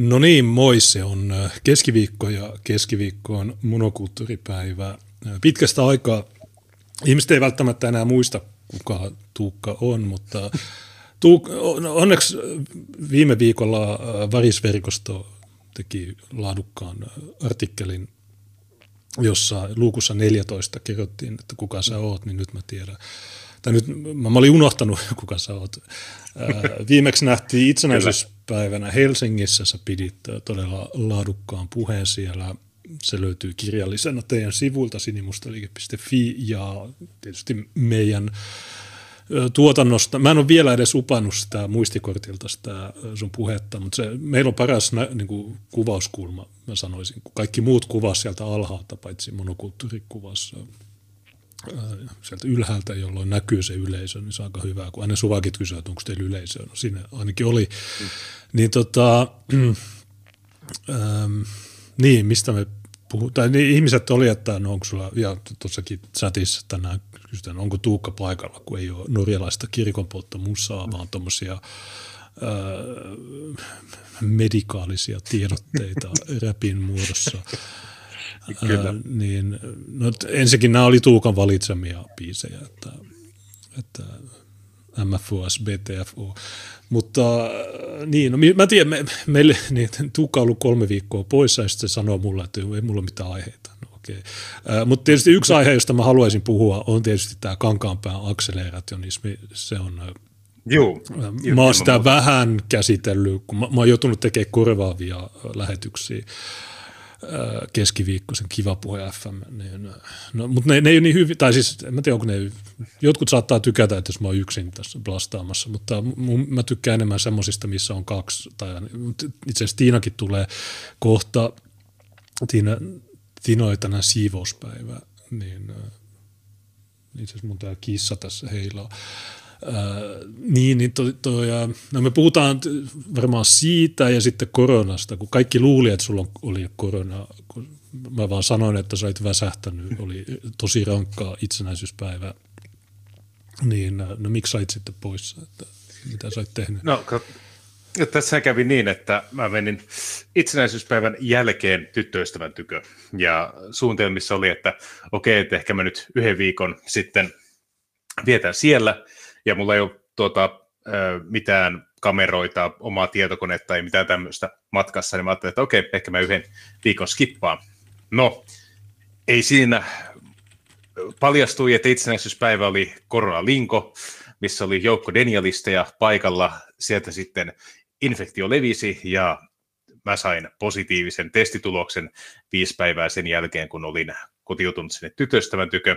No niin, moi, se on äh, keskiviikko ja keskiviikko on monokulttuuripäivä. Äh, pitkästä aikaa ihmiset ei välttämättä enää muista, kuka Tuukka on, mutta Tuuk- onneksi viime viikolla äh, Varisverkosto teki laadukkaan artikkelin, jossa luukussa 14 kerrottiin, että kuka sä oot, niin nyt mä tiedän. Tai nyt mä, mä olin unohtanut, kuka sä oot. Viimeksi nähtiin itsenäisyys päivänä Helsingissä sä pidit todella laadukkaan puheen siellä. Se löytyy kirjallisena teidän sivuilta sinimustaliike.fi ja tietysti meidän tuotannosta. Mä en ole vielä edes upannut sitä muistikortilta sitä sun puhetta, mutta se, meillä on paras nä, niin kuin kuvauskulma, mä sanoisin. Kaikki muut kuvas sieltä alhaalta, paitsi monokulttuurikuvassa sieltä ylhäältä, jolloin näkyy se yleisö, niin se on aika hyvä. Kun aina suvakit kysyä, että onko teillä yleisö, no siinä ainakin oli. Mm. Niin tota, ähm, niin, mistä me puhutaan, niin ihmiset oli, että no onko sulla, ja tuossakin chatissa tänään kysytään, onko Tuukka paikalla, kun ei ole norjalaista kirkonpolttomusaa, vaan tuommoisia äh, medikaalisia tiedotteita räpin muodossa. Kyllä. Ää, niin, no, ensinnäkin nämä oli Tuukan valitsemia biisejä, että, että MFOS, BTFO. Mutta niin, no, mä tiedän, me, meille niin, Tuukka on ollut kolme viikkoa poissa ja sitten se sanoo mulle, että ei mulla ole mitään aiheita. No, okay. mutta tietysti yksi aihe, josta mä haluaisin puhua, on tietysti tämä kankaanpään akselerationismi. Se on Joo, mä oon sitä vähän käsitellyt, kun mä, mä oon joutunut tekemään korvaavia lähetyksiä keskiviikkoisen Kiva Puhe FM. Niin, no, mutta ne, ne ei ole niin hyvin, tai siis en mä tiedä, onko ne, jotkut saattaa tykätä, että jos mä oon yksin tässä blastaamassa, mutta mun, mä tykkään enemmän semmoisista, missä on kaksi, tai itse asiassa Tiinakin tulee kohta, Tiina, Tiina oli tänään siivouspäivä, niin itse asiassa mun tämä kissa tässä heilaa. Niin, niin to, to, ja, no me puhutaan varmaan siitä ja sitten koronasta, kun kaikki luuli, että sulla oli korona, kun mä vaan sanoin, että sä olit väsähtänyt, oli tosi rankkaa itsenäisyyspäivä, niin no miksi sait sitten pois, että mitä sä olit tehnyt? No, tässä kävi niin, että mä menin itsenäisyyspäivän jälkeen tyttöystävän tykö, ja suunnitelmissa oli, että okei, että ehkä mä nyt yhden viikon sitten vietän siellä, ja mulla ei ole tuota, mitään kameroita, omaa tietokonetta tai mitään tämmöistä matkassa, niin mä ajattelin, että okei, ehkä mä yhden viikon skippaan. No, ei siinä paljastui, että itsenäisyyspäivä oli koronalinko, missä oli joukko denialisteja paikalla. Sieltä sitten infektio levisi ja mä sain positiivisen testituloksen viisi päivää sen jälkeen, kun olin kotiutunut sinne tytöstävän tykö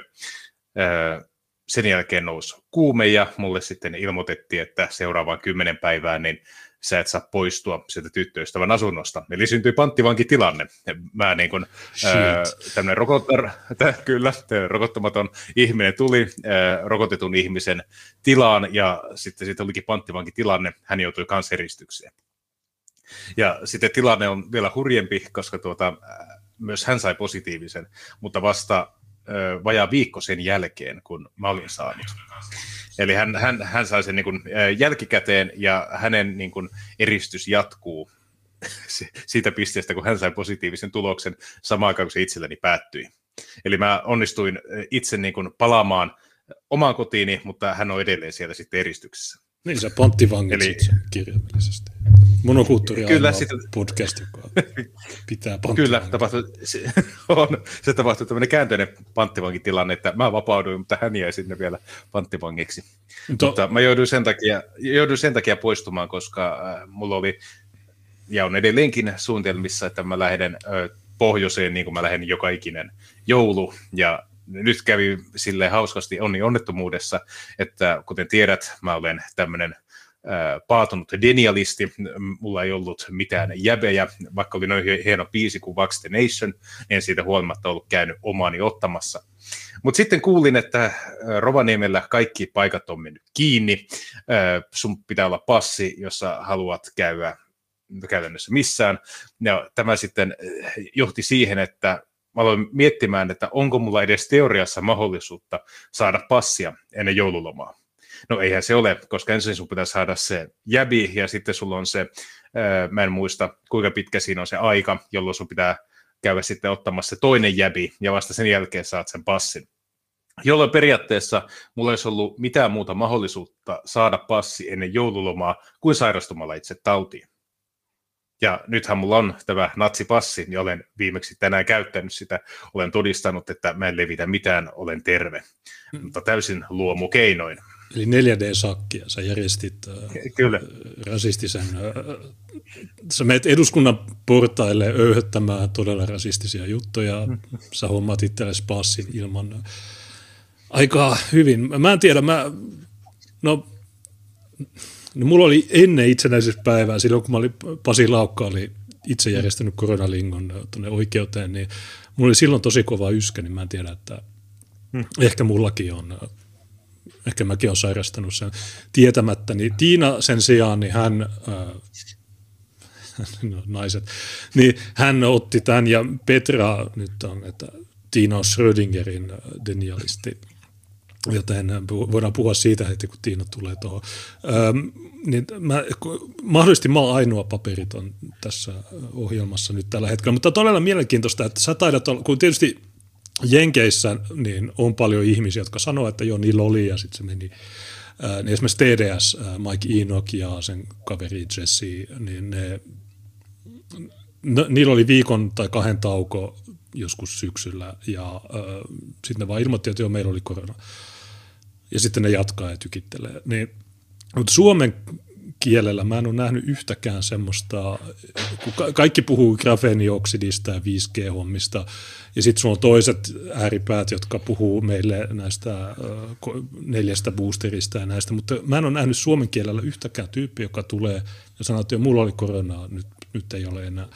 sen jälkeen nousi kuume ja mulle sitten ilmoitettiin, että seuraavaan kymmenen päivään niin sä et saa poistua sieltä tyttöystävän asunnosta. Eli syntyi panttivankitilanne. Mä niin kuin, ää, tämmöinen rokottar, tä, kyllä, rokottamaton ihminen tuli ää, rokotetun ihmisen tilaan ja sitten siitä olikin panttivankitilanne. Hän joutui kanseristykseen. Ja sitten tilanne on vielä hurjempi, koska tuota, myös hän sai positiivisen, mutta vasta vajaa viikko sen jälkeen, kun mä olin saanut. Eli hän, hän, hän sai sen niin kuin, jälkikäteen ja hänen niin kuin, eristys jatkuu siitä pisteestä, kun hän sai positiivisen tuloksen samaan aikaan, kun se itselläni päättyi. Eli mä onnistuin itse niin kuin, palaamaan omaan kotiini, mutta hän on edelleen siellä sitten eristyksessä. Niin sä ponttivangit Eli... kirjaimellisesti. Monokulttuuri Kyllä, sit... podcast, joka pitää Kyllä, tapahtui, se, on, se tapahtui tämmöinen käänteinen panttivankitilanne, että mä vapauduin, mutta hän jäi sinne vielä panttivangiksi. To... Mutta mä jouduin sen, takia, jouduin sen takia poistumaan, koska äh, mulla oli, ja on edelleenkin suunnitelmissa, että mä lähden äh, pohjoiseen, niin kuin mä lähden joka ikinen joulu, ja nyt kävi sille hauskasti onni onnettomuudessa, että kuten tiedät, mä olen tämmöinen paatunut denialisti, mulla ei ollut mitään jäbejä, vaikka oli noin hieno biisi kuin Vax the Nation, en siitä huolimatta ollut käynyt omaani ottamassa. Mutta sitten kuulin, että Rovaniemellä kaikki paikat on mennyt kiinni, sun pitää olla passi, jossa haluat käydä käytännössä missään, ja tämä sitten johti siihen, että mä aloin miettimään, että onko mulla edes teoriassa mahdollisuutta saada passia ennen joululomaa. No eihän se ole, koska ensin sun pitää saada se jäbi, ja sitten sulla on se, ää, mä en muista kuinka pitkä siinä on se aika, jolloin sun pitää käydä sitten ottamassa se toinen jäbi, ja vasta sen jälkeen saat sen passin. Jolloin periaatteessa mulla ei olisi ollut mitään muuta mahdollisuutta saada passi ennen joululomaa kuin sairastumalla itse tautiin. Ja nythän mulla on tämä natsipassi, ja olen viimeksi tänään käyttänyt sitä. Olen todistanut, että mä en levitä mitään, olen terve. Mm. Mutta täysin luomukeinoin. Eli 4D-sakkia, sä järjestit Kyllä. rasistisen, sä menet eduskunnan portaille öyhöttämään todella rasistisia juttuja, sä hommat itsellesi passin ilman aika hyvin. Mä en tiedä, mä, no No mulla oli ennen itsenäisyyspäivää, silloin kun mä olin, Pasi Laukka oli itse järjestänyt koronalingon tuonne oikeuteen, niin mulla oli silloin tosi kova yskä, niin mä en tiedä, että hmm. ehkä mullakin on, ehkä mäkin olen sairastanut sen tietämättä. Niin Tiina sen sijaan, niin hän, äh, no, naiset, niin hän otti tämän ja Petra nyt on, että Tiina on Schrödingerin denialisti joten voidaan puhua siitä heti, kun Tiina tulee tuohon. Öm, niin mä, mahdollisesti mä oon ainoa paperiton tässä ohjelmassa nyt tällä hetkellä, mutta todella mielenkiintoista, että sä taidat olla, kun tietysti Jenkeissä niin on paljon ihmisiä, jotka sanoo, että joo, niillä oli ja sitten se meni. niin esimerkiksi TDS, Mike Enoch ja sen kaveri Jesse, niin ne, no, niillä oli viikon tai kahden tauko joskus syksyllä ja sitten ne vaan ilmoitti, että joo, meillä oli korona ja sitten ne jatkaa ja tykittelee. Niin, mutta suomen kielellä mä en ole nähnyt yhtäkään semmoista, kun kaikki puhuu grafeenioksidista ja 5G-hommista, ja sitten sulla on toiset ääripäät, jotka puhuu meille näistä neljästä boosterista ja näistä, mutta mä en ole nähnyt suomen kielellä yhtäkään tyyppi, joka tulee ja sanoo, että mulla oli koronaa, nyt, nyt ei ole enää.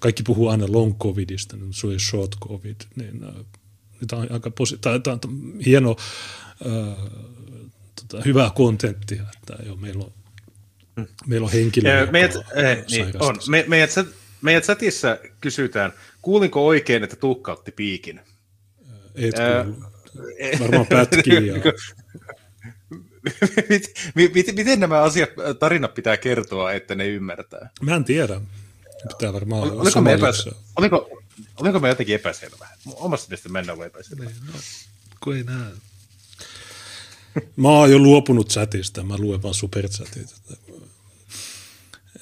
Kaikki puhuu aina long covidista, niin se oli short covid, niin tämä on aika posi- tämä, tämä on hieno tota, hyvää kontenttia, että jo, meillä on. Meillä on henkilö, meidät, eh, niin, on. Me, meidät, meidät chatissa kysytään, kuulinko oikein, että Tuukka otti piikin? Et äh, Varmaan pätkii. Ja... miten nämä asiat, tarinat pitää kertoa, että ne ymmärtää? Mä en tiedä. Pitää varmaan oliko, me epäs, oliko, oliko me jotenkin epäselvä? Omasta mielestä mennä ollut epäselvä. Niin, no, kun ei näe. Mä oon jo luopunut chatista, mä luen vaan superchatit.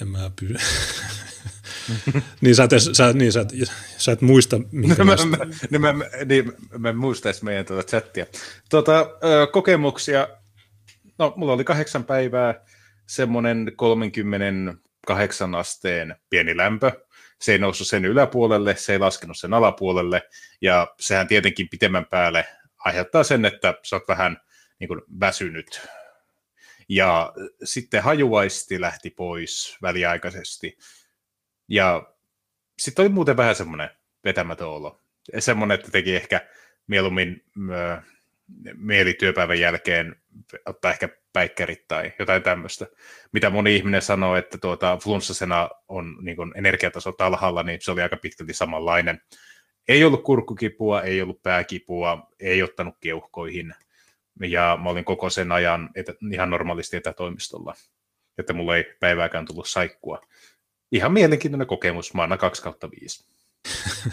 En mä pysy. niin, sä et, sä, niin sä, et, sä et muista, minkä no, mä, mä, niin mä, niin, mä muistaisin meidän tuota chattia. Tuota, ö, kokemuksia, no mulla oli kahdeksan päivää, semmoinen 38 asteen pieni lämpö. Se ei noussut sen yläpuolelle, se ei laskenut sen alapuolelle, ja sehän tietenkin pitemmän päälle aiheuttaa sen, että sä oot vähän – niin kuin väsynyt. Ja sitten hajuvaisti lähti pois väliaikaisesti. Ja sitten oli muuten vähän semmoinen vetämätön olo. Semmoinen, että teki ehkä mieluummin ö, mieli työpäivän jälkeen ottaa ehkä päikkärit tai jotain tämmöistä. Mitä moni ihminen sanoo, että tuota, flunssasena on niin kuin energiatasot alhaalla, niin se oli aika pitkälti samanlainen. Ei ollut kurkkukipua, ei ollut pääkipua, ei ottanut keuhkoihin – ja mä olin koko sen ajan etä, ihan normaalisti etätoimistolla, että mulla ei päivääkään tullut saikkua. Ihan mielenkiintoinen kokemus maana 2 kautta 5.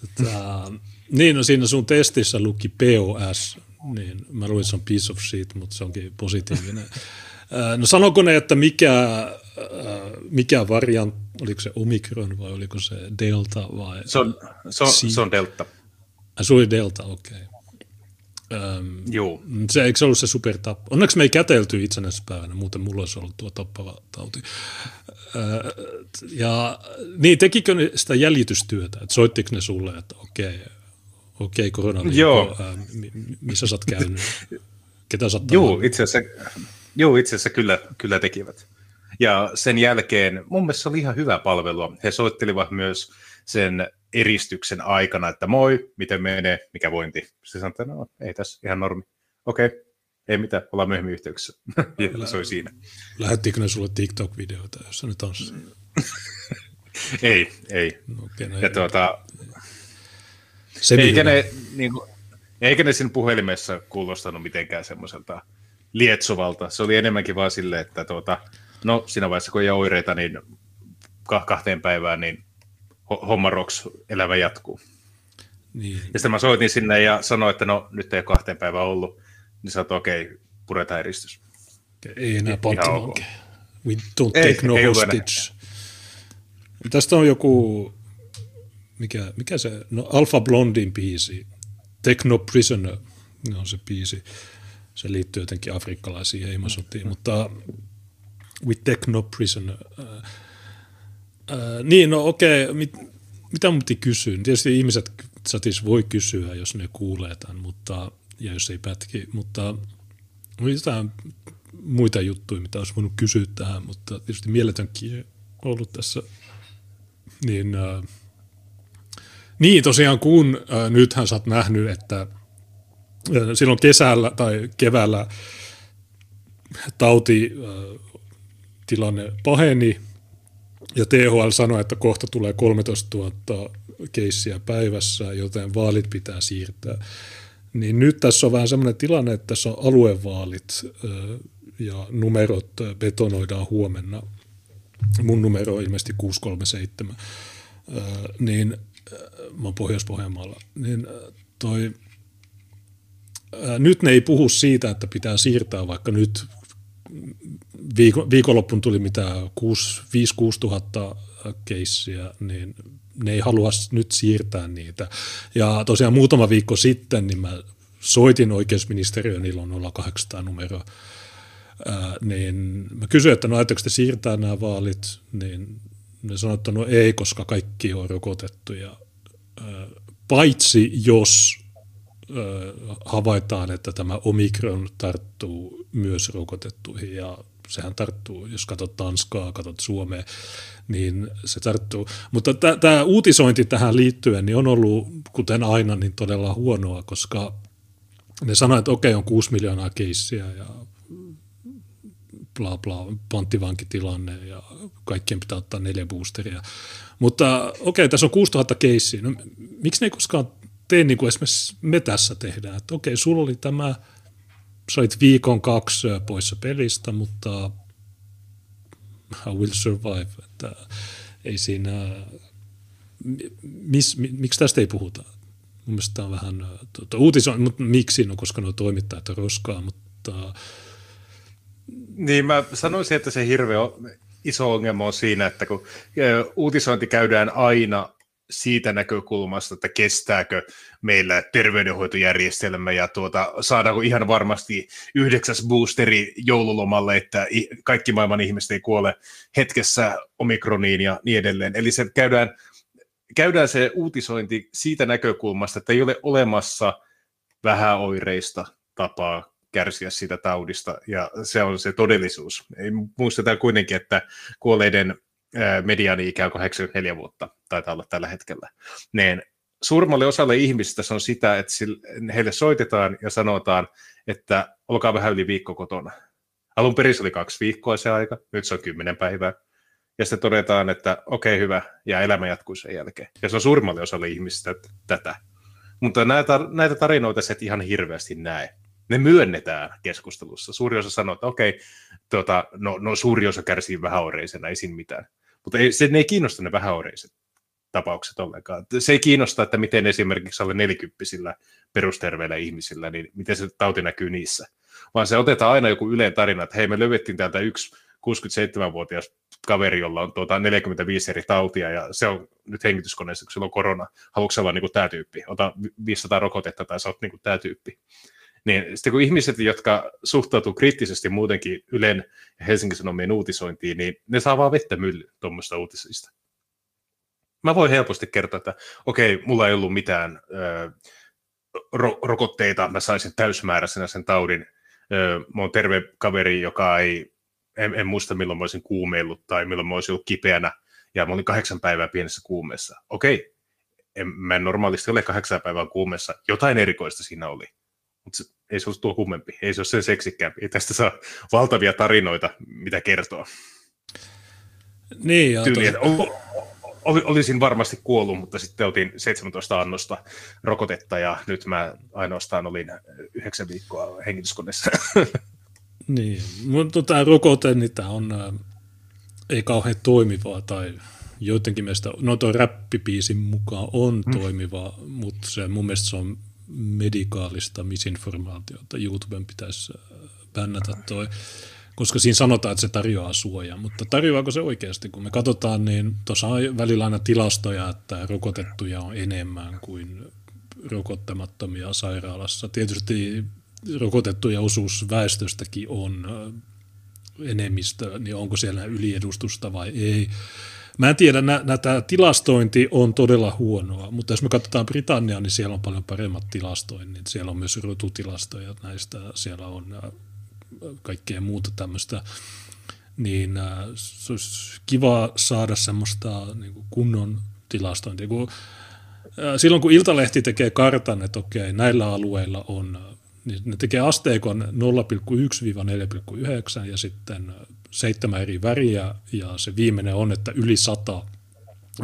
tota, niin, no siinä sun testissä luki POS, niin mä luin, se on piece of shit, mutta se onkin positiivinen. no sanoko ne, että mikä, mikä variant, oliko se Omikron vai oliko se Delta vai? Se on, se on, se on Delta. Se oli Delta, okei. Okay. Öm, Joo. Se, eikö se ollut se supertappo? Onneksi me ei kätelty itsenäispäivänä, muuten mulla olisi ollut tuo tappava tauti. Öö, ja niin, tekikö ne sitä jäljitystyötä? Että soittiko ne sulle, että okei, okei koronaliikko, Joo. Ää, missä sä oot käynyt? Ketä sä Joo, itse asiassa, joo, itse asiassa kyllä, kyllä tekivät. Ja sen jälkeen mun mielestä se oli ihan hyvä palvelu. He soittelivat myös sen eristyksen aikana, että moi, miten menee, mikä vointi. Se sanoi, että no ei tässä, ihan normi. Okei, okay. ei mitään, ollaan myöhemmin yhteyksissä. ja se oli siinä. Lähettikö ne sulle TikTok-videoita, jossa ne tanssii? ei, ei. No, okay, no ja ei, tuota, se eikä, ne, niin kuin, eikä ne siinä puhelimessa kuulostanut mitenkään semmoiselta lietsovalta. Se oli enemmänkin vaan silleen, että tuota, no siinä vaiheessa kun ei ole oireita, niin kahteen päivään, niin homma roks, elämä jatkuu. Niin. Ja sitten mä soitin sinne ja sanoin, että no nyt ei ole kahteen päivään ollut, niin sanoin, että okei, okay, puretaan eristys. Ei enää panttivankeja. We don't take ei, no ei hostage. Tästä on joku, mikä, mikä se, no Alpha Blondin biisi, Techno Prisoner, no on se biisi. Se liittyy jotenkin afrikkalaisiin heimosotiin, mm. mutta with Techno Prisoner. Uh, uh, niin, no okei, okay. Mit, mitä mun piti kysyä? Tietysti ihmiset satis voi kysyä, jos ne kuulee tämän, mutta, ja jos ei pätki, mutta oli jotain muita juttuja, mitä olisi voinut kysyä tähän, mutta tietysti mieletönkin ollut tässä. Niin, äh, niin tosiaan kun äh, nythän sä oot nähnyt, että äh, silloin kesällä tai keväällä tauti äh, tilanne paheni ja THL sanoi, että kohta tulee 13 000 keissiä päivässä, joten vaalit pitää siirtää. Niin nyt tässä on vähän semmoinen tilanne, että tässä on aluevaalit ja numerot betonoidaan huomenna. Mun numero on ilmeisesti 637. Niin mä oon Pohjois-Pohjanmaalla. Niin toi, nyt ne ei puhu siitä, että pitää siirtää, vaikka nyt viikon, viikonloppuun tuli mitä 5-6 tuhatta keissiä, niin ne ei halua nyt siirtää niitä. Ja tosiaan muutama viikko sitten niin mä soitin oikeusministeriön, niillä on 0800 numero, ää, niin mä kysyin, että no ajatteko te siirtää nämä vaalit, niin ne sanoivat, että no ei, koska kaikki on rokotettu. Ja, ää, paitsi jos havaitaan, että tämä omikron tarttuu myös rokotettuihin ja sehän tarttuu, jos katsot Tanskaa, katsot Suomea, niin se tarttuu. Mutta tämä uutisointi tähän liittyen niin on ollut, kuten aina, niin todella huonoa, koska ne sanoivat, että okei, on 6 miljoonaa keissiä ja bla bla, panttivankitilanne ja kaikkien pitää ottaa neljä boosteria. Mutta okei, tässä on 6000 keissiä. No, miksi ne ei koskaan tee niin kuin esimerkiksi me tässä tehdään? Että okei, sulla oli tämä, sä olit viikon kaksi poissa pelistä, mutta I will survive. Että ei siinä, mis, miksi tästä ei puhuta? Mun mielestä tämä on vähän tuota, uutisoin, mutta miksi? No koska nuo toimittajat on roskaa, mutta... Niin mä sanoisin, että se hirveä iso ongelma on siinä, että kun uutisointi käydään aina siitä näkökulmasta, että kestääkö meillä terveydenhoitojärjestelmä ja tuota, saadaanko ihan varmasti yhdeksäs boosteri joululomalle, että kaikki maailman ihmiset ei kuole hetkessä omikroniin ja niin edelleen. Eli se käydään, käydään se uutisointi siitä näkökulmasta, että ei ole olemassa vähäoireista tapaa kärsiä siitä taudista, ja se on se todellisuus. Muistetaan kuitenkin, että kuolleiden mediaani-ikä on 84 vuotta, taitaa olla tällä hetkellä. Niin suurimmalle osalle ihmisistä se on sitä, että heille soitetaan ja sanotaan, että olkaa vähän yli viikko kotona. Alun perin se oli kaksi viikkoa se aika, nyt se on kymmenen päivää. Ja sitten todetaan, että okei, okay, hyvä, ja elämä jatkuu sen jälkeen. Ja se on suurimmalle osalle ihmisistä tätä. Mutta näitä, näitä tarinoita sä et ihan hirveästi näe. Ne myönnetään keskustelussa. Suuri osa sanoo, että okei, okay, tuota, no, no suuri osa kärsii vähäoreisena, ei siinä mitään. Mutta ei, se, ne ei kiinnosta ne vähäoreiset tapaukset ollenkaan. Se ei kiinnosta, että miten esimerkiksi alle nelikymppisillä perusterveillä ihmisillä, niin miten se tauti näkyy niissä. Vaan se otetaan aina joku yleen tarina, että hei, me löydettiin täältä yksi 67-vuotias kaveri, jolla on tuota 45 eri tautia, ja se on nyt hengityskoneessa, kun sillä on korona. Haluatko olla niin kuin tämä tyyppi? Ota 500 rokotetta, tai sä oot niin kuin tämä tyyppi. Niin sitten kun ihmiset, jotka suhtautuu kriittisesti muutenkin Ylen ja Helsingin Sanomien uutisointiin, niin ne saa vaan vettä mylly tuommoista uutisista. Mä voin helposti kertoa, että okei, okay, mulla ei ollut mitään ö, ro- rokotteita, mä saisin täysmääräisenä sen taudin. Ö, mä oon terve kaveri, joka ei, en, en muista milloin mä olisin kuumeillut tai milloin mä olisin ollut kipeänä, ja mä olin kahdeksan päivää pienessä kuumeessa. Okei, okay. en, mä en normaalisti ole kahdeksan päivää kuumeessa, jotain erikoista siinä oli mutta ei se olisi tuo kummempi, ei se ole sen seksikkäämpi. Ei tästä saa valtavia tarinoita, mitä kertoa. Niin, ja Tyyli, että olisin varmasti kuollut, mutta sitten otin 17 annosta rokotetta ja nyt mä ainoastaan olin yhdeksän viikkoa hengityskoneessa. Niin, mutta tämä rokote, niin tämä on ä, ei kauhean toimivaa tai joidenkin mielestä, no tuo räppipiisin mukaan on mm. toimiva, mutta se, mun mielestä se on medikaalista misinformaatiota. YouTuben pitäisi bännätä toi, koska siinä sanotaan, että se tarjoaa suojaa, mutta tarjoaako se oikeasti? Kun me katsotaan, niin tuossa on välillä aina tilastoja, että rokotettuja on enemmän kuin rokottamattomia sairaalassa. Tietysti rokotettuja osuus väestöstäkin on enemmistö, niin onko siellä yliedustusta vai ei. Mä en tiedä, nä, nä, tämä tilastointi on todella huonoa, mutta jos me katsotaan Britanniaa, niin siellä on paljon paremmat tilastoinnit. Siellä on myös rotutilastoja näistä, siellä on kaikkea muuta tämmöistä. Niin se olisi kiva saada semmoista niin kunnon tilastointia. Kun, silloin kun Iltalehti tekee kartan, että okei, näillä alueilla on niin ne tekee asteikon 0,1-4,9 ja sitten seitsemän eri väriä ja se viimeinen on, että yli sata.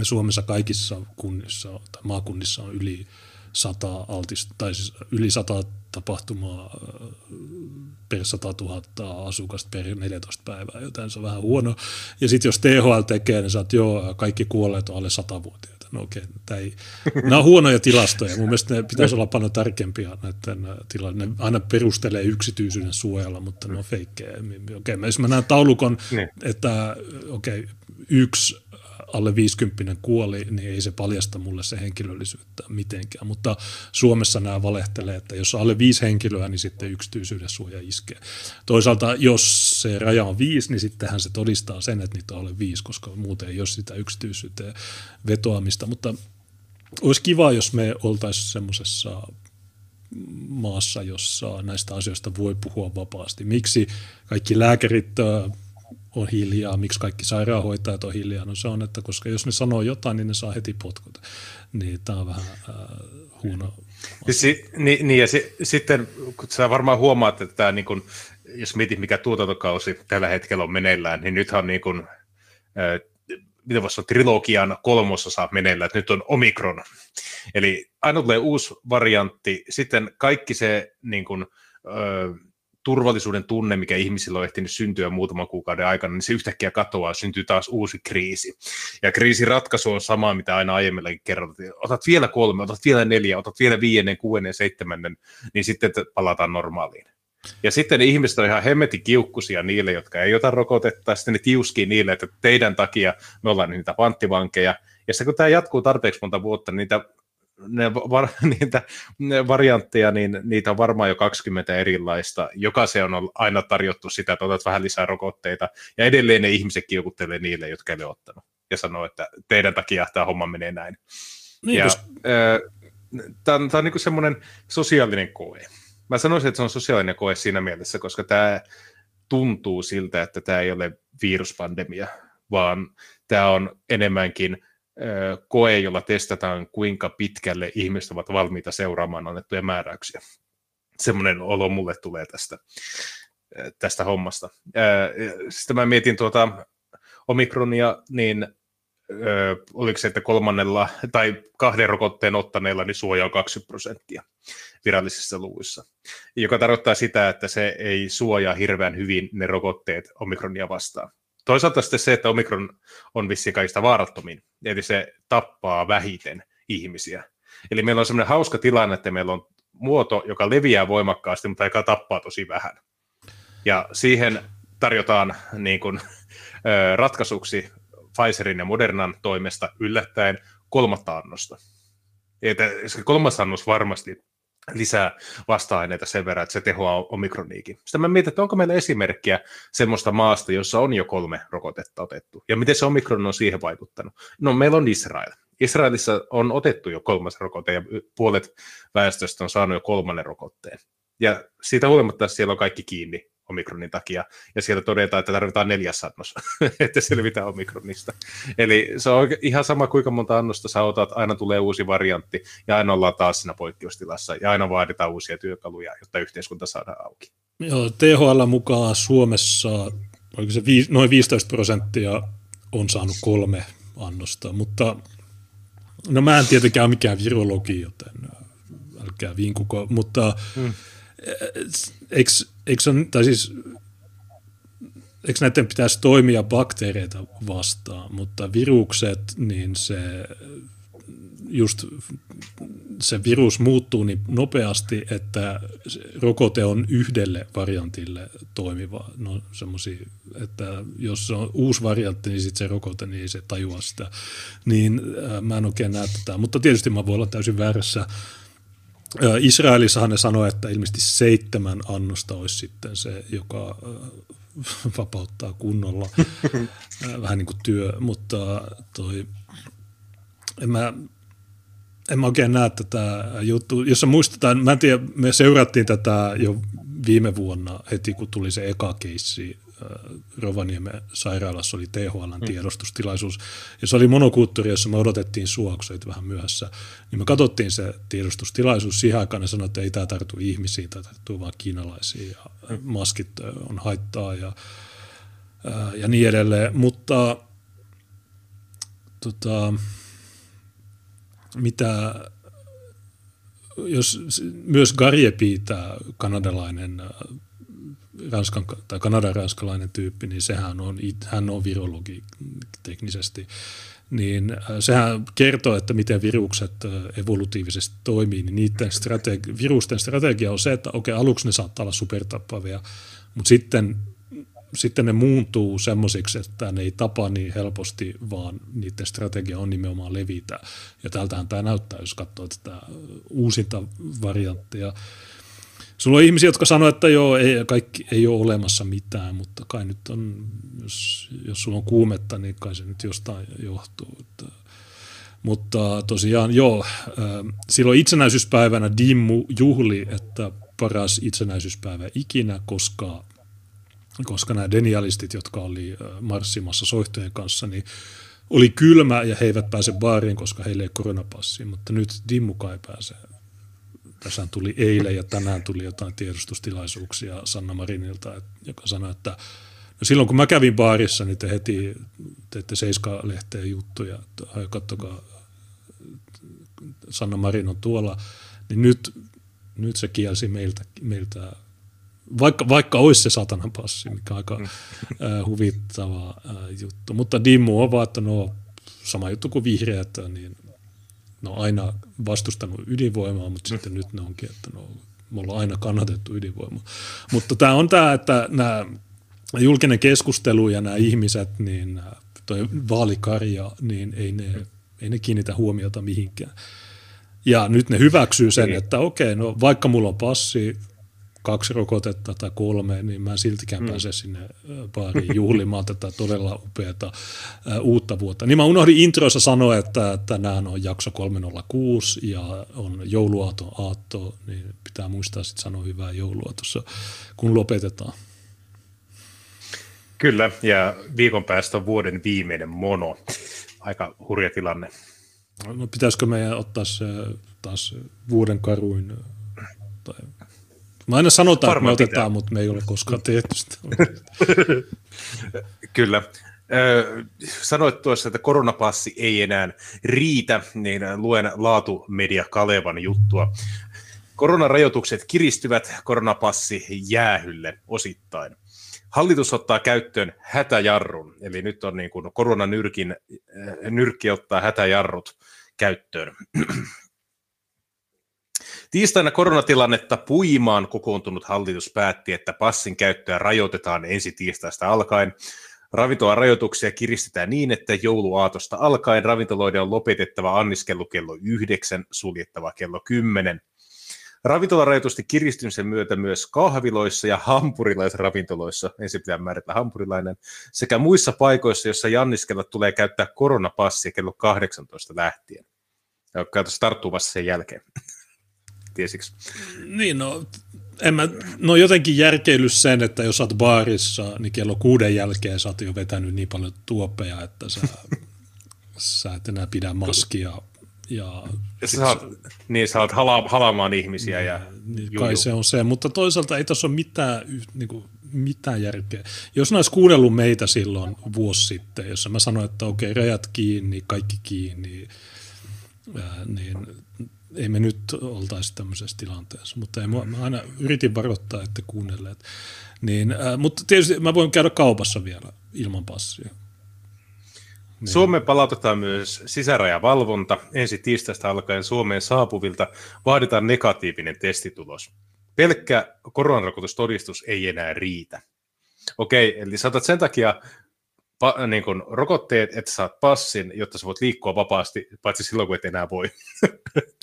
Suomessa kaikissa kunnissa tai maakunnissa on yli sata altista, tai siis yli sata tapahtumaa per 100 000 asukasta per 14 päivää, joten se on vähän huono. Ja sitten jos THL tekee, niin sä oot, joo, kaikki kuolleet on alle 100-vuotiaita. No okei, okay, ei. nämä on huonoja tilastoja. Mun mielestä ne pitäisi olla paljon tarkempia näiden tilanne. Ne aina perustelee yksityisyyden suojella, mutta ne on feikkejä. Okei, okay, jos mä näen taulukon, niin. että okei, okay, yksi alle 50 kuoli, niin ei se paljasta mulle se henkilöllisyyttä mitenkään. Mutta Suomessa nämä valehtelee, että jos alle viisi henkilöä, niin sitten yksityisyyden suoja iskee. Toisaalta jos se raja on viisi, niin sittenhän se todistaa sen, että niitä on alle viisi, koska muuten ei ole sitä yksityisyyteen vetoamista. Mutta olisi kiva, jos me oltaisiin semmoisessa maassa, jossa näistä asioista voi puhua vapaasti. Miksi kaikki lääkärit on hiljaa, miksi kaikki sairaanhoitajat on hiljaa. No se on, että koska jos ne sanoo jotain, niin ne saa heti potkut. Niin tämä on vähän äh, huono. Si, niin, niin, ja si, sitten kun sä varmaan huomaat, että tämä, niin kun, jos mietit mikä tuotantokausi tällä hetkellä on meneillään, niin nythän niin kun, äh, mitä voisi sanoa, trilogian kolmososa meneillään, että nyt on Omikron. Eli aina tulee uusi variantti, sitten kaikki se niin kun, äh, turvallisuuden tunne, mikä ihmisillä on ehtinyt syntyä muutaman kuukauden aikana, niin se yhtäkkiä katoaa, syntyy taas uusi kriisi. Ja kriisin ratkaisu on sama, mitä aina aiemmillakin kerrottiin. Otat vielä kolme, otat vielä neljä, otat vielä viidennen, kuudennen, seitsemännen, niin sitten palataan normaaliin. Ja sitten ne ihmiset on ihan hemmetin kiukkusia niille, jotka ei ota rokotetta, sitten ne tiuskii niille, että teidän takia me ollaan niitä panttivankeja. Ja sitten kun tämä jatkuu tarpeeksi monta vuotta, niin niitä ne, var, niitä ne variantteja, niin niitä on varmaan jo 20 erilaista. Jokaisen on aina tarjottu sitä, että otat vähän lisää rokotteita, ja edelleen ne ihmiset kiukuttelee niille, jotka ei ole ottanut, ja sanoo, että teidän takia tämä homma menee näin. Niin, ja, kos... Tämä on, tämä on niin semmoinen sosiaalinen koe. Mä sanoisin, että se on sosiaalinen koe siinä mielessä, koska tämä tuntuu siltä, että tämä ei ole viruspandemia, vaan tämä on enemmänkin koe, jolla testataan, kuinka pitkälle ihmiset ovat valmiita seuraamaan annettuja määräyksiä. Semmoinen olo mulle tulee tästä, tästä hommasta. Sitten mä mietin tuota Omikronia, niin oliko se, että kolmannella tai kahden rokotteen ottaneella niin suoja on 20 prosenttia virallisissa luvuissa, joka tarkoittaa sitä, että se ei suojaa hirveän hyvin ne rokotteet omikronia vastaan. Toisaalta sitten se, että Omikron on vissiin kaikista vaarattomin, eli se tappaa vähiten ihmisiä. Eli meillä on semmoinen hauska tilanne, että meillä on muoto, joka leviää voimakkaasti, mutta joka tappaa tosi vähän. Ja siihen tarjotaan niin kuin, ratkaisuksi Pfizerin ja Modernan toimesta yllättäen kolmatta annosta. Että se kolmas annos varmasti lisää vasta-aineita sen verran, että se tehoaa omikroniikin. Sitten mä mietin, että onko meillä esimerkkiä semmoista maasta, jossa on jo kolme rokotetta otettu, ja miten se omikron on siihen vaikuttanut. No meillä on Israel. Israelissa on otettu jo kolmas rokote, ja puolet väestöstä on saanut jo kolmannen rokotteen. Ja siitä huolimatta siellä on kaikki kiinni omikronin takia, ja siellä todetaan, että tarvitaan neljäs annos, että selvitään omikronista. Eli se on ihan sama, kuinka monta annosta sä otat, aina tulee uusi variantti, ja aina ollaan taas siinä poikkeustilassa, ja aina vaaditaan uusia työkaluja, jotta yhteiskunta saadaan auki. Joo, THL mukaan Suomessa oliko se viis, noin 15 prosenttia on saanut kolme annosta, mutta no mä en tietenkään ole mikään virologi, joten älkää vinkuko, mutta hmm eikö, eikö on, tai siis eikö näiden pitäisi toimia bakteereita vastaan, mutta virukset, niin se just se virus muuttuu niin nopeasti, että rokote on yhdelle variantille toimiva. No semmoisia, että jos se on uusi variantti, niin sitten se rokote, niin se tajua sitä. Niin äh, mä en oikein näe tätä, mutta tietysti mä voin olla täysin väärässä. Israelissahan ne sanoi, että ilmeisesti seitsemän annosta olisi sitten se, joka vapauttaa kunnolla. Vähän niin kuin työ, mutta toi, en mä, en mä oikein näe tätä juttua. Jos muistetaan, mä en tiedä, me seurattiin tätä jo viime vuonna heti, kun tuli se eka keissi. Äh, Rovaniemen sairaalassa oli THLn mm. tiedostustilaisuus, ja se oli monokulttuuri, jossa me odotettiin kun vähän myöhässä, niin me katsottiin se tiedostustilaisuus siihen aikaan, ja sanoi, että ei tämä tartu ihmisiin, tämä tarttuu vain kiinalaisiin, ja mm. maskit on haittaa, ja, äh, ja niin edelleen, mutta tota, mitä jos myös Garjepi, tämä kanadalainen äh, Ranskan, tai kanadan ranskalainen tyyppi, niin sehän on, hän on virologi teknisesti, niin äh, sehän kertoo, että miten virukset äh, evolutiivisesti toimii, niin niiden strategi- virusten strategia on se, että okei, aluksi ne saattaa olla supertappavia, mutta sitten sitten ne muuntuu semmoisiksi, että ne ei tapa niin helposti, vaan niiden strategia on nimenomaan levitä. Ja tältähän tämä näyttää, jos katsoo tätä uusinta varianttia. Sulla on ihmisiä, jotka sanoo, että joo, ei, kaikki, ei ole olemassa mitään, mutta kai nyt on, jos, jos sulla on kuumetta, niin kai se nyt jostain johtuu. Että, mutta tosiaan joo, silloin itsenäisyyspäivänä Dimmu juhli, että paras itsenäisyyspäivä ikinä, koska koska nämä denialistit, jotka oli marssimassa soihtojen kanssa, niin oli kylmä ja he eivät pääse baariin, koska heille ei koronapassia, mutta nyt Dimmuka ei pääse. Tässä tuli eilen ja tänään tuli jotain tiedostustilaisuuksia Sanna Marinilta, joka sanoi, että no silloin kun mä kävin baarissa, niin te heti teette Seiska-lehteen juttuja, että kattokaa, Sanna Marin on tuolla, niin nyt, nyt se kielsi meiltä, meiltä vaikka, vaikka olisi se satanan passi, mikä on aika äh, huvittava äh, juttu. Mutta Dimmu on vaan, että no sama juttu kuin vihreät, niin ne on aina vastustanut ydinvoimaa, mutta sitten nyt ne onkin, että no, me ollaan aina kannatettu ydinvoimaa. Mutta tämä on tämä, että nämä julkinen keskustelu ja nämä ihmiset, niin toi vaalikarja, niin ei ne, ei ne kiinnitä huomiota mihinkään. Ja nyt ne hyväksyy sen, niin. että okei, no vaikka mulla on passi, kaksi rokotetta tai kolme, niin mä en siltikään mm. pääse sinne baariin juhlimaan tätä todella upeata uutta vuotta. Niin mä unohdin introissa sanoa, että tänään on jakso 306 ja on jouluaaton aatto, niin pitää muistaa sitten sanoa hyvää joulua tuossa, kun lopetetaan. Kyllä, ja viikon päästä on vuoden viimeinen mono. Aika hurja tilanne. No, pitäisikö meidän ottaa se taas vuoden karuin Mä aina sanotaan, Varmaan että me otetaan, mutta me ei ole koskaan tehty sitä. Kyllä. sanoit tuossa, että koronapassi ei enää riitä, niin luen laatumedia Kalevan juttua. Koronarajoitukset kiristyvät, koronapassi jäähylle osittain. Hallitus ottaa käyttöön hätäjarrun, eli nyt on niin kuin koronanyrkin, nyrkki ottaa hätäjarrut käyttöön. Tiistaina koronatilannetta puimaan kokoontunut hallitus päätti, että passin käyttöä rajoitetaan ensi tiistaista alkaen. Ravintolan rajoituksia kiristetään niin, että jouluaatosta alkaen ravintoloiden on lopetettava anniskelu kello 9, suljettava kello 10. Ravintolarajoitusten kiristymisen myötä myös kahviloissa ja hampurilaisravintoloissa, ensin pitää määritellä hampurilainen, sekä muissa paikoissa, joissa janniskella tulee käyttää koronapassia kello 18 lähtien. Ja tarttuu vasta sen jälkeen tiesiksi? Niin, no, en mä, no jotenkin järkeily sen, että jos olet baarissa, niin kello kuuden jälkeen sä oot jo vetänyt niin paljon tuoppeja, että sä, sä et enää pidä maskia. Ja sä saat, niin, sä oot hala, halaamaan ihmisiä. Ja, niin, kai se on se, mutta toisaalta ei tässä ole mitään, niin kuin, mitään järkeä. Jos olisi kuunnellut meitä silloin vuosi sitten, jossa mä sanoin, että okei, rajat kiinni, kaikki kiinni, niin ei me nyt oltaisi tämmöisessä tilanteessa, mutta ei, mä, mä aina yritin varoittaa, että kuunnelleet. Niin, äh, mutta tietysti mä voin käydä kaupassa vielä ilman passia. Niin. Suomeen palautetaan myös sisärajavalvonta. Ensi tiistaista alkaen Suomeen saapuvilta vaaditaan negatiivinen testitulos. Pelkkä koronarokotustodistus ei enää riitä. Okei, eli saatat sen takia pa, niin kuin rokotteet, että saat passin, jotta sä voit liikkua vapaasti, paitsi silloin, kun et enää voi.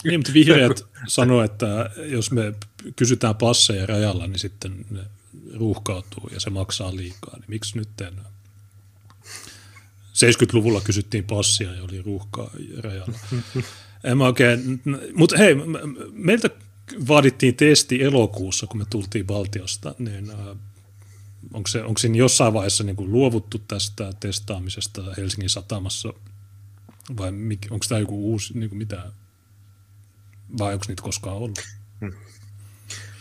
Niin, mutta vihreät sanoo, että jos me kysytään passeja rajalla, niin sitten ne ruuhkautuu ja se maksaa liikaa. Niin miksi nyt enää? 70-luvulla kysyttiin passia ja oli ruuhkaa rajalla. en mä oikein, mutta hei, meiltä vaadittiin testi elokuussa, kun me tultiin valtiosta, niin äh, onko, se, onko siinä jossain vaiheessa niin kuin luovuttu tästä testaamisesta Helsingin satamassa vai onko tämä joku uusi, niin kuin mitä, vai onko niitä koskaan ollut? Hmm.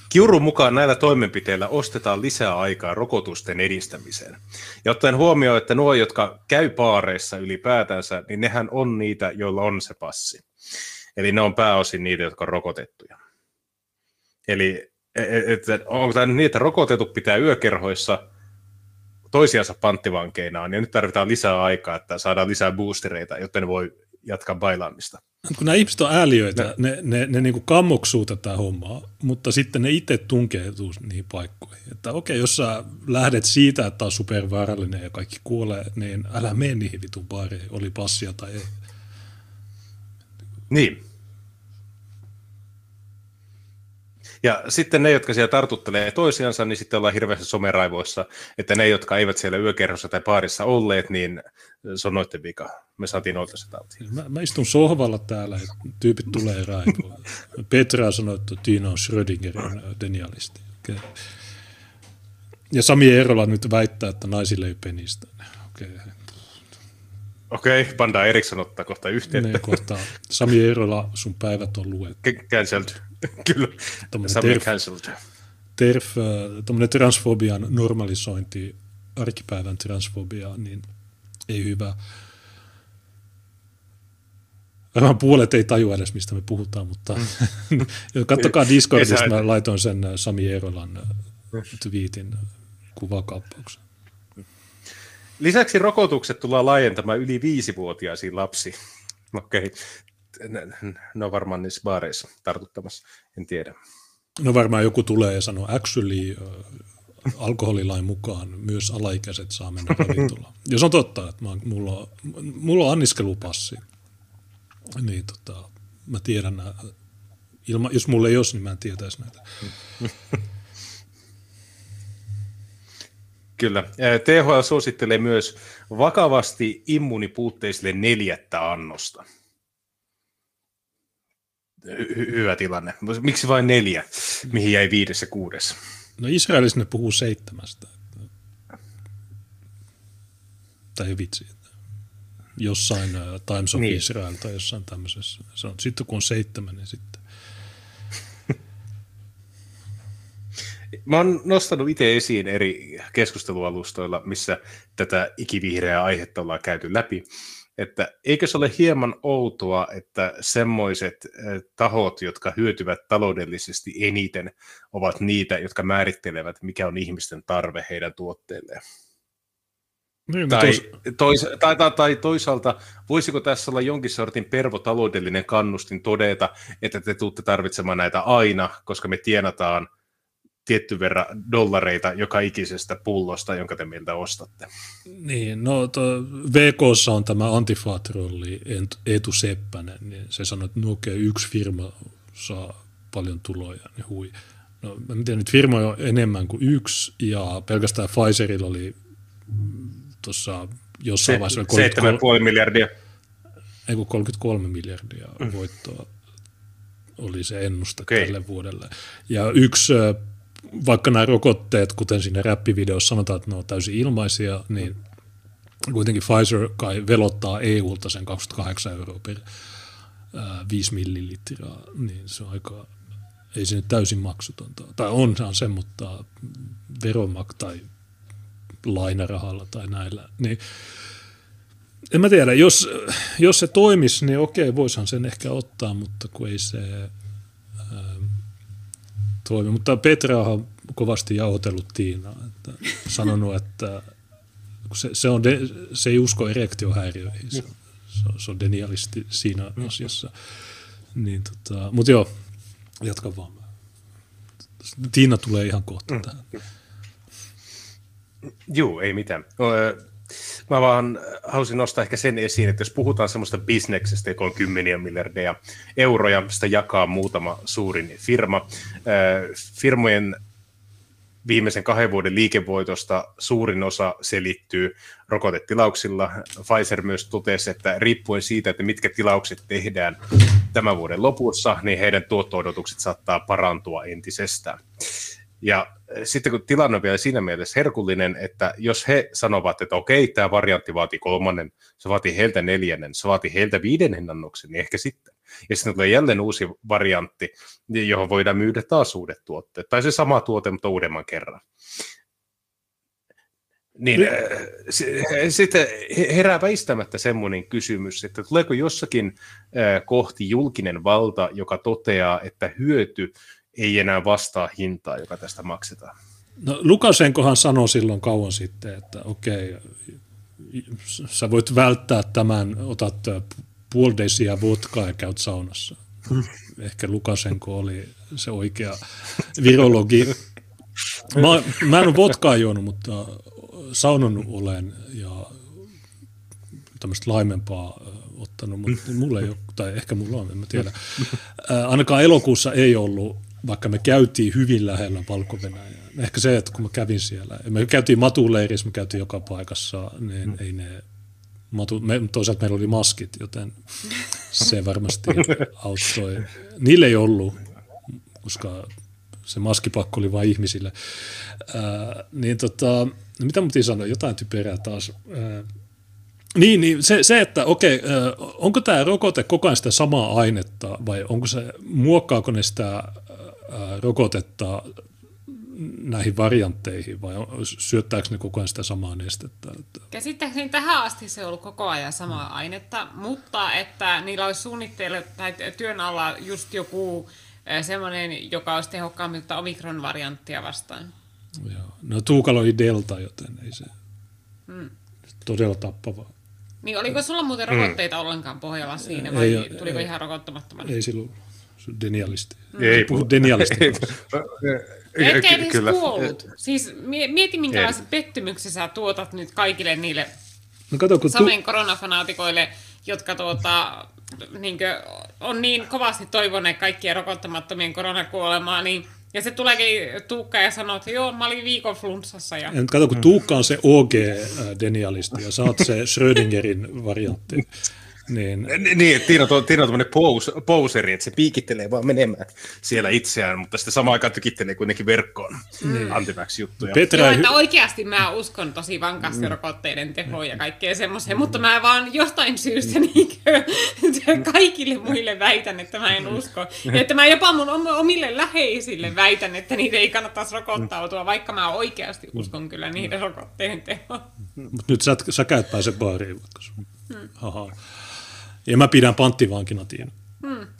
Kiurun mukaan näillä toimenpiteillä ostetaan lisää aikaa rokotusten edistämiseen. Ja ottaen huomioon, että nuo, jotka käy paareissa ylipäätänsä, niin nehän on niitä, joilla on se passi. Eli ne on pääosin niitä, jotka on rokotettuja. Eli että onko tämä niin, että rokotetut pitää yökerhoissa toisiansa panttivankeinaan, ja nyt tarvitaan lisää aikaa, että saadaan lisää boostereita, jotta ne voi jatkaa bailaamista. Kun nämä ihmiset on ääliöitä, no. ne, ne, ne niin kammoksuu tätä hommaa, mutta sitten ne itse tunkeutuu niihin paikkoihin. Että okei, jos sä lähdet siitä, että on supervaarallinen ja kaikki kuolee, niin älä mene niihin vitun baareihin, oli passia tai ei. Niin, Ja sitten ne, jotka siellä tartuttelee toisiansa, niin sitten ollaan hirveästi someraivoissa, että ne, jotka eivät siellä yökerhossa tai paarissa olleet, niin se on noiden vika. Me saatiin noilta se tauti. Mä, mä, istun sohvalla täällä ja tyypit tulee raivoa. Petra sanoi, että Tiina on Schrödingerin denialisti. Okay. Ja Sami Eerola nyt väittää, että naisille ei penistä. Okay. Okei, okay, Panda Eriksson ottaa kohta yhteyttä. Ne, kohta. Sami Eerola, sun päivät on luettu. Cancelled. Kyllä. Sami cancelled. TERF, äh, transfobian normalisointi, arkipäivän transfobia, niin ei hyvä. Varmaan puolet ei tajua edes, mistä me puhutaan, mutta mm. kattokaa Discordista, mä laitoin sen äh, Sami Eerolan äh, twiitin kuvakaappauksen. Lisäksi rokotukset tullaan laajentamaan yli viisivuotiaisiin lapsiin. Okei, okay. ne on varmaan niissä baareissa tartuttamassa, en tiedä. No varmaan joku tulee ja sanoo, actually alkoholilain mukaan myös alaikäiset saa mennä ravintolaan. Jos on totta, että mä, mulla, on, mulla on anniskelupassi, niin tota, mä tiedän nämä, ilma, jos mulla ei olisi, niin mä en tietäisi näitä. Kyllä. THL suosittelee myös vakavasti immunipuutteisille neljättä annosta. Hy- hyvä tilanne. Miksi vain neljä, mihin jäi viidessä kuudessa? No Israelissa ne puhuu seitsemästä. Tai vitsi. Jossain Times of niin. Israel tai jossain tämmöisessä. Se on, sitten kun on seitsemän, niin sitten Mä oon nostanut itse esiin eri keskustelualustoilla, missä tätä ikivihreää aihetta ollaan käyty läpi, että eikö se ole hieman outoa, että semmoiset eh, tahot, jotka hyötyvät taloudellisesti eniten, ovat niitä, jotka määrittelevät, mikä on ihmisten tarve heidän tuotteilleen. Niin, tai, tois, tai, tai, tai toisaalta, voisiko tässä olla jonkin sortin pervotaloudellinen kannustin todeta, että te tuutte tarvitsemaan näitä aina, koska me tienataan – tietty verran dollareita joka ikisestä pullosta, jonka te meiltä ostatte. Niin, no VKssa on tämä antifaatrolli Eetu Seppänen, niin se sanoi, että no okei, yksi firma saa paljon tuloja, niin hui. No, mä tiedän, nyt firmoja on enemmän kuin yksi, ja pelkästään Pfizerilla oli tuossa jossain vaiheessa... 7,5 miljardia. Ei kun 33 miljardia mm. voittoa oli se ennuste okay. tälle vuodelle. Ja yksi vaikka nämä rokotteet, kuten siinä räppivideossa sanotaan, että ne on täysin ilmaisia, niin kuitenkin Pfizer kai velottaa EUlta sen 28 euroa per 5 millilitraa, niin se on aika, ei se nyt täysin maksutonta. Tai onhan se, mutta veromak tai lainarahalla tai näillä. Niin, En mä tiedä, jos, jos se toimisi, niin okei, voisihan sen ehkä ottaa, mutta kun ei se ää, toimi. Mutta Petra on kovasti jauhotellut Tiinaa, että sanonut, että se, se, on de, se ei usko erektiohäiriöihin, se, se, se on denialisti siinä asiassa. Niin, tota, mutta joo, jatka vaan. Tiina tulee ihan kohta tähän. Joo, ei mitään. Mä vaan halusin nostaa ehkä sen esiin, että jos puhutaan semmoista bisneksestä, joka on kymmeniä miljardeja euroja, sitä jakaa muutama suurin firma. Firmojen viimeisen kahden vuoden liikevoitosta suurin osa selittyy rokotetilauksilla. Pfizer myös totesi, että riippuen siitä, että mitkä tilaukset tehdään tämän vuoden lopussa, niin heidän tuotto-odotukset saattaa parantua entisestään. Ja sitten kun tilanne on vielä siinä mielessä herkullinen, että jos he sanovat, että okei, tämä variantti vaatii kolmannen, se vaatii heiltä neljännen, se vaatii heiltä viidennen annoksen, niin ehkä sitten. Ja sitten tulee jälleen uusi variantti, johon voidaan myydä taas uudet tuotteet. Tai se sama tuote, mutta uudemman kerran. Niin, äh, sitten herää väistämättä semmoinen kysymys, että tuleeko jossakin äh, kohti julkinen valta, joka toteaa, että hyöty ei enää vastaa hintaa, joka tästä maksetaan. No Lukasenkohan sanoi silloin kauan sitten, että okei, sä voit välttää tämän, otat puoldeisia vodkaa ja käyt saunassa. Ehkä Lukasenko oli se oikea virologi. Mä, mä en ole vodkaa juonut, mutta saunon olen ja tämmöistä laimempaa ottanut, mutta mulla ei ole, tai ehkä mulla on, en mä tiedä. ainakaan elokuussa ei ollut vaikka me käytiin hyvin lähellä valko Ehkä se, että kun mä kävin siellä, me käytiin matuleirissä, me käytiin joka paikassa, niin mm. ei ne matu, me, toisaalta meillä oli maskit, joten se varmasti auttoi. Niille ei ollut, koska se maskipakko oli vain ihmisille. Ää, niin tota, mitä mun sanoa, jotain typerää taas. Ää, niin, niin se, se, että okei, onko tämä rokote koko ajan sitä samaa ainetta vai onko se, muokkaako ne sitä rokotetta näihin variantteihin vai syöttääkö ne koko ajan sitä samaa nestettä? Käsittääkseni tähän asti se on ollut koko ajan samaa mm. ainetta, mutta että niillä olisi suunnitteilla tai työn alla just joku semmoinen, joka olisi tehokkaampi omikron-varianttia vastaan. Joo. No Tuukalo oli delta, joten ei se hmm. todella tappavaa. Niin, oliko sulla muuten mm. rokotteita hmm. ollenkaan pohjalla siinä vai ei, tuliko ei, ihan rokottamattomana? Ei silloin denialisti. Mm. Ei puhu denialisti. Eikä edes Kyllä. kuollut. Siis mieti, minkälaisen pettymyksen sä tuotat nyt kaikille niille no kato, kun Samen tu- koronafanaatikoille, jotka tuota, niin kuin, on niin kovasti toivoneet kaikkien rokottamattomien koronakuolemaa, niin ja se tuleekin Tuukka ja sanoo, että joo, mä olin viikon flunssassa. Ja... Kato, kun Tuukka on se OG-denialisti ja sä oot se Schrödingerin variantti. Niin, niin että Tiina, Tiina on tämmöinen pous, pouseri, että se piikittelee vaan menemään siellä itseään, mutta sitten samaan aikaan tykittelee kuitenkin verkkoon mm. antivax juttuja. Petra... Joo, että oikeasti mä uskon tosi vankasti mm. rokotteiden tehoon ja kaikkea semmoiseen, mm. mutta mä vaan jostain syystä niin kaikille muille väitän, että mä en usko. Ja että mä jopa mun omille läheisille väitän, että niitä ei kannattaisi rokottautua, vaikka mä oikeasti uskon kyllä niiden rokotteiden tehoon. Mutta nyt sä, sä käyt pääse baariin vaikka sun. Hmm. Ja mä pidän panttivankina Tiina. Hmm.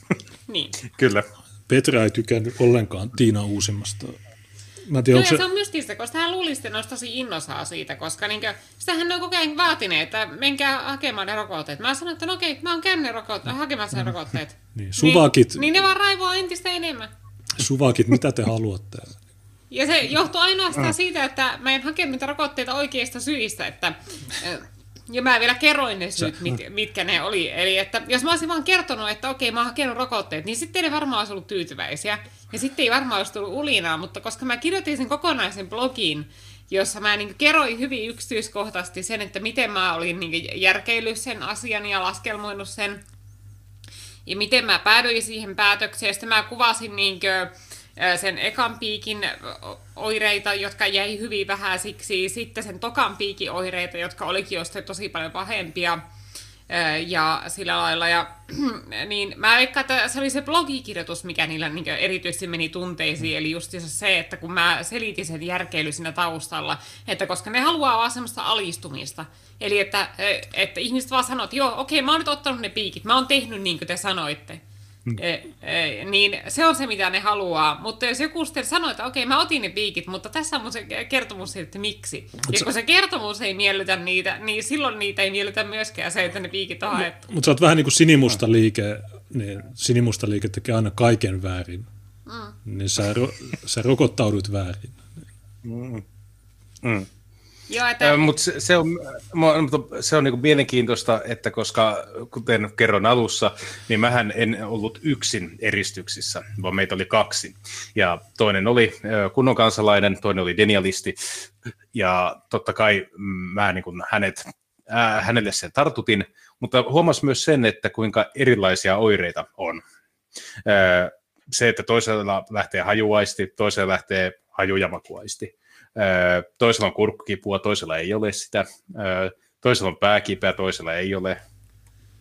Niin. Kyllä. Petra ei tykännyt ollenkaan Tiina uusimmasta. Mä tiedän, no, se... se on mystistä, koska hän luulisi, että tosi innosaa siitä, koska niin sitähän on koko ajan vaatineet, että menkää hakemaan ne rokotteet. Mä sanoin, että no okei, mä oon käynyt rokotteet, hakemassa ne mm. rokotteet. niin, suvakit. Niin, niin ne vaan raivoaa entistä enemmän. Suvakit, mitä te haluatte? Ja se johtuu ainoastaan mm. siitä, että mä en hake niitä rokotteita oikeista syistä, että ja mä vielä kerroin ne syyt, mit, mitkä ne oli. Eli että jos mä olisin vaan kertonut, että okei, mä oon hakenut rokotteet, niin sitten ei varmaan olisi ollut tyytyväisiä. Ja sitten ei varmaan olisi tullut ulinaa, mutta koska mä kirjoitin sen kokonaisen blogin, jossa mä niin kerroin hyvin yksityiskohtaisesti sen, että miten mä olin niin järkeillyt sen asian ja laskelmoinut sen, ja miten mä päädyin siihen päätökseen. Ja sitten mä kuvasin niin kuin, sen ekan piikin oireita, jotka jäi hyvin vähäisiksi, sitten sen tokan piikin oireita, jotka olikin jo tosi paljon pahempia, ja sillä lailla. Ja, niin mä veikkaan, että se oli se blogikirjoitus, mikä niillä niin erityisesti meni tunteisiin, eli just se, että kun mä selitin sen järkeily siinä taustalla, että koska ne haluaa vaan semmoista alistumista, eli että, että ihmiset vaan sanoo, että joo, okei, mä oon nyt ottanut ne piikit, mä oon tehnyt niin kuin te sanoitte. Mm. E, e, niin se on se, mitä ne haluaa. Mutta jos joku sitten sanoo, että okei, mä otin ne piikit, mutta tässä on mun se kertomus, että miksi. Mut ja kun se kertomus ei miellytä niitä, niin silloin niitä ei miellytä myöskään se, että ne piikit on haettu. Mutta sä oot vähän niin kuin sinimusta liike, niin sinimusta liike tekee aina kaiken väärin. Mm. Niin sä, sä rokottaudut väärin. Mm. Mm. Joo, että... Mutta se, se on, se on niin mielenkiintoista, että koska kuten kerron alussa, niin mähän en ollut yksin eristyksissä, vaan meitä oli kaksi. Ja toinen oli kunnon kansalainen, toinen oli denialisti. Ja totta kai mä niin kuin hänet, äh, hänelle sen tartutin, mutta huomas myös sen, että kuinka erilaisia oireita on. Äh, se, että toisella lähtee hajuaisti, toisella lähtee haju- ja makuaisti toisella on kurkkukipua, toisella ei ole sitä, toisella on pääkipeä, toisella ei ole.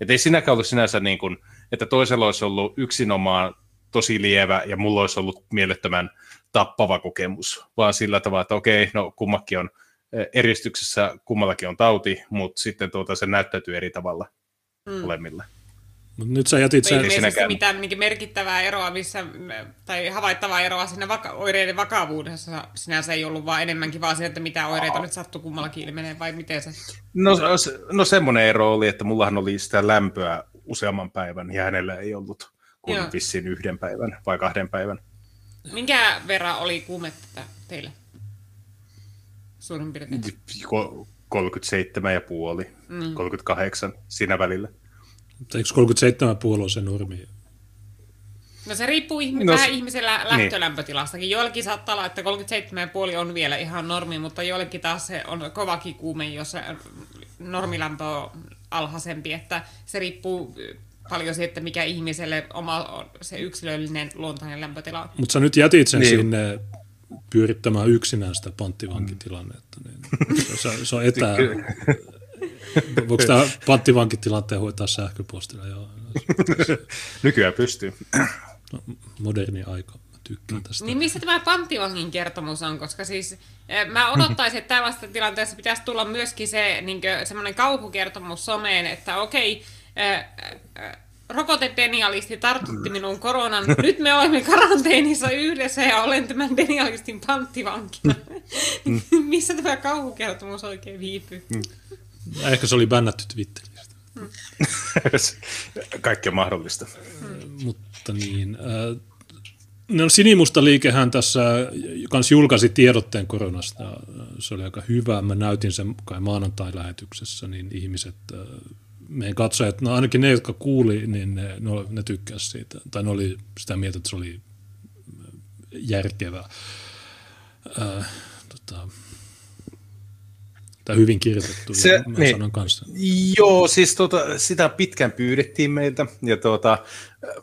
Et ei sinäkään ollut sinänsä niin kuin, että toisella olisi ollut yksinomaan tosi lievä ja mulla olisi ollut mielettömän tappava kokemus, vaan sillä tavalla, että okei, no kummakin on eristyksessä, kummallakin on tauti, mutta sitten tuota, se näyttäytyy eri tavalla mm. Mut nyt sä jätit sen... Ei mitään merkittävää eroa, missä, tai havaittavaa eroa siinä vaka- oireiden vakavuudessa sinänsä ei ollut, vaan enemmänkin vaan se, että mitä oireita nyt sattuu kummallakin ilmenee, vai miten se? No, no semmoinen ero oli, että mullahan oli sitä lämpöä useamman päivän, ja hänellä ei ollut kuin Joo. vissiin yhden päivän vai kahden päivän. Minkä verran oli kuumetta teille? Suurin piirtein. 37 ja puoli, mm. 38 siinä välillä. Eikö 37 puolue se normi? No se riippuu ihmi- no, vähän ihmisellä niin. lähtölämpötilastakin. Niin. Joillekin saattaa olla, että 37,5 on vielä ihan normi, mutta joillekin taas se on kovakin kuume, jos se normilämpö on alhaisempi. Että se riippuu paljon siitä, mikä ihmiselle oma se yksilöllinen luontainen lämpötila on. Mutta sä nyt jätit sen niin. sinne pyörittämään yksinään sitä panttivankitilannetta. Niin se, se on etä, Voiko tämä panttivankitilanteen hoitaa sähköpostilla? Joo. Nykyään pystyy. No, moderni aika. tykkään tästä. Niin missä tämä panttivangin kertomus on? Koska siis eh, mä odottaisin, että tällaista tilanteessa pitäisi tulla myöskin se niin semmoinen kauhukertomus someen, että okei, äh, äh, rokotedenialisti tartutti minun koronan. Nyt me olemme karanteenissa yhdessä ja olen tämän denialistin panttivankina. Mm. Missä tämä kauhukertomus oikein viipyy? Ehkä se oli bännätty Twitteristä. Hmm. Kaikkea mahdollista. Mutta niin. Äh, no, Sinimusta liikehän tässä kans julkaisi tiedotteen koronasta. Se oli aika hyvä. Mä näytin sen kai maanantai-lähetyksessä, niin ihmiset, äh, meidän katsojat, no ainakin ne, jotka kuuli, niin ne, ne, ne tykkäsivät siitä. Tai ne oli sitä mieltä, että se oli järkevä. Äh, tota, tai hyvin kirjoitettu, se, mä niin, sanon kanssa. Joo, siis tota, sitä pitkään pyydettiin meiltä, ja tota,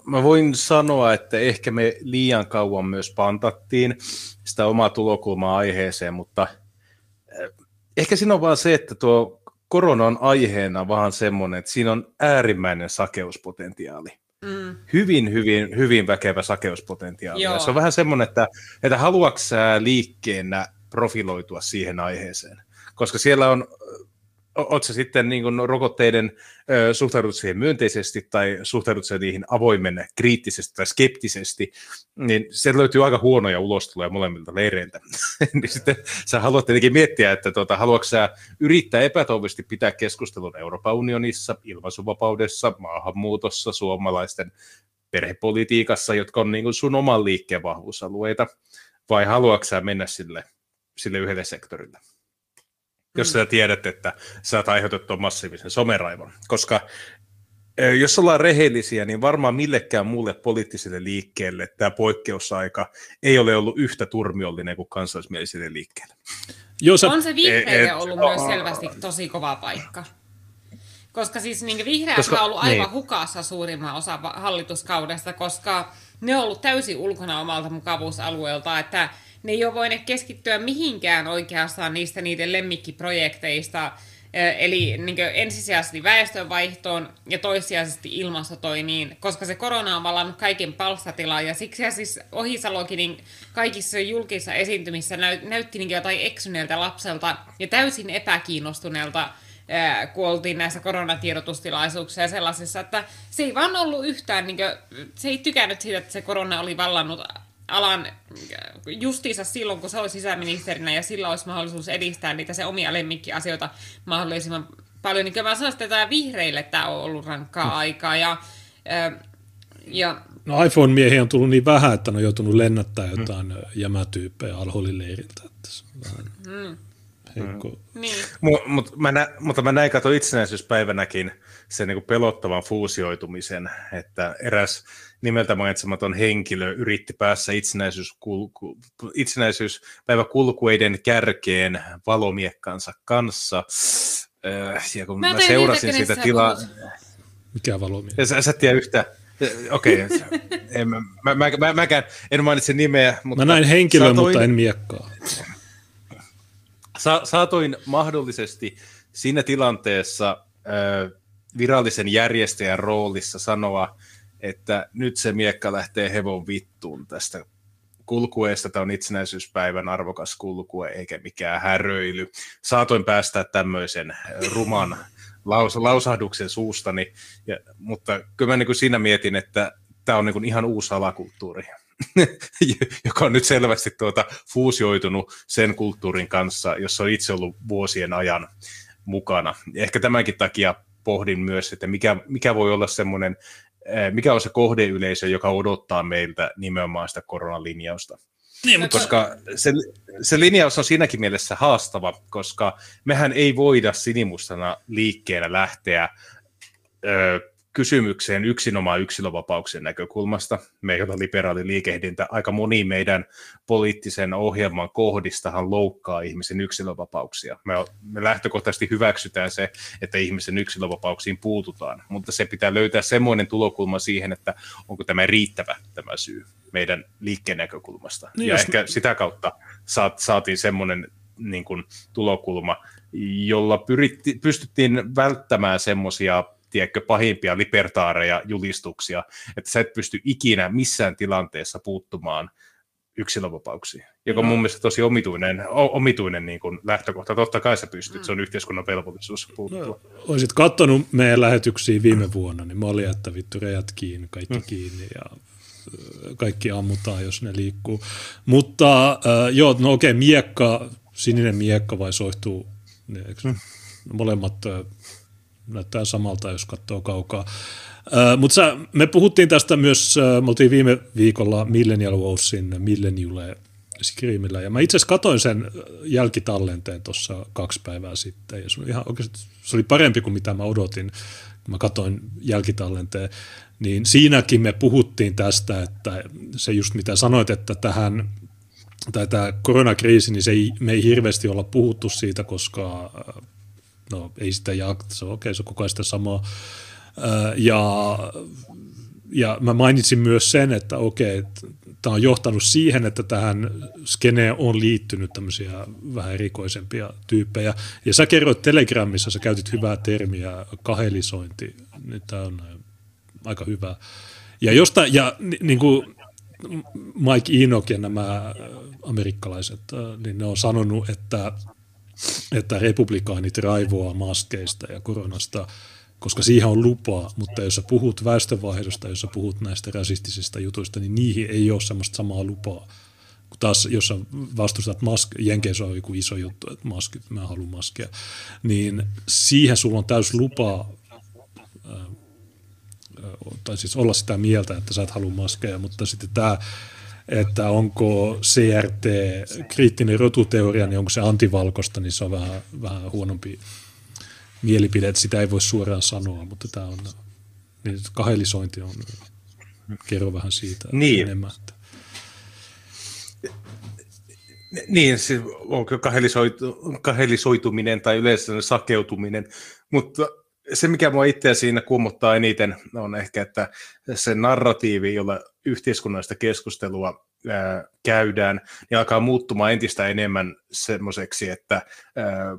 mä voin sanoa, että ehkä me liian kauan myös pantattiin sitä omaa tulokulmaa aiheeseen, mutta eh, ehkä siinä on vaan se, että tuo korona on aiheena vaan semmoinen, että siinä on äärimmäinen sakeuspotentiaali. Mm. Hyvin, hyvin, hyvin väkevä sakeuspotentiaali. Ja se on vähän semmoinen, että, että haluatko sä liikkeenä profiloitua siihen aiheeseen koska siellä on, oot se sitten niin kuin rokotteiden suhtaudut siihen myönteisesti tai suhtaudut siihen niihin avoimen kriittisesti tai skeptisesti, niin sieltä löytyy aika huonoja ulostuloja molemmilta leireiltä. niin sitten sä haluat tietenkin miettiä, että tuota, haluatko sä yrittää epätoivoisesti pitää keskustelun Euroopan unionissa, ilmaisuvapaudessa, maahanmuutossa, suomalaisten perhepolitiikassa, jotka on niin kuin sun oman liikkeen vahvuusalueita, vai haluatko sä mennä sille, sille yhdelle sektorille? Jos mm. sä tiedät, että sä oot aiheutettu massiivisen someraivon. Koska jos ollaan rehellisiä, niin varmaan millekään muulle poliittiselle liikkeelle tämä poikkeusaika ei ole ollut yhtä turmiollinen kuin kansallismieliselle liikkeelle. Joo, sä... On se vihreille ollut et, myös selvästi tosi kova paikka. Koska siis niin vihreät koska, on ollut aivan niin. hukassa suurimman osa hallituskaudesta, koska ne on ollut täysin ulkona omalta mukavuusalueelta, että ne ei ole voineet keskittyä mihinkään oikeastaan niistä niiden lemmikkiprojekteista, eli niin ensisijaisesti väestönvaihtoon ja toissijaisesti ilmastotoimiin, koska se korona on vallannut kaiken palstatilaa, ja siksi siis Ohisalokin niin kaikissa julkisissa esiintymissä näytti niin jotain eksyneeltä lapselta ja täysin epäkiinnostuneelta kun oltiin näissä koronatiedotustilaisuuksissa ja sellaisissa, että se ei vaan ollut yhtään, niin kuin, se ei tykännyt siitä, että se korona oli vallannut alan justiinsa silloin, kun se oli sisäministerinä ja sillä olisi mahdollisuus edistää niitä se omia lemmikkiasioita mahdollisimman paljon. Niin kyllä mä sanoisin, että tämä vihreille tämä on ollut rankkaa mm. aikaa ja, ja No iPhone-miehiä on tullut niin vähän, että ne on joutunut lennättää jotain mm. jämätyyppejä alholin leiriltä. Että se on vähän... Mm heikko. Mm. Niin. M- mut mä nä- mutta mä näin kato itsenäisyyspäivänäkin sen niin pelottavan fuusioitumisen, että eräs nimeltä mainitsematon henkilö yritti päässä itsenäisyyskulku, itsenäisyyspäiväkulkueiden kärkeen valomiekkansa kanssa. Äh, ja kun mä, mä seurasin sitä tilaa... Mikä valomiekka? Sä, sä tiedä yhtä, Okei, okay. mä, mä, mä, mä, mäkään en mainitse nimeä. Mutta mä näin henkilön, satoin, mutta en miekkaa. Sa- saatoin mahdollisesti siinä tilanteessa äh, virallisen järjestäjän roolissa sanoa, että nyt se miekka lähtee hevon vittuun tästä kulkueesta. Tämä on itsenäisyyspäivän arvokas kulkue eikä mikään häröily. Saatoin päästä tämmöisen ruman laus- lausahduksen suustani, ja, mutta kyllä mä niin kuin siinä mietin, että tämä on niin kuin ihan uusi alakulttuuri. joka on nyt selvästi tuota fuusioitunut sen kulttuurin kanssa, jossa on itse ollut vuosien ajan mukana. Ehkä tämänkin takia pohdin myös, että mikä, mikä voi olla semmoinen, mikä on se kohdeyleisö, joka odottaa meiltä nimenomaan sitä koronalinjausta. Niin, mutta... Koska se, se linjaus on siinäkin mielessä haastava, koska mehän ei voida sinimustana liikkeellä lähteä ö, kysymykseen yksinomaan yksilövapauksien näkökulmasta. Meillä on liberaali liikehdintä. Aika moni meidän poliittisen ohjelman kohdistahan loukkaa ihmisen yksilövapauksia. Me, me lähtökohtaisesti hyväksytään se, että ihmisen yksilövapauksiin puututaan, mutta se pitää löytää semmoinen tulokulma siihen, että onko tämä riittävä tämä syy meidän liikkeen näkökulmasta. Niin ja jos... ehkä sitä kautta saat, saatiin semmoinen niin kuin, tulokulma, jolla pyritti, pystyttiin välttämään semmoisia tiedätkö, pahimpia libertaareja julistuksia, että sä et pysty ikinä missään tilanteessa puuttumaan yksilövapauksiin, joka on mun mielestä tosi omituinen, omituinen niin kuin lähtökohta. Totta kai sä pystyt, se on yhteiskunnan velvollisuus puuttua. No, olisit katsonut meidän lähetyksiä viime vuonna, niin mä olin, että vittu rejät kiinni, kaikki mm. kiinni ja kaikki ammutaan, jos ne liikkuu. Mutta äh, joo, no okei, miekka, sininen miekka vai soihtuu, ne, mm. molemmat äh, näyttää samalta, jos katsoo kaukaa. Uh, Mutta me puhuttiin tästä myös, uh, me oltiin viime viikolla Millennial Wowsin Millenniule Screamillä, ja mä itse asiassa katoin sen jälkitallenteen tuossa kaksi päivää sitten, ja se oli, ihan oikeasti, se oli parempi kuin mitä mä odotin, kun mä katoin jälkitallenteen, niin siinäkin me puhuttiin tästä, että se just mitä sanoit, että tähän tai tämä koronakriisi, niin se ei, me ei hirveästi olla puhuttu siitä, koska no ei sitä on okei, se on koko ajan sitä samaa. Ja, ja mä mainitsin myös sen, että okei, tämä on johtanut siihen, että tähän skeneen on liittynyt tämmöisiä vähän erikoisempia tyyppejä. Ja sä kerroit Telegramissa, sä käytit hyvää termiä, kahelisointi, niin tämä on aika hyvä. Ja, josta, ja niin kuin Mike Enoch ja nämä amerikkalaiset, niin ne on sanonut, että että republikaanit raivoaa maskeista ja koronasta, koska siihen on lupaa, mutta jos sä puhut väestönvaihdosta, jos sä puhut näistä rasistisista jutuista, niin niihin ei ole semmoista samaa lupaa. Kun taas, jos sä vastustat mask, Jenkeissä on joku iso juttu, että maskit, mä haluan maskeja, niin siihen sulla on täys lupaa tai siis olla sitä mieltä, että sä et halua maskeja, mutta sitten tämä että onko CRT kriittinen rotuteoria, niin onko se antivalkosta, niin se on vähän, vähän huonompi mielipide, että sitä ei voi suoraan sanoa, mutta tämä on, niin kahelisointi on, kerro vähän siitä niin. enemmän. Niin, siis onko kahelisoitu, kahelisoituminen tai yleensä sakeutuminen, mutta se, mikä mua itseä siinä kummottaa eniten, on ehkä, että se narratiivi, jolla yhteiskunnallista keskustelua ää, käydään, niin alkaa muuttumaan entistä enemmän semmoiseksi, että ää,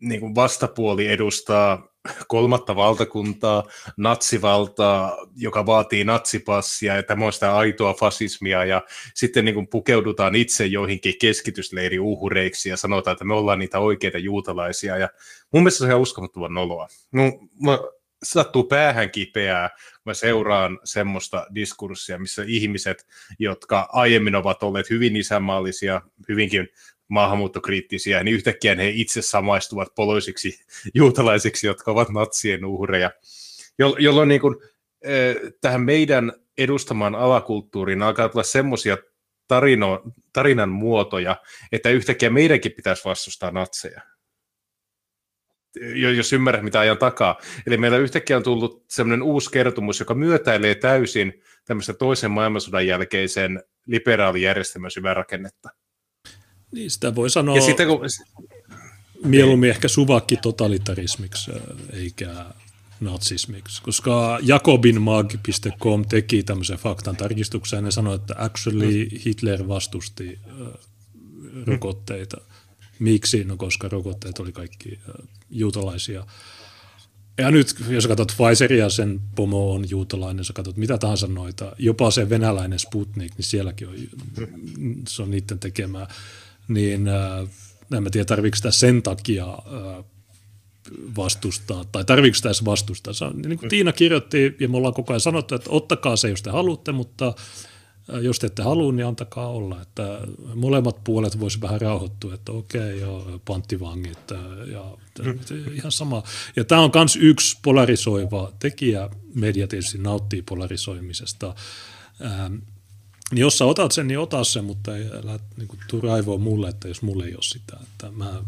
niin kuin vastapuoli edustaa kolmatta valtakuntaa, natsivaltaa, joka vaatii natsipassia ja tämmöistä aitoa fasismia ja sitten niin kuin pukeudutaan itse joihinkin keskitysleiri uhreiksi ja sanotaan, että me ollaan niitä oikeita juutalaisia ja mun mielestä se on ihan uskomattoman noloa. No, mä, sattuu päähän kipeää, mä seuraan semmoista diskurssia, missä ihmiset, jotka aiemmin ovat olleet hyvin isänmaallisia, hyvinkin maahanmuuttokriittisiä, niin yhtäkkiä he itse samaistuvat poloisiksi juutalaisiksi, jotka ovat natsien uhreja, jolloin niin kuin, tähän meidän edustamaan alakulttuuriin alkaa tulla semmoisia tarino, tarinan muotoja, että yhtäkkiä meidänkin pitäisi vastustaa natseja. Jos ymmärrät, mitä ajan takaa. Eli meillä yhtäkkiä on tullut semmoinen uusi kertomus, joka myötäilee täysin tämmöistä toisen maailmansodan jälkeisen liberaalijärjestelmän syvärakennetta. Niin, sitä voi sanoa ja sitten, kun... mieluummin ehkä suvakki totalitarismiksi eikä natsismiksi, koska jakobinmag.com teki tämmöisen faktan tarkistuksen ja ne sanoi, että actually Hitler vastusti rokotteita. Miksi? No koska rokotteet oli kaikki juutalaisia. Ja nyt, jos katsot Pfizeria, sen pomo on juutalainen, sä katsot mitä tahansa noita, jopa se venäläinen Sputnik, niin sielläkin on, se on niiden tekemää niin äh, en mä tiedä, tarvitsetko sitä sen takia äh, vastustaa, tai tarvitsetko sitä edes vastustaa. Se on, niin kuin Tiina kirjoitti, ja me ollaan koko ajan sanottu, että ottakaa se, jos te haluatte, mutta äh, jos te ette halua, niin antakaa olla. Että molemmat puolet voisi vähän rauhoittua, että okei, joo, panttivangit ja ihan sama. Ja tämä on myös yksi polarisoiva tekijä. Media tietysti nauttii polarisoimisesta. Ähm, jos sä otat sen, niin ota sen, mutta ei älä niin kuin, tuu raivoa mulle, että jos mulle ei ole sitä. Että mä,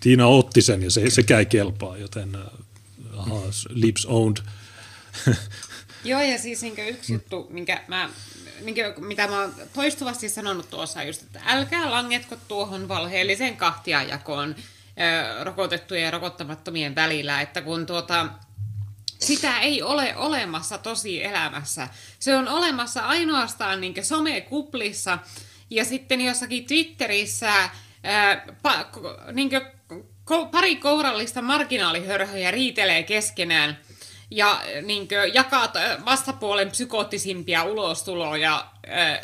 Tiina otti sen ja se, sekä ei kelpaa, joten uh, aha, lips owned. Joo, ja siis niin yksi juttu, minkä mä, minkä, mitä mä oon toistuvasti sanonut tuossa just, että älkää langetko tuohon valheelliseen kahtiajakoon rokotettujen ja rokottamattomien välillä, että kun tuota, sitä ei ole olemassa tosi elämässä. Se on olemassa ainoastaan niin somekuplissa ja sitten jossakin Twitterissä ää, pa, niin ko, pari kourallista marginaalihörhöjä riitelee keskenään ja niin kuin, jakaa vastapuolen psykoottisimpia ulostuloja.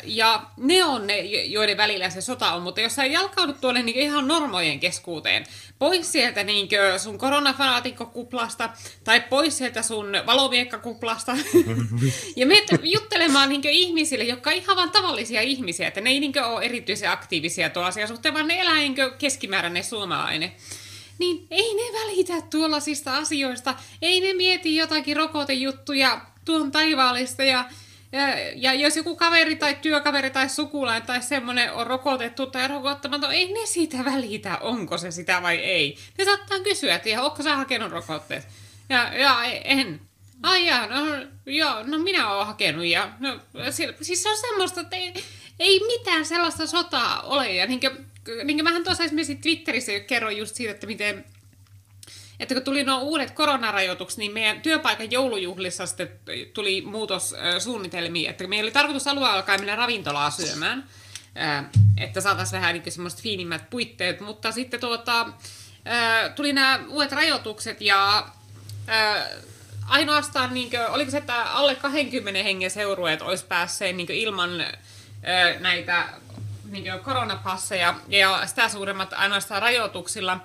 Ja ne on ne, joiden välillä se sota on. Mutta jos sä jalkaudut tuonne niin ihan normojen keskuuteen, pois sieltä niin sun koronafanaatikkokuplasta tai pois sieltä sun valomiekkakuplasta ja me juttelemaan niin ihmisille, jotka on ihan vaan tavallisia ihmisiä, että ne ei niin ole erityisen aktiivisia tuolla asian suhteen, vaan ne elää niin keskimääräinen suomalainen niin ei ne välitä tuollaisista asioista. Ei ne mieti jotakin rokotejuttuja tuon taivaallista ja ja, ja jos joku kaveri tai työkaveri tai sukulainen tai semmoinen on rokotettu tai rokottamaton, ei ne siitä välitä, onko se sitä vai ei. Ne saattaa kysyä, että onko sä hakenut rokotteet? Ja, ja en. Ai jaa, no, joo, no minä olen hakenut. Ja, no, siis se on semmoista, että ei, ei mitään sellaista sotaa ole. Ja niin kuin, niin kuin mähän tuossa esimerkiksi Twitterissä kerroin just siitä, että miten että kun tuli nuo uudet koronarajoitukset, niin meidän työpaikan joulujuhlissa sitten tuli muutos suunnitelmiin, että meillä oli tarkoitus alue alkaa mennä ravintolaa syömään, että saataisiin vähän niin semmoiset fiinimmät puitteet, mutta sitten tuota, tuli nämä uudet rajoitukset ja ainoastaan, niin kuin, oliko se, että alle 20 hengen seurueet olisi päässeet niin ilman näitä niin koronapasseja ja sitä suuremmat ainoastaan rajoituksilla.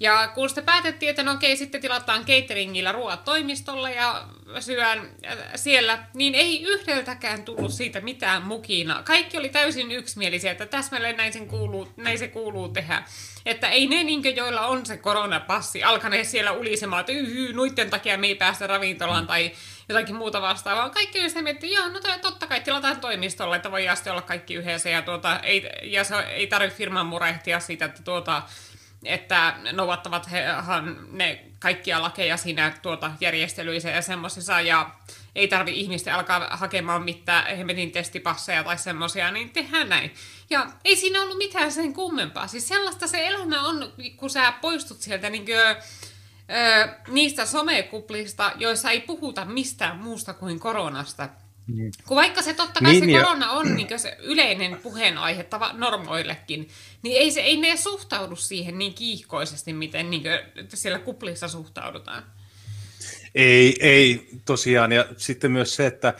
Ja kun sitten päätettiin, että no okei, sitten tilataan cateringilla ruoat toimistolle ja syön siellä, niin ei yhdeltäkään tullut siitä mitään mukina. Kaikki oli täysin yksimielisiä, että täsmälleen näin, sen kuuluu, näin se kuuluu tehdä. Että ei ne, niin joilla on se koronapassi, alkaneet siellä ulisemaan, että yhy, nuitten takia me ei päästä ravintolaan tai jotakin muuta vastaavaa. Kaikki oli sitä että joo, no totta kai tilataan toimistolle, että voi asti olla kaikki yhdessä ja, tuota, ei, ja se, ei tarvitse firman murehtia siitä, että tuota, että noudattavat hehan ne kaikkia lakeja siinä tuota järjestelyissä ja semmoisissa, ja ei tarvi ihmisten alkaa hakemaan mitään hemmetin testipasseja tai semmoisia, niin tehdään näin. Ja ei siinä ollut mitään sen kummempaa. Siis sellaista se elämä on, kun sä poistut sieltä niin kuin, ö, niistä somekuplista, joissa ei puhuta mistään muusta kuin koronasta. Mm. Kun vaikka se totta kai niin, se korona on niin se yleinen puheenaihe tava, normoillekin, niin ei, se, ei ne suhtaudu siihen niin kiihkoisesti, miten niin siellä kuplissa suhtaudutaan. Ei, ei tosiaan. Ja sitten myös se, että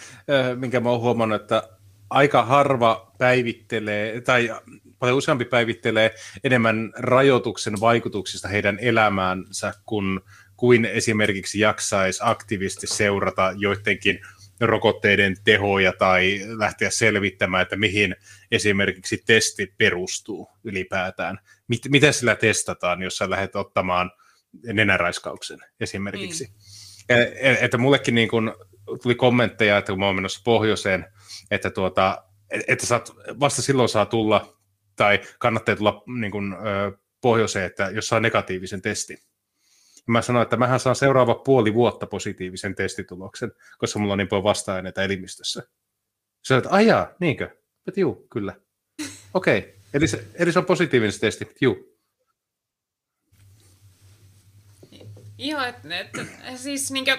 minkä mä oon huomannut, että aika harva päivittelee, tai paljon useampi päivittelee enemmän rajoituksen vaikutuksista heidän elämäänsä, kuin, kuin esimerkiksi jaksaisi aktiivisesti seurata joidenkin rokotteiden tehoja tai lähteä selvittämään, että mihin esimerkiksi testi perustuu ylipäätään. Mit, mitä sillä testataan, jos sä lähdet ottamaan nenäraiskauksen esimerkiksi. Mm. Että mullekin niin kun tuli kommentteja, että kun mä oon menossa pohjoiseen, että, tuota, että saat, vasta silloin saa tulla, tai kannattaa tulla niin kun, pohjoiseen, että jos saa negatiivisen testin. Mä sanoin, että mähän saan seuraava puoli vuotta positiivisen testituloksen, koska mulla on niin paljon vasta-aineita elimistössä. Se että ajaa, niinkö? Että juu, kyllä. Okei, okay. eli, se, eli se on positiivinen se testi, juu. Joo, että et, siis niinkö,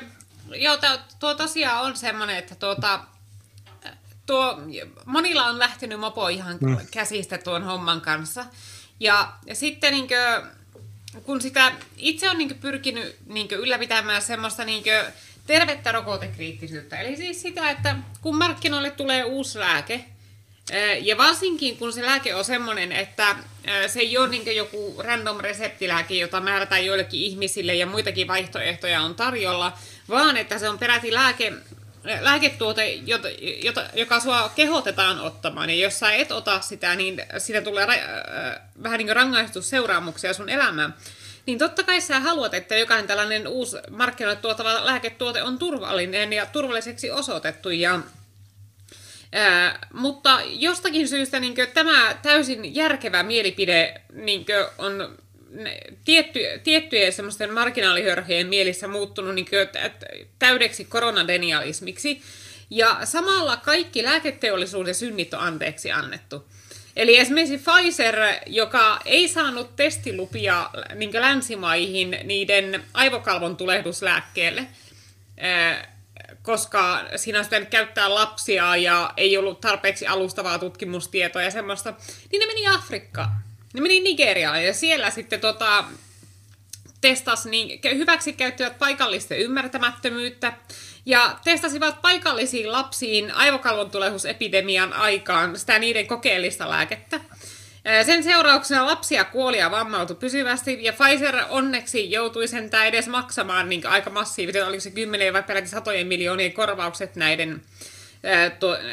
joo, tuo tosiaan on semmoinen, että tuota, tuo, monilla on lähtenyt mopo ihan mm. käsistä tuon homman kanssa. Ja, ja sitten niinkö, kun sitä itse on niin pyrkinyt niin ylläpitämään semmoista niin tervettä rokotekriittisyyttä. Eli siis sitä, että kun markkinoille tulee uusi lääke, ja varsinkin kun se lääke on semmoinen, että se ei ole niin joku random reseptilääke, jota määrätään joillekin ihmisille ja muitakin vaihtoehtoja on tarjolla, vaan että se on peräti lääke, lääketuote, jota, jota, joka sua kehotetaan ottamaan, ja jos sä et ota sitä, niin siitä tulee ra- äh, vähän niin kuin rangaistusseuraamuksia sun elämään. Niin totta kai sä haluat, että jokainen tällainen uusi markkinoille tuotava lääketuote on turvallinen ja turvalliseksi osoitettu. Ja, ää, äh, mutta jostakin syystä niin tämä täysin järkevä mielipide niin on tietty, tiettyjen semmoisten marginaalihörhien mielissä muuttunut niin kuin, täydeksi koronadenialismiksi. Ja samalla kaikki lääketeollisuuden synnit on anteeksi annettu. Eli esimerkiksi Pfizer, joka ei saanut testilupia niin länsimaihin niiden aivokalvon tulehduslääkkeelle, koska siinä on pitänyt käyttää lapsia ja ei ollut tarpeeksi alustavaa tutkimustietoa ja semmoista, niin ne meni Afrikkaan. Ne meni Nigeriaan ja siellä sitten tota, testas niin, hyväksi käyttivät paikallisten ymmärtämättömyyttä ja testasivat paikallisiin lapsiin aivokalvon tulehusepidemian aikaan sitä niiden kokeellista lääkettä. Sen seurauksena lapsia kuoli ja vammautui pysyvästi, ja Pfizer onneksi joutui sentään edes maksamaan niin aika massiivisesti, oliko se kymmenen vai peräti satojen miljoonien korvaukset näiden,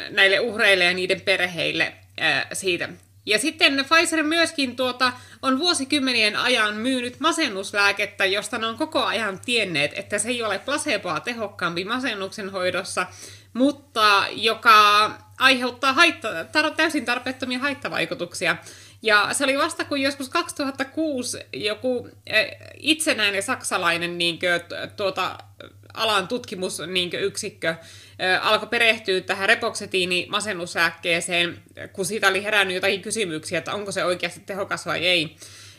näille uhreille ja niiden perheille siitä. Ja sitten Pfizer myöskin tuota, on vuosikymmenien ajan myynyt masennuslääkettä, josta ne on koko ajan tienneet, että se ei ole placeboa tehokkaampi masennuksen hoidossa, mutta joka aiheuttaa haitta, tar- täysin tarpeettomia haittavaikutuksia. Ja se oli vasta kun joskus 2006 joku eh, itsenäinen saksalainen niin kuin, tuota, alan tutkimusyksikkö alkoi perehtyä tähän repoksetiini-masennuslääkkeeseen, kun siitä oli herännyt jotakin kysymyksiä, että onko se oikeasti tehokas vai ei.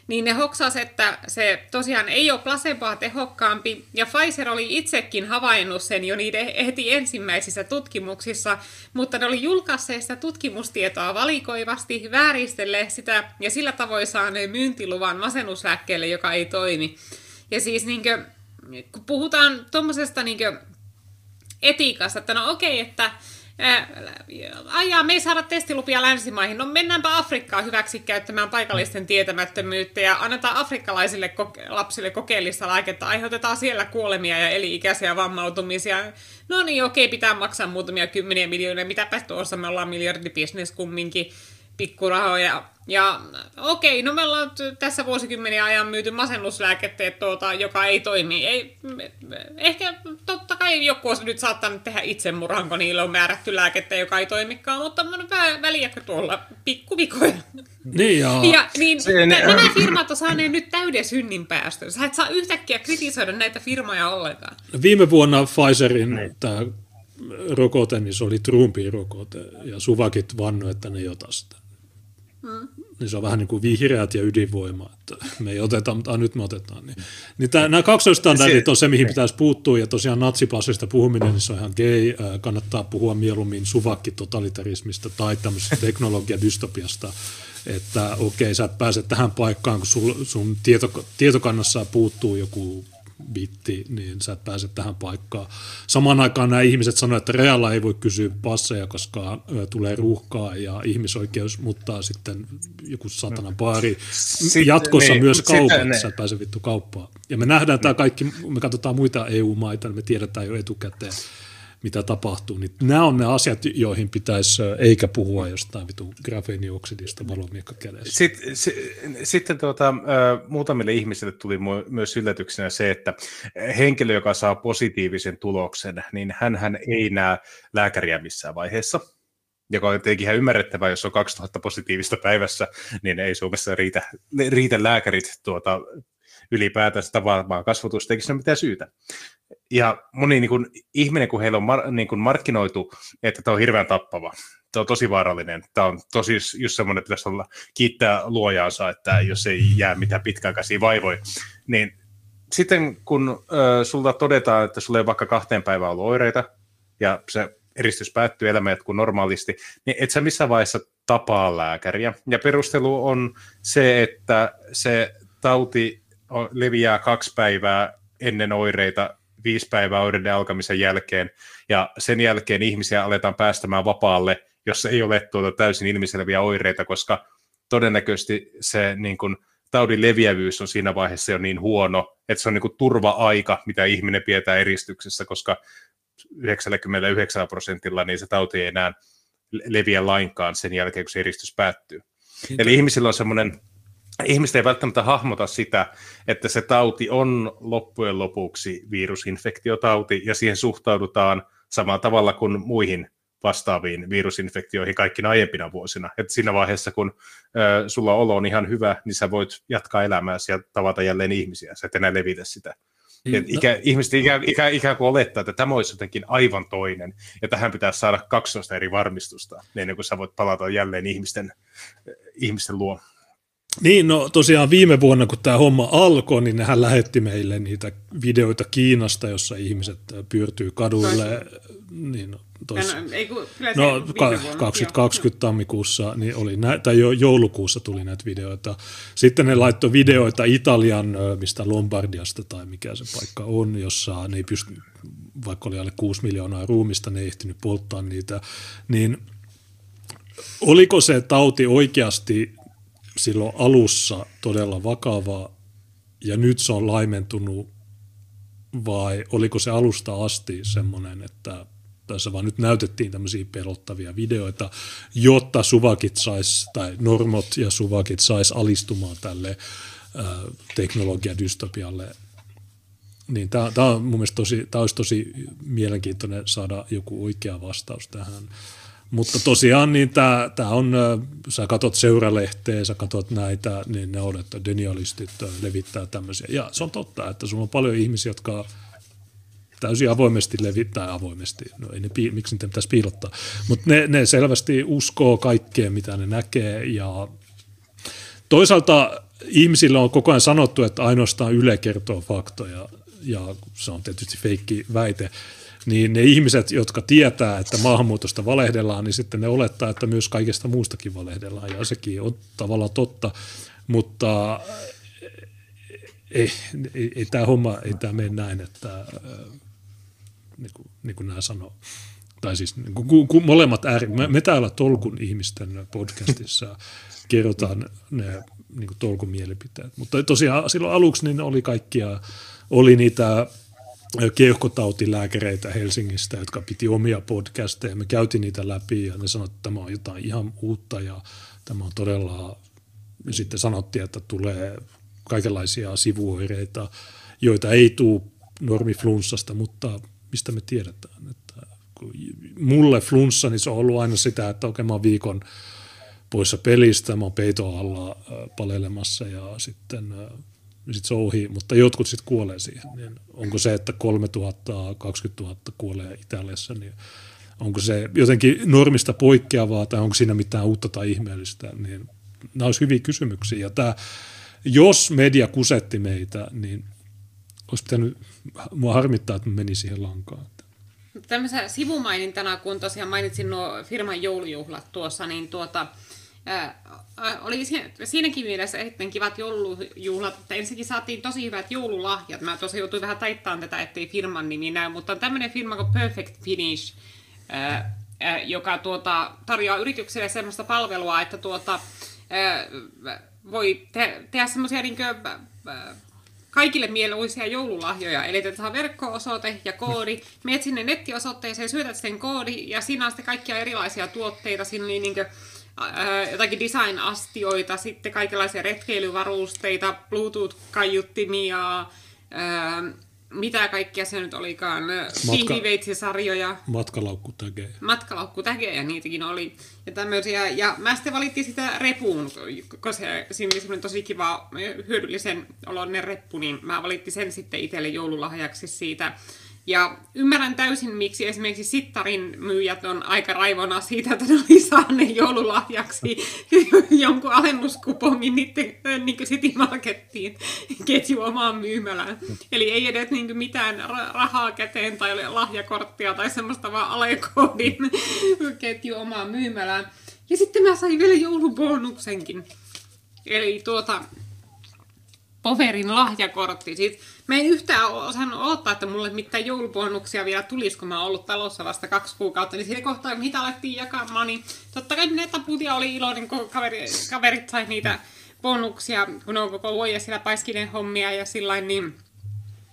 Niin ne hoksas, että se tosiaan ei ole placeboa tehokkaampi, ja Pfizer oli itsekin havainnut sen jo niiden heti ensimmäisissä tutkimuksissa, mutta ne oli julkaisseet sitä tutkimustietoa valikoivasti, vääristelle sitä, ja sillä tavoin saaneen myyntiluvan masennuslääkkeelle, joka ei toimi. Ja siis niin kuin, kun puhutaan tuommoisesta niin etiikasta, että no okei, että ajaa, me ei saada testilupia länsimaihin, no mennäänpä Afrikkaan hyväksi käyttämään paikallisten tietämättömyyttä ja annetaan afrikkalaisille koke- lapsille kokeellista lääkettä, aiheutetaan siellä kuolemia ja eli-ikäisiä vammautumisia. No niin, okei, pitää maksaa muutamia kymmeniä miljoonia, mitäpä tuossa? Me ollaan miljardibisnes kumminkin pikkurahoja. Ja okei, no me ollaan tässä vuosikymmeniä ajan myyty masennuslääkettä, tuota, joka ei toimi. Ei, ehkä totta kai joku olisi nyt saattanut tehdä itsemurhan, kun niillä on määrätty lääkettä, joka ei toimikaan, mutta väliäkö tuolla pikkuvikoja. Niin joo. Ja niin, Sen... nämä firmat on saaneet nyt täyden synnin päästön. Sä et saa yhtäkkiä kritisoida näitä firmoja ollenkaan. Viime vuonna Pfizerin niin. tämä rokote, niin se oli Trumpin rokote, ja Suvakit vannu, että ne jotain sitä. Mm. niin se on vähän niin kuin vihreät ja ydinvoima, että me ei oteta, mutta nyt me otetaan. Niin, niin tämä, nämä kaksoistandardit on se, mihin pitäisi puuttua, ja tosiaan natsipassista puhuminen, niin se on ihan gay, kannattaa puhua mieluummin suvakki-totalitarismista tai tämmöisestä teknologiadystopiasta, että okei, sä et pääse tähän paikkaan, kun sun, sun tieto, tietokannassa puuttuu joku bitti, niin sä et pääse tähän paikkaan. Samaan aikaan nämä ihmiset sanoivat, että Realla ei voi kysyä passeja, koska tulee ruuhkaa ja ihmisoikeus, mutta sitten joku satanan baari. Jatkossa niin, myös kaupat, sä et pääse vittu kauppaan. Ja me nähdään tämä kaikki, me katsotaan muita EU-maita, niin me tiedetään jo etukäteen, tapahtuu. Niin nämä on ne asiat, joihin pitäisi, eikä puhua jostain vitu grafeenioksidista valomiekka kädessä. Sitten, sitten tuota, muutamille ihmisille tuli myös yllätyksenä se, että henkilö, joka saa positiivisen tuloksen, niin hän ei näe lääkäriä missään vaiheessa joka on tietenkin ihan ymmärrettävää, jos on 2000 positiivista päivässä, niin ei Suomessa riitä, riitä lääkärit tuota, ylipäätänsä tavallaan kasvatusta, eikä se ole mitään syytä. Ja moni niin kuin, ihminen, kun heillä on mar, niin kuin markkinoitu, että tämä on hirveän tappava, tämä on tosi vaarallinen, tämä on tosi just semmoinen, että pitäisi olla kiittää luojaansa, että jos ei jää mitään pitkäaikaisia vaivoja, niin sitten kun äh, sulta todetaan, että sulla ei vaikka kahteen päivään ollut oireita, ja se eristys päättyy, elämä jatkuu normaalisti, niin et sä missään vaiheessa tapaa lääkäriä. Ja perustelu on se, että se tauti leviää kaksi päivää ennen oireita, viisi päivää oireiden alkamisen jälkeen, ja sen jälkeen ihmisiä aletaan päästämään vapaalle, jos ei ole tuota täysin ilmiselviä oireita, koska todennäköisesti se niin kuin, taudin leviävyys on siinä vaiheessa jo niin huono, että se on niin kuin, turva-aika, mitä ihminen pidetään eristyksessä, koska 99 prosentilla niin se tauti ei enää leviä lainkaan sen jälkeen, kun se eristys päättyy. Eli ihmisillä on semmoinen ihmiset ei välttämättä hahmota sitä, että se tauti on loppujen lopuksi virusinfektiotauti, ja siihen suhtaudutaan samalla tavalla kuin muihin vastaaviin virusinfektioihin kaikkina aiempina vuosina. Et siinä vaiheessa, kun ö, sulla olo on ihan hyvä, niin sä voit jatkaa elämääsi ja tavata jälleen ihmisiä. Sä et enää levitä sitä. Niin, ikä, no. Ihmiset ikään, ikään, ikään kuin olettaa, että tämä olisi jotenkin aivan toinen, ja tähän pitää saada 12 eri varmistusta, ennen kuin sä voit palata jälleen ihmisten, ihmisten luo. Niin, no tosiaan viime vuonna, kun tämä homma alkoi, niin hän lähetti meille niitä videoita Kiinasta, jossa ihmiset pyörtyy kaduille. Niin, tois, no, ei, kun, no 2020 tammikuussa, niin oli nä, tai jo joulukuussa tuli näitä videoita. Sitten ne laittoi videoita Italian, mistä Lombardiasta tai mikä se paikka on, jossa ne ei pysty, vaikka oli alle 6 miljoonaa ruumista, ne ei ehtinyt polttaa niitä. Niin oliko se tauti oikeasti silloin alussa todella vakava ja nyt se on laimentunut vai oliko se alusta asti semmoinen, että tässä vaan nyt näytettiin tämmöisiä pelottavia videoita, jotta suvakit sais, tai normot ja suvakit sais alistumaan tälle äh, teknologiadystopialle. Niin tämä on mun mielestä tosi, olisi tosi mielenkiintoinen saada joku oikea vastaus tähän. Mutta tosiaan niin tämä, tämä on, sä katot seuralehteä, sä katot näitä, niin ne on, että denialistit levittää tämmöisiä. Ja se on totta, että sulla on paljon ihmisiä, jotka täysin avoimesti levittää avoimesti. No ei ne, miksi niitä pitäisi piilottaa. Mutta ne, ne selvästi uskoo kaikkeen, mitä ne näkee. Ja toisaalta ihmisille on koko ajan sanottu, että ainoastaan Yle kertoo faktoja. Ja se on tietysti feikki väite niin ne ihmiset, jotka tietää, että maahanmuutosta valehdellaan, niin sitten ne olettaa, että myös kaikesta muustakin valehdellaan, ja sekin on tavallaan totta, mutta ei, ei, ei tämä homma, ei tämä mene näin, että niin kuin, niin kuin nämä sanoo. Tai siis niin kuin, kun molemmat ääri, me, me täällä Tolkun ihmisten podcastissa kerrotaan ne niin kuin Tolkun mielipiteet, mutta tosiaan silloin aluksi niin oli kaikkia, oli niitä keuhkotautilääkäreitä Helsingistä, jotka piti omia podcasteja. Me käytiin niitä läpi ja ne sanoivat, että tämä on jotain ihan uutta ja tämä on todella, ja sitten sanottiin, että tulee kaikenlaisia sivuoireita, joita ei tule normiflunssasta, mutta mistä me tiedetään. Että mulle flunssa, niin se on ollut aina sitä, että oikein mä viikon poissa pelistä, mä oon peiton alla palelemassa ja sitten niin sitten se on ohi, mutta jotkut sitten kuolee siihen. Niin onko se, että 3000, 20 000 kuolee Italiassa, niin onko se jotenkin normista poikkeavaa tai onko siinä mitään uutta tai ihmeellistä, niin nämä olisi hyviä kysymyksiä. Ja tämä, jos media kusetti meitä, niin olisi pitänyt, mua harmittaa, että meni siihen lankaan. Tämmöisenä sivumainintana, kun tosiaan mainitsin nuo firman joulujuhlat tuossa, niin tuota, oli siinäkin mielessä erittäin kivat joulujuhlat, että ensinnäkin saatiin tosi hyvät joululahjat. Mä tosiaan joutuin vähän taittamaan tätä, ettei firman nimi näy, mutta on tämmöinen firma kuin Perfect Finish, joka tuota, tarjoaa yritykselle semmoista palvelua, että tuota, voi te- tehdä semmoisia niin kaikille mieluisia joululahjoja. Eli otetaan verkko-osoite ja koodi. Meet sinne nettiosoitteeseen, syötät sen koodi ja siinä on sitten kaikkia erilaisia tuotteita. Siinä oli niin kuin, jotakin design-astioita, sitten kaikenlaisia retkeilyvarusteita, Bluetooth-kaiuttimia, mitä kaikkia se nyt olikaan, pihviveitsinsarjoja. Matkalaukkutägejä. Matkalaukkutägejä, niitäkin oli. Ja tämmöisiä. Ja mä sitten valittiin sitä repuun, koska se, siinä oli semmoinen tosi kiva, hyödyllisen oloinen reppu, niin mä valittiin sen sitten itselle joululahjaksi siitä ja ymmärrän täysin, miksi esimerkiksi Sittarin myyjät on aika raivona siitä, että ne oli saaneet joululahjaksi jonkun alennuskuponin niiden niin City Markettiin ketju omaan myymälään. Eli ei edes niin mitään rahaa käteen tai lahjakorttia tai semmoista vaan alekoodin ketju omaan myymälään. Ja sitten mä sain vielä joulubonuksenkin. Eli tuota, Poverin lahjakortti. Siis mä en yhtään osannut odottaa, että mulle mitään joulubonuksia vielä tulisi, kun mä oon ollut talossa vasta kaksi kuukautta. Niin siinä kohtaa, niitä alettiin jakamaan, niin totta kai ne taputia oli iloinen, kun kaveri, kaverit sai niitä bonuksia, kun on koko vuoden siellä paiskinen hommia ja sillä niin...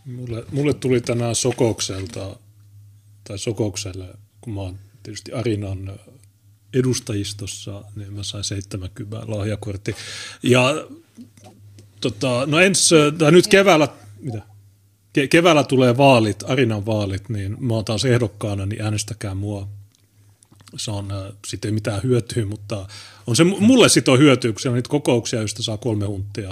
Mulle, mulle tuli tänään Sokoukselta, tai Sokoukselle, kun mä oon tietysti Arinan edustajistossa, niin mä sain 70 lahjakortti. Ja tota, no ens, tai nyt keväällä, mitä? Ke, keväällä tulee vaalit, Arinan vaalit, niin mä oon taas ehdokkaana, niin äänestäkää mua. Se on äh, sitten ei mitään hyötyä, mutta on se, mulle sitten on hyötyä, kun siellä on niitä kokouksia, joista saa kolme huntia,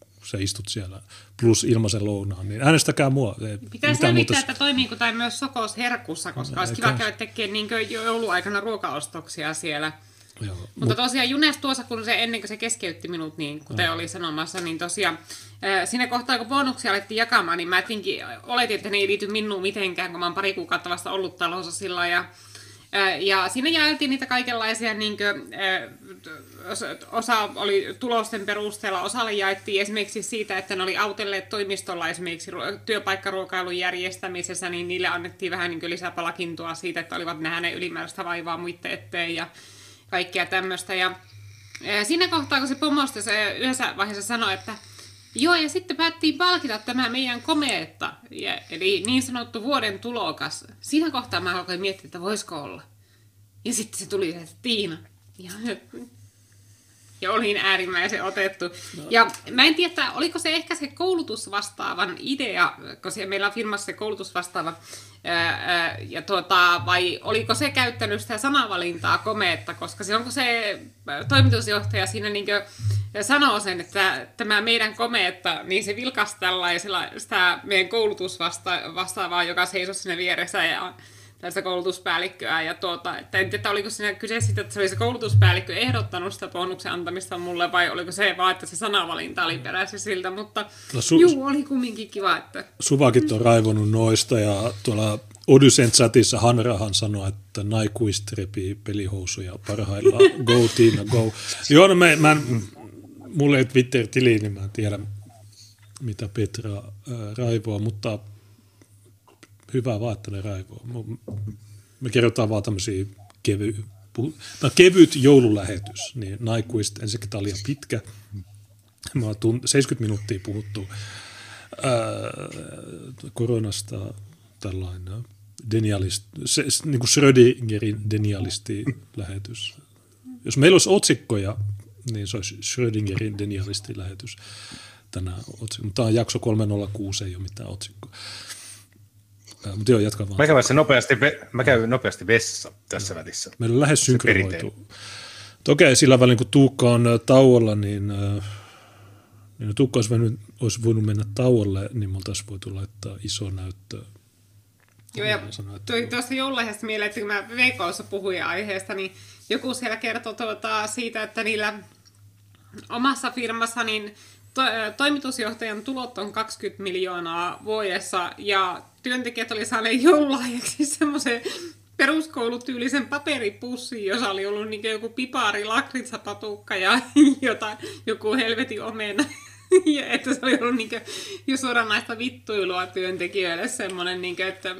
kun sä istut siellä, plus ilmaisen lounaan, niin äänestäkää mua. Pitää selvittää, muuta... että toimiiko tai myös Sokos herkussa, koska no, olisi kiva käydä tekemään niin jouluaikana ruokaostoksia siellä. Joo, Mutta mut... tosiaan Junes tuossa, kun se ennen kuin se keskeytti minut, niin kuten oli sanomassa, niin tosiaan siinä kohtaa, kun bonuksia alettiin jakamaan, niin mä etinkin, oletin, että ne ei liity minuun mitenkään, kun mä oon pari kuukautta vasta ollut talossa sillä ja ja siinä jaeltiin niitä kaikenlaisia, niin kuin, osa oli tulosten perusteella, osalle jaettiin esimerkiksi siitä, että ne oli autelleet toimistolla esimerkiksi työpaikkaruokailun järjestämisessä, niin niille annettiin vähän niin lisäpalakintoa siitä, että olivat nähneet ylimääräistä vaivaa muiden eteen ja kaikkea tämmöistä. Ja siinä kohtaa, kun se pomosta se yhdessä vaiheessa sanoi, että joo, ja sitten päättiin palkita tämä meidän komeetta, ja, eli niin sanottu vuoden tulokas. Siinä kohtaa mä alkoin miettiä, että voisiko olla. Ja sitten se tuli, että Tiina, ja ja olin äärimmäisen otettu. No. Ja mä en tiedä, oliko se ehkä se koulutusvastaavan idea, koska meillä on firmassa se koulutusvastaava, ää, ja tuota, vai oliko se käyttänyt sitä sanavalintaa komeetta, koska silloin kun se toimitusjohtaja siinä niin sanoo sen, että tämä meidän komeetta, niin se vilkasi tällaisella sitä meidän koulutusvastaavaa, joka seisoi siinä vieressä ja tästä koulutuspäällikköä. Ja tuota, että en tiedä, oliko siinä kyse siitä, että se oli se koulutuspäällikkö ehdottanut sitä bonuksen antamista mulle, vai oliko se vaan, että se sanavalinta oli peräisin siltä, mutta no, su- juu, oli kumminkin kiva. Että... Suvakit on raivonut noista ja tuolla Odysen chatissa Hanrahan sanoi, että naikuiset repii pelihousuja parhaillaan. Go Tiina, go. Joo, no mä, mä mulla ei Twitter-tili, niin mä en tiedä, mitä Petra äh, raivoa, mutta hyvä vaan, että ne raivoo. Me kerrotaan vaan tämmöisiä kevy, no, kevyt joululähetys, niin naikuista ensinnäkin tämä liian pitkä. Me on 70 minuuttia puhuttu ää, koronasta tällainen denialist, se, niin kuin Schrödingerin denialisti lähetys. Jos meillä olisi otsikkoja, niin se olisi Schrödingerin denialisti lähetys tänään. Mutta tämä on jakso 306, ei ole mitään otsikkoa. Mutta joo, jatka vaan. Mä käyn, nopeasti, mä käyn nopeasti vessa tässä no. välissä. Meillä on lähes synkronoitu. Okei, sillä välin kun Tuukka on tauolla, niin, äh, niin Tuukka olisi voinut, olisi voinut mennä tauolle, niin me oltaisiin voitu laittaa iso näyttö. Joo, ja tuli tuosta joululahjasta mieleen, että kun mä VKssa puhuin aiheesta, niin joku siellä kertoi tuota siitä, että niillä omassa firmassa niin to, toimitusjohtajan tulot on 20 miljoonaa vuodessa ja työntekijät oli saaneet joululahjaksi semmoisen peruskoulutyylisen paperipussi, jossa oli ollut niin joku pipari, lakritsapatukka ja jota, joku helvetin omena. ja että se oli ollut niin jo suoranaista vittuilua työntekijöille semmoinen, niin kuin, että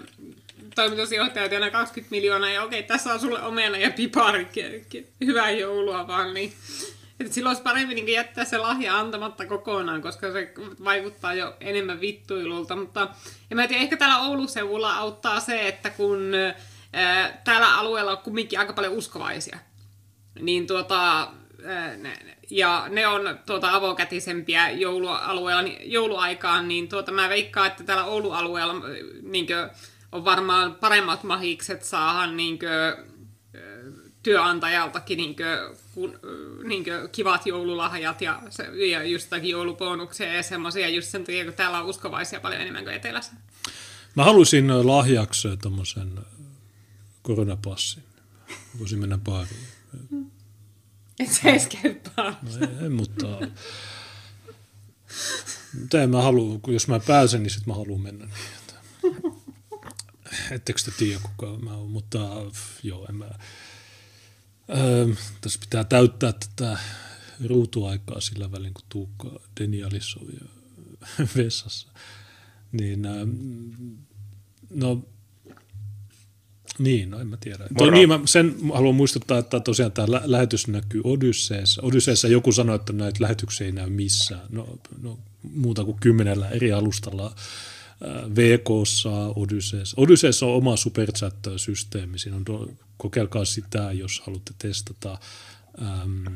toimitusjohtaja tienaa 20 miljoonaa ja okei, tässä on sulle omena ja pipari, hyvää joulua vaan, niin että silloin olisi parempi niin jättää se lahja antamatta kokonaan, koska se vaikuttaa jo enemmän vittuilulta. Mutta en mä tiedä, ehkä täällä Oulun seudulla auttaa se, että kun ää, täällä alueella on kumminkin aika paljon uskovaisia, niin tuota, ää, ne, ja ne on tuota avokätisempiä joulualueella, niin, jouluaikaan, niin tuota, mä veikkaan, että täällä Oulun alueella niin kuin, on varmaan paremmat mahikset saada niin kuin, työnantajaltakin niin kuin, kun, niin kuin, kivat joululahjat ja, se, ja just joulubonuksia ja semmoisia just sen takia, kun täällä on uskovaisia paljon enemmän kuin etelässä. Mä halusin lahjaksi tuommoisen koronapassin. Voisin mennä baariin. Et sä edes käy No en, mutta... Mutta en mä halua, jos mä pääsen, niin sitten mä haluan mennä niin. Ettekö te tiedä, kuka mä oon, mutta joo, en mä... Öö, tässä pitää täyttää tätä ruutuaikaa sillä välin, kun Tuukka Denialisoi vessassa. Niin, öö, no, niin, no en mä tiedä. Toi, niin, mä sen haluan muistuttaa, että tosiaan tämä lä- lähetys näkyy Odysseessa. Odysseessa joku sanoi, että näitä lähetyksiä ei näy missään. No, no muuta kuin kymmenellä eri alustalla VKssa, Odysseessa. Odysseessa on oma superchat-systeemi. Siinä on, kokeilkaa sitä, jos haluatte testata. Ähm,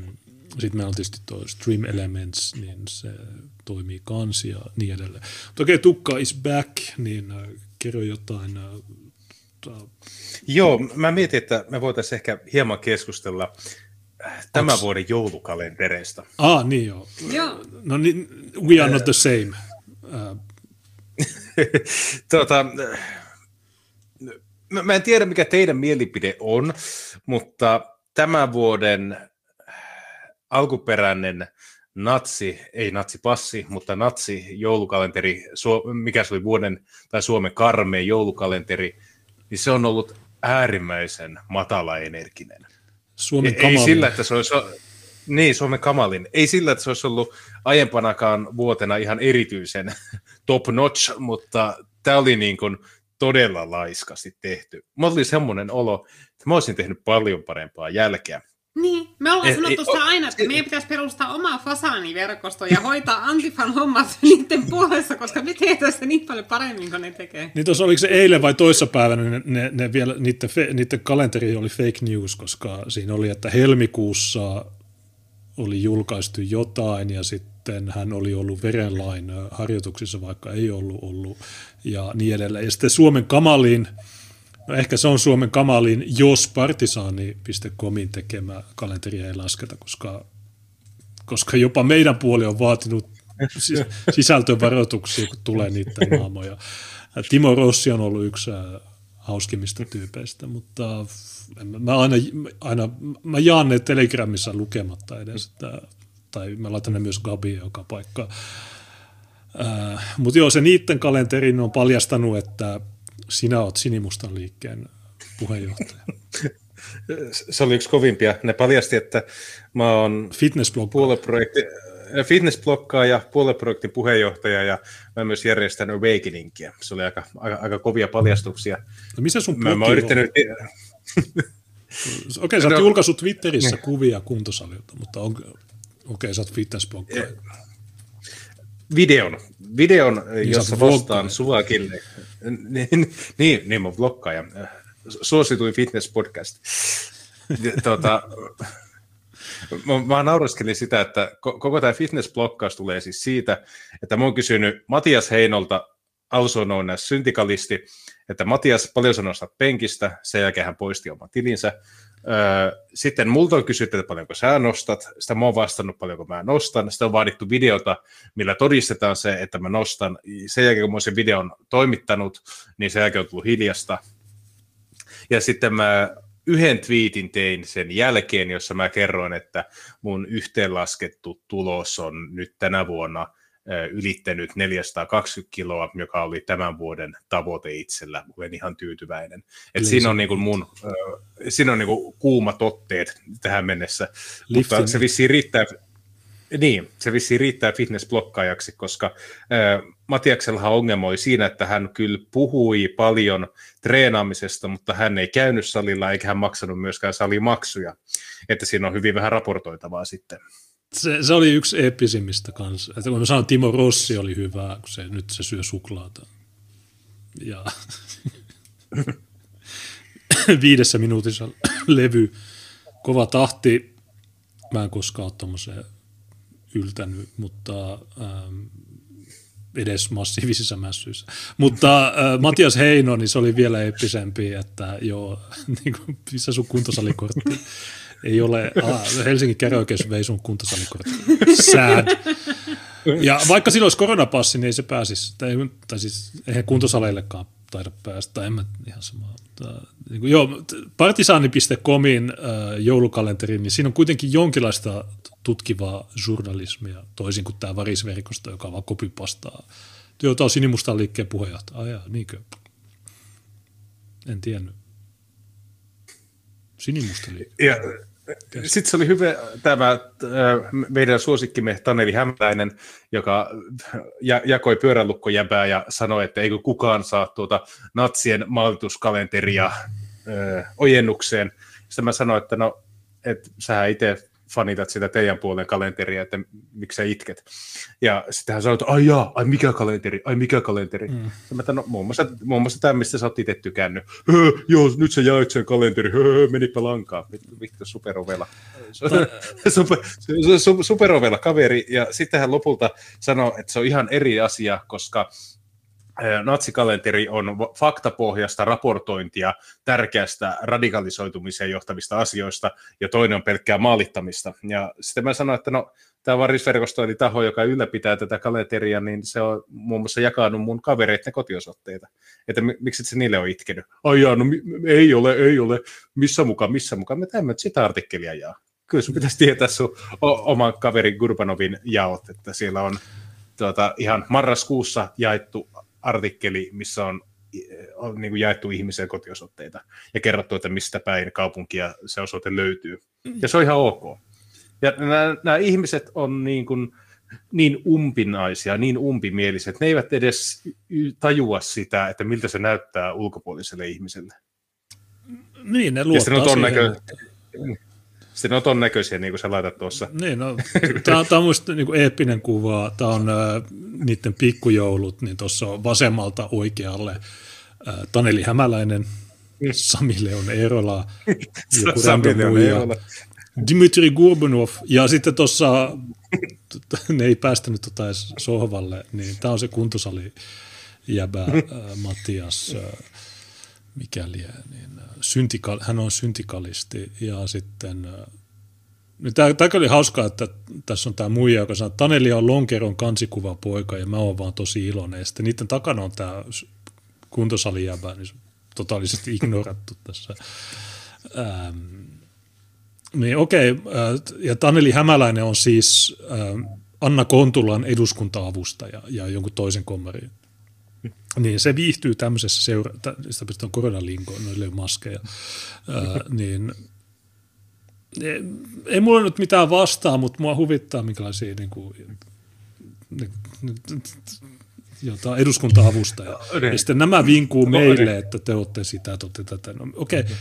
sitten meillä on tietysti tuo Stream Elements, niin se toimii kansi ja niin edelleen. Mutta okei, okay, Tukka is back, niin äh, kerro jotain äh, Joo, mä mietin, että me voitaisiin ehkä hieman keskustella tämän Onks... vuoden joulukalentereista. Ah, niin joo. joo. No niin, we are not the same. Uh. tuota, mä en tiedä, mikä teidän mielipide on, mutta tämän vuoden alkuperäinen natsi, ei natsipassi, mutta natsi joulukalenteri, mikä se oli vuoden tai Suomen karmeen joulukalenteri, niin se on ollut äärimmäisen matalaenerginen. Suomen kamalin. Ei sillä, että se olisi, niin, Suomen kamalin. Ei sillä, että se olisi ollut aiempanakaan vuotena ihan erityisen top notch, mutta tämä oli niin kuin todella laiskasti tehty. Mulla oli semmoinen olo, että mä olisin tehnyt paljon parempaa jälkeä. Niin, me ollaan sanottu sitä aina, että meidän pitäisi perustaa oma fasaaniverkosto ja hoitaa Antifan hommat niiden puolesta, koska me tehdään sitä niin paljon paremmin kuin ne tekee. Niin tuossa oliko se eilen vai toissapäivänä, ne, ne, ne vielä, niiden, fe, niiden kalenteri oli fake news, koska siinä oli, että helmikuussa oli julkaistu jotain ja sitten hän oli ollut verenlain harjoituksissa, vaikka ei ollut ollut ja niin edelleen. Ja sitten Suomen kamaliin No ehkä se on Suomen kamalin, jos partisaani.comin tekemä kalenteri ei lasketa, koska, koska jopa meidän puoli on vaatinut sisältövaroituksia, kun tulee niiden naamoja. Timo Rossi on ollut yksi hauskimmista tyypeistä, mutta mä aina, aina mä jaan ne Telegramissa lukematta edes, että, tai mä laitan ne myös Gabi joka paikka. Äh, mutta joo, se niiden kalenterin on paljastanut, että sinä olet Sinimustan liikkeen puheenjohtaja. Se oli yksi kovimpia. Ne paljasti, että mä oon puolueprojekti, ja puolueprojektin puheenjohtaja ja mä myös järjestän Awakeningia. Se oli aika, aika, aika kovia paljastuksia. No missä sun mä, mä yrittänyt... Okei, okay, sä oot no, julkaissut Twitterissä ne. kuvia kuntosalilta, mutta on, okei, sä oot fitness Videon, videon niin jossa vastaan Suvakille niin, niin, niin mun blokkaaja. Suosituin fitness-podcast. tuota, mä, mä naureskelin sitä, että koko tämä fitness-blokkaus tulee siis siitä, että mä oon kysynyt Matias Heinolta, also known as syntikalisti, että Matias, paljon nostat penkistä, sen jälkeen hän poisti oman tilinsä. Sitten multa on kysytty, että paljonko sä nostat, sitä mä oon vastannut, paljonko mä nostan, sitten on vaadittu videota, millä todistetaan se, että mä nostan. Sen jälkeen, kun mä oon sen videon toimittanut, niin sen jälkeen on tullut hiljasta. Ja sitten mä yhden twiitin tein sen jälkeen, jossa mä kerroin, että mun yhteenlaskettu tulos on nyt tänä vuonna ylittänyt 420 kiloa, joka oli tämän vuoden tavoite itsellä. Olen ihan tyytyväinen. Et siinä on, niin kuin mun, siinä on niin kuin kuumat otteet tähän mennessä, Lifting. mutta se vissiin riittää, niin, se vissiin riittää fitnessblokkaajaksi, koska äh, Matiaksellahan ongelma oli siinä, että hän kyllä puhui paljon treenaamisesta, mutta hän ei käynyt salilla eikä hän maksanut myöskään salimaksuja. Että siinä on hyvin vähän raportoitavaa sitten. Se, se oli yksi eeppisimmistä kanssa. Että kun mä sanoin, Timo Rossi oli hyvä, kun se, nyt se syö suklaata. Ja viidessä minuutissa levy, kova tahti. Mä en koskaan ole tuommoiseen yltänyt, mutta ähm, edes massiivisissa mässyissä. Mutta äh, Matias Heino, niin se oli vielä eeppisempi, että joo, niin kuin, missä sun kuntosalikortti ei ole, ah, Helsingin käräoikeus vei sun kuntosalikortti. Sad. Ja vaikka silloin olisi koronapassi, niin ei se pääsisi, tai, tai siis eihän kuntosaleillekaan taida päästä, en mä ihan samaa. Niin kuin, joo, partisaani.comin äh, joulukalenteri, niin siinä on kuitenkin jonkinlaista tutkivaa journalismia, toisin kuin tämä varisverkosto, joka vaan kopipastaa. Joo, tämä on Sinimustan liikkeen puheenjohtaja. Ajaa, niinkö? En tiennyt. Sinimusta. Ja sitten se oli hyvä tämä äh, meidän suosikkimme Taneli Hämäläinen, joka jakoi pyörälukkojäpää ja sanoi, että eikö kukaan saa tuota natsien maalituskalenteria äh, ojennukseen. Sitten mä sanoin, että no, että sä itse fanitat sitä teidän puolen kalenteria, että miksi sä itket. Ja sitten hän sanoi, että ai jaa, ai mikä kalenteri, ai mikä kalenteri. Mm. mä tämän, no, muun, muassa, muun muassa tämä, mistä sä oot itse tykännyt. Höö, joo, nyt sä jaoit sen kalenteri, höö, menipä lankaan. Vittu, superovela. super, superovela kaveri. Ja sitten hän lopulta sanoi, että se on ihan eri asia, koska natsikalenteri on faktapohjasta raportointia tärkeästä radikalisoitumiseen johtavista asioista, ja toinen on pelkkää maalittamista. Ja sitten mä sanoin, että no, tämä varisverkosto, eli taho, joka ylläpitää tätä kalenteria, niin se on muun muassa jakanut mun kavereiden kotiosoitteita. Että miksi se niille on itkenyt? Ai jaa, no ei ole, ei ole. Missä mukaan, missä mukaan? Me tämmöinen sitä artikkelia jaa. Kyllä sun pitäisi tietää sun oman kaverin Gurbanovin jaot, että siellä on tuota, ihan marraskuussa jaettu artikkeli, missä on, on niin kuin jaettu ihmisen kotiosoitteita ja kerrottu, että mistä päin kaupunkia se osoite löytyy. Ja se on ihan ok. Ja nämä, nämä ihmiset on niin, kuin, niin umpinaisia, niin umpimieliset, ne eivät edes tajua sitä, että miltä se näyttää ulkopuoliselle ihmiselle. Niin, ne luottaa ja siihen. Näkö... Sitten on ton näköisiä, niin kuin sä laitat tuossa. Niin, no, tämä on, tämä on musta niin kuin eeppinen kuva. Tämä on äh, niiden pikkujoulut, niin tuossa on vasemmalta oikealle äh, Taneli Hämäläinen, mm. Sami Leon Eerola, joku Sami Leon Eerola. Dimitri Gurbanov, ja sitten tuossa, ne ei päästänyt tota edes sohvalle, niin tämä on se kuntosali jäbä äh, Mattias, äh, mikäli, niin syntikal, hän on syntikalisti ja sitten äh, niin tämä, oli hauskaa, että tässä on tämä muija, joka sanoo, että Taneli on lonkeron kansikuva poika ja mä oon vaan tosi iloinen. Ja sitten niiden takana on tämä kuntosalijäbä, niin totaalisesti ignorattu tässä. Ähm, niin okei, äh, ja Taneli Hämäläinen on siis äh, Anna Kontulan eduskunta-avustaja ja jonkun toisen kommarin niin se viihtyy tämmöisessä seura- sitä pistetään koronalinkoon, noille ei maskeja, ää, niin ei, ei mulla nyt mitään vastaa, mutta mua huvittaa minkälaisia niin kuin, jota eduskunta-avustaja. No, niin. Ja sitten nämä vinkuu no, meille, niin. että te olette sitä, te olette tätä. No, okei, okay.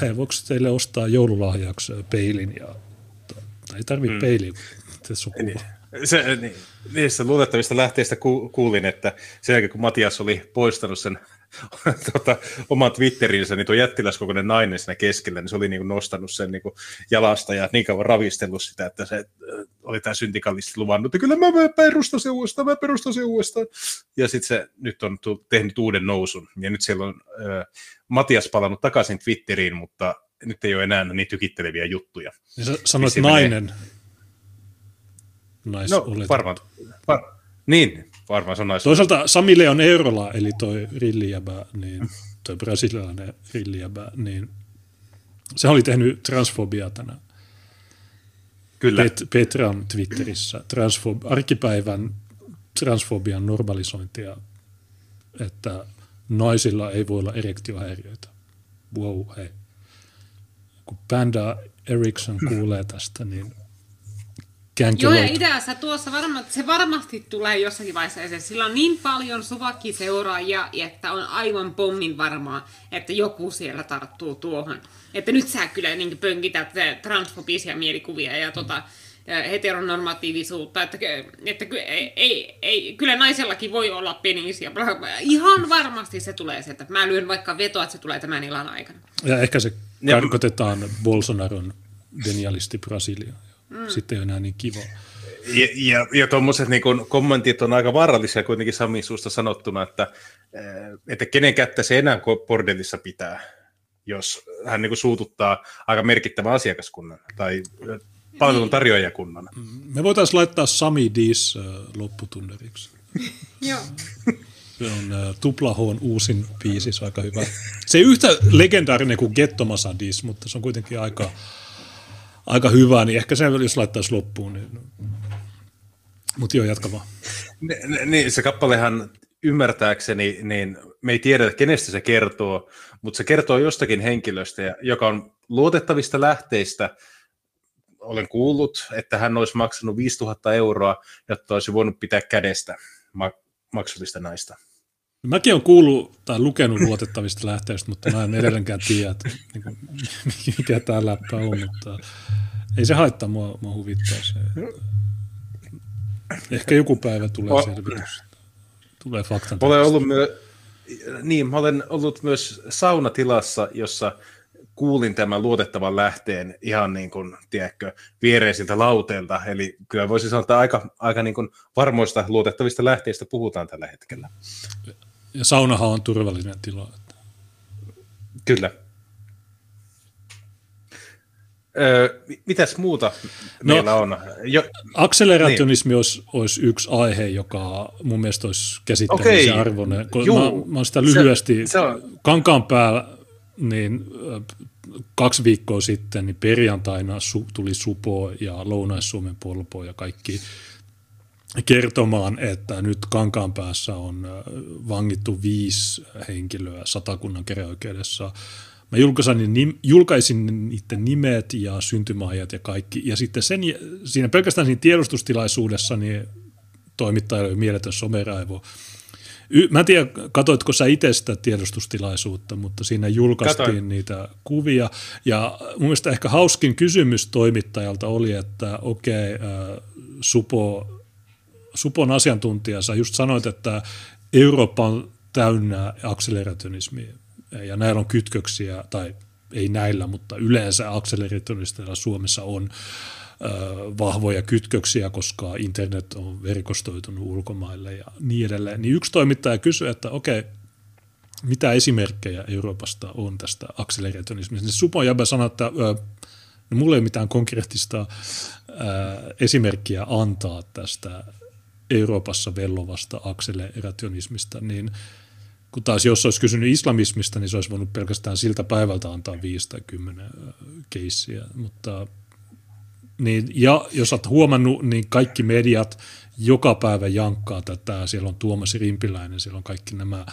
hei, voiko teille ostaa joululahjaksi peilin? Ja, ei tarvitse mm. peiliä, te sukua. Se, niin, niistä luotettavista lähteistä ku, kuulin, että sen jälkeen kun Matias oli poistanut sen tota, oman Twitterinsä, niin tuo jättiläskokoinen nainen siinä keskellä, niin se oli niin kuin nostanut sen niin kuin jalasta ja niin kauan ravistellut sitä, että se äh, oli tämä syntikalisti luvannut, että kyllä mä perustan se uudestaan, mä perustan se uudestaan. Ja sitten se nyt on tehnyt uuden nousun, ja nyt siellä on äh, Matias palannut takaisin Twitteriin, mutta nyt ei ole enää niin tykitteleviä juttuja. Ja sä sanoit nainen, menee nais No varmaan, var, niin, varmaan se on nais. Toisaalta Sami Leon Eurola, eli toi rillijäbä, niin toi brasilialainen rillijäbä, niin Se oli tehnyt transfobiaa tänään. Kyllä. Pet, Petran Twitterissä, transfob, arkipäivän transfobian normalisointia, että naisilla ei voi olla erektiohäiriöitä. Wow, hei. Kun Panda Eriksson kuulee tästä, niin Joo, ja ideassa tuossa varma, se varmasti tulee jossakin vaiheessa. Sillä on niin paljon suvakkiseuraajia, että on aivan pommin varmaa, että joku siellä tarttuu tuohon. Että nyt sä kyllä niin pönkität transfobisia mielikuvia ja tota, heteronormatiivisuutta, että, että ei, ei, ei, kyllä naisellakin voi olla penisiä. Ihan varmasti se tulee sieltä. Mä lyön vaikka vetoa, että se tulee tämän illan aikana. Ja ehkä se karkotetaan Bolsonaron genialisti Brasiliaan. Mm. Sitten ei ole enää niin kiva. Ja, ja, ja tuommoiset niin kommentit on aika vaarallisia kuitenkin Samin suusta sanottuna, että, eh, että kenen kättä se enää bordellissa pitää, jos hän niin suututtaa aika merkittävän asiakaskunnan tai palvelun tarjoajakunnan. Mm, me voitaisiin laittaa Sami Diis lopputunneriksi. Joo. Se on Tuplahoon uusin biisi, se on aika hyvä. Se ei yhtä legendaarinen kuin Gettomasadis, mutta se on kuitenkin aika aika hyvä, niin ehkä se jos laittaisi loppuun. Niin... Mutta joo, jatka vaan. Niin, se kappalehan ymmärtääkseni, niin me ei tiedä, kenestä se kertoo, mutta se kertoo jostakin henkilöstä, joka on luotettavista lähteistä. Olen kuullut, että hän olisi maksanut 5000 euroa, jotta olisi voinut pitää kädestä maksullista naista. Mäkin olen kuullut tai lukenut luotettavista lähteistä, mutta mä en edelleenkään tiedä, että, niin kuin, mikä tämä läppä on, mutta ei se haittaa, mua, mua huvittaa se. Ehkä joku päivä tulee o- selvitys. Tulee faktan. Olen ollut myö- niin, mä olen ollut myös saunatilassa, jossa kuulin tämän luotettavan lähteen ihan niin kuin, tiedätkö, viereisiltä lauteilta. Eli kyllä voisi sanoa, että aika, aika niin kuin varmoista luotettavista lähteistä puhutaan tällä hetkellä. Ja saunahan on turvallinen tila. Kyllä. Öö, mitäs muuta no, meillä on? Jo, akselerationismi niin. olisi, olisi yksi aihe, joka mun mielestä olisi käsitteellisen okay. arvoinen. Kun Juu, mä, mä olen sitä lyhyesti, se, se on... kankaan päällä, niin kaksi viikkoa sitten, niin perjantaina su, tuli Supo ja Lounais-Suomen Polpo ja kaikki kertomaan, että nyt kankaan päässä on vangittu viisi henkilöä satakunnan keräoikeudessa. Mä julkaisin, julkaisin niiden nimet ja syntymäajat ja kaikki. Ja sitten sen, siinä pelkästään siinä tiedostustilaisuudessa niin toimittaja oli mieletön someraivo. Mä en tiedä, katoitko sä itse sitä tiedostustilaisuutta, mutta siinä julkaistiin Katoin. niitä kuvia. Ja mun mielestä ehkä hauskin kysymys toimittajalta oli, että okei, okay, äh, Supo Supon asiantuntija, sä just sanoit, että Eurooppa on täynnä akselerationismia ja näillä on kytköksiä, tai ei näillä, mutta yleensä akselerationisteilla Suomessa on ö, vahvoja kytköksiä, koska internet on verkostoitunut ulkomaille ja niin edelleen. Niin yksi toimittaja kysyi, että okei, mitä esimerkkejä Euroopasta on tästä akselerationismista. Niin Supon jäbä sanoi, että ö, no, mulla ei mitään konkreettista ö, esimerkkiä antaa tästä Euroopassa vellovasta akselerationismista, niin kun taas jos olisi kysynyt islamismista, niin se olisi voinut pelkästään siltä päivältä antaa 5 tai 10 keissiä. Mutta, niin, ja jos olet huomannut, niin kaikki mediat joka päivä jankkaa tätä. Siellä on Tuomas Rimpiläinen, siellä on kaikki nämä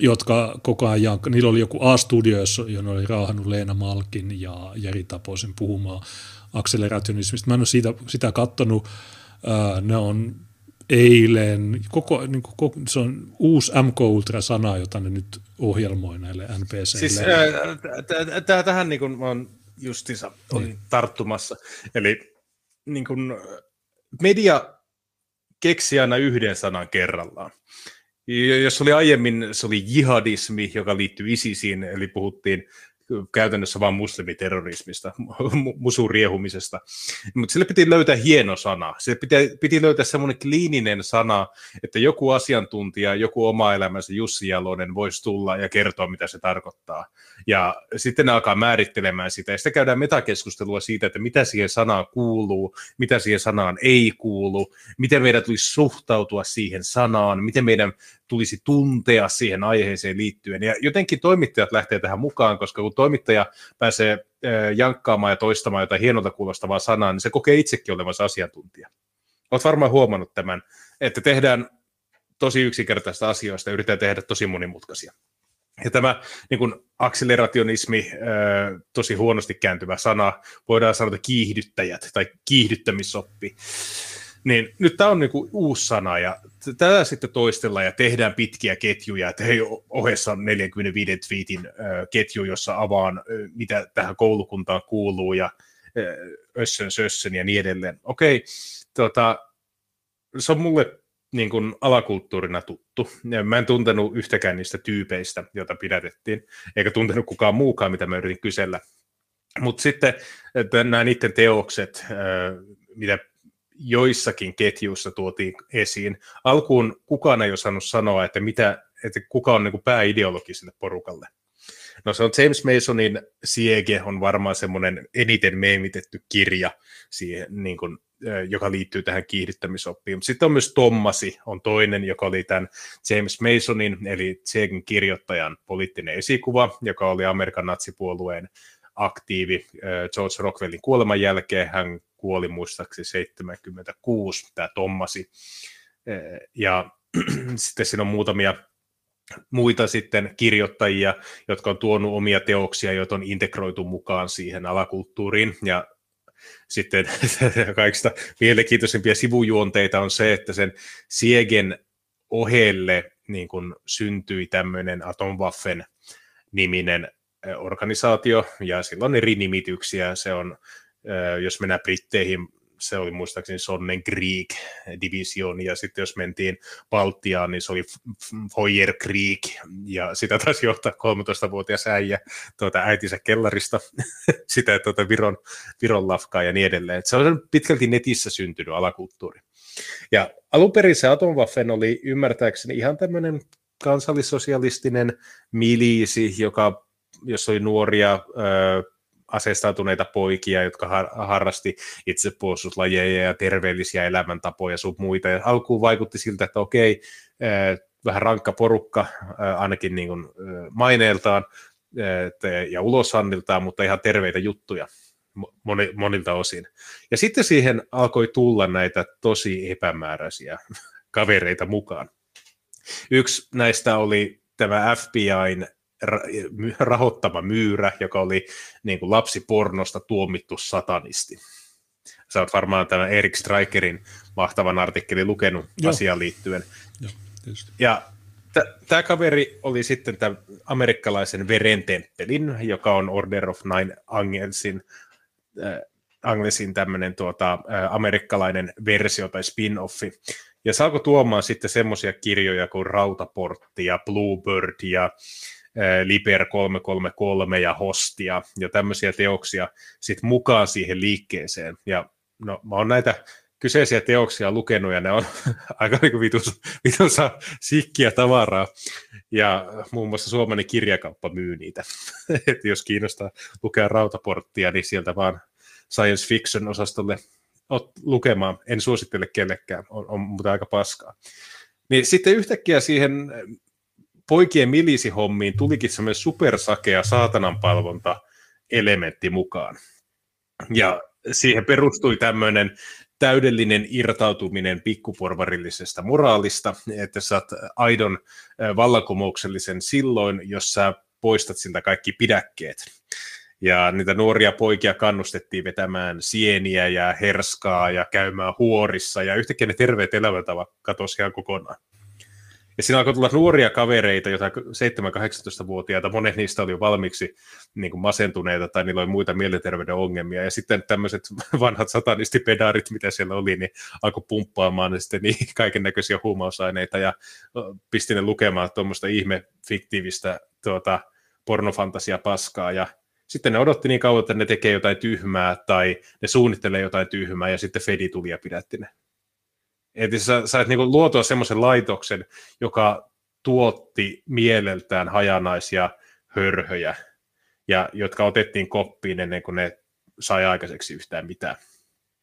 jotka koko ajan jankka. Niillä oli joku A-studio, jossa oli raahannut Leena Malkin ja Jari Taposen puhumaan akselerationismista. Mä en ole siitä, sitä katsonut. Ne on eilen, koko, niin kuin, koko, se on uusi MK Ultra-sana, jota ne nyt ohjelmoi näille NPCille. Siis äh, tähän niin kuin oon justiinsa olin niin. tarttumassa. Eli niin kuin, media keksi aina yhden sanan kerrallaan. Jos oli aiemmin, se oli jihadismi, joka liittyy ISISiin, eli puhuttiin käytännössä vain muslimiterrorismista, musuriehumisesta. Mutta sille piti löytää hieno sana. Sille piti, piti löytää semmoinen kliininen sana, että joku asiantuntija, joku oma elämänsä Jussi Jalonen voisi tulla ja kertoa, mitä se tarkoittaa. Ja sitten ne alkaa määrittelemään sitä. Ja sitten käydään metakeskustelua siitä, että mitä siihen sanaan kuuluu, mitä siihen sanaan ei kuulu, miten meidän tulisi suhtautua siihen sanaan, miten meidän tulisi tuntea siihen aiheeseen liittyen. Ja jotenkin toimittajat lähtee tähän mukaan, koska kun toimittaja pääsee jankkaamaan ja toistamaan jotain hienolta kuulostavaa sanaa, niin se kokee itsekin olevansa asiantuntija. Olet varmaan huomannut tämän, että tehdään tosi yksinkertaista asioista ja yritetään tehdä tosi monimutkaisia. Ja tämä niin kuin akselerationismi, tosi huonosti kääntyvä sana, voidaan sanoa kiihdyttäjät tai kiihdyttämisoppi, niin nyt tämä on niin kuin uusi sana ja tätä sitten toistellaan ja tehdään pitkiä ketjuja, että hei, ohessa on 45 tweetin ketju, jossa avaan, mitä tähän koulukuntaan kuuluu ja össön sössön ja niin edelleen. Okei, tota, se on mulle niin kuin alakulttuurina tuttu. Mä en tuntenut yhtäkään niistä tyypeistä, joita pidätettiin, eikä tuntenut kukaan muukaan, mitä mä yritin kysellä. Mutta sitten nämä niiden teokset, mitä joissakin ketjuissa tuotiin esiin. Alkuun kukaan ei osannut sanoa, että, mitä, että kuka on niin kuin pääideologi sille porukalle. No se on James Masonin Siege on varmaan semmoinen eniten meemitetty kirja siihen, niin kuin, joka liittyy tähän kiihdyttämisoppiin. Sitten on myös Tommasi, on toinen, joka oli tämän James Masonin, eli Siegen kirjoittajan poliittinen esikuva, joka oli Amerikan natsipuolueen aktiivi George Rockwellin kuoleman jälkeen. Hän kuoli muistaakseni 76, tämä Tommasi. Ja sitten siinä on muutamia muita sitten kirjoittajia, jotka on tuonut omia teoksia, joita on integroitu mukaan siihen alakulttuuriin. Ja sitten kaikista mielenkiintoisimpia sivujuonteita on se, että sen Siegen ohelle niin kun syntyi tämmöinen Atomwaffen niminen organisaatio, ja sillä on eri nimityksiä. Se on, jos mennään Britteihin, se oli muistaakseni Sonnen Creek division, ja sitten jos mentiin Baltiaan, niin se oli Foyer Creek, ja sitä taisi johtaa 13-vuotias äijä tuota, äitinsä kellarista, sitä tuota, Viron, Viron lafkaa ja niin edelleen. Et se on pitkälti netissä syntynyt alakulttuuri. Ja alun perin se Atomwaffen oli ymmärtääkseni ihan tämmöinen kansallissosialistinen miliisi, joka, jos oli nuoria asestautuneita poikia, jotka har- harrasti itsepuolustuslajeja ja terveellisiä elämäntapoja sun muita. Ja alkuun vaikutti siltä, että okei, vähän rankka porukka, ainakin niin kuin maineeltaan ja ulosanniltaan, mutta ihan terveitä juttuja monilta osin. Ja sitten siihen alkoi tulla näitä tosi epämääräisiä kavereita mukaan. Yksi näistä oli tämä FBIn rahoittama myyrä, joka oli niin kuin lapsipornosta tuomittu satanisti. Sä oot varmaan tämän Erik Strikerin mahtavan artikkelin lukenut Joo. asiaan liittyen. Joo, ja tämä kaveri oli sitten tämän amerikkalaisen verentemppelin, joka on Order of Nine Angelsin, äh, Anglesin tämmöinen tuota, äh, amerikkalainen versio tai spin-offi. Ja saako tuomaan sitten semmoisia kirjoja kuin Rautaportti ja Bluebird ja Liber 333 ja Hostia ja tämmöisiä teoksia sit mukaan siihen liikkeeseen. Ja no, mä oon näitä kyseisiä teoksia lukenut ja ne on aika niin vitus, vitussa sikkiä tavaraa. Ja muun muassa Suomen kirjakauppa myy niitä. että jos kiinnostaa lukea rautaporttia, niin sieltä vaan science fiction osastolle lukemaan. En suosittele kellekään, on, on mutta aika paskaa. Niin sitten yhtäkkiä siihen poikien milisihommiin tulikin semmoinen supersakea saatananpalvonta elementti mukaan. Ja siihen perustui tämmöinen täydellinen irtautuminen pikkuporvarillisesta moraalista, että oot aidon vallankumouksellisen silloin, jos sä poistat siltä kaikki pidäkkeet. Ja niitä nuoria poikia kannustettiin vetämään sieniä ja herskaa ja käymään huorissa, ja yhtäkkiä ne terveet elämäntavat katosi ihan kokonaan. Ja siinä alkoi tulla nuoria kavereita, jotain 7-18-vuotiaita, monet niistä oli jo valmiiksi niin kuin masentuneita tai niillä oli muita mielenterveyden ongelmia. Ja sitten tämmöiset vanhat satanistipedaarit, mitä siellä oli, niin alkoi pumppaamaan sitten niin kaiken näköisiä huumausaineita ja pisti ne lukemaan tuommoista ihme fiktiivistä tuota, pornofantasia paskaa ja sitten ne odotti niin kauan, että ne tekee jotain tyhmää tai ne suunnittelee jotain tyhmää ja sitten Fedi tuli ja pidätti ne. Että sä sait niinku luotua semmoisen laitoksen, joka tuotti mieleltään hajanaisia hörhöjä, ja jotka otettiin koppiin ennen kuin ne sai aikaiseksi yhtään mitään.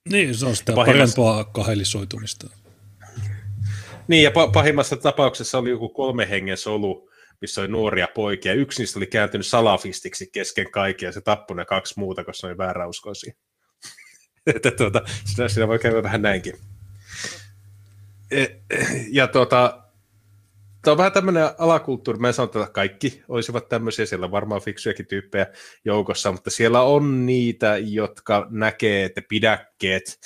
Niin, se on sitä pahimmassa... parempaa kahelisoitumista. Niin, ja pahimmassa tapauksessa oli joku kolme hengen solu, missä oli nuoria poikia. Yksi niistä oli kääntynyt salafistiksi kesken kaiken, ja se tappoi ne kaksi muuta, koska ne oli vääräuskoisia. että tuota, sitä, sitä voi käydä vähän näinkin. E, ja tuota, Tämä on vähän tämmöinen alakulttuuri. Mä en sano, että kaikki olisivat tämmöisiä, siellä on varmaan fiksujakin tyyppejä joukossa, mutta siellä on niitä, jotka näkee, että pidäkkeet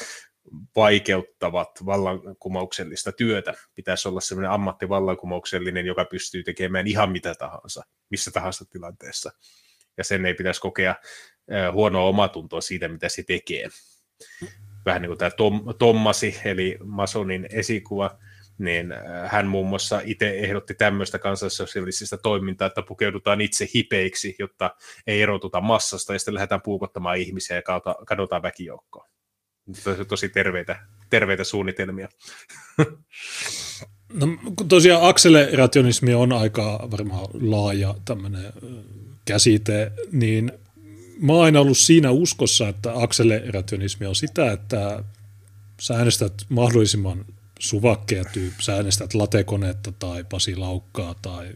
vaikeuttavat vallankumouksellista työtä. Pitäisi olla semmoinen ammattivallankumouksellinen, joka pystyy tekemään ihan mitä tahansa, missä tahansa tilanteessa. Ja sen ei pitäisi kokea huonoa omatuntoa siitä, mitä se tekee. Vähän niin kuin tämä Tom, Tommasi, eli Masonin esikuva, niin hän muun muassa itse ehdotti tämmöistä kansallisosialistista toimintaa, että pukeudutaan itse hipeiksi, jotta ei erotuta massasta, ja sitten lähdetään puukottamaan ihmisiä ja kadotaan väkijoukkoa tosi, tosi terveitä, terveitä suunnitelmia. No, tosiaan akselerationismi on aika varmaan laaja tämmöinen käsite, niin mä oon aina ollut siinä uskossa, että akselerationismi on sitä, että sä äänestät mahdollisimman suvakkeja tyyppi, sä äänestät latekonetta tai Pasi Laukkaa tai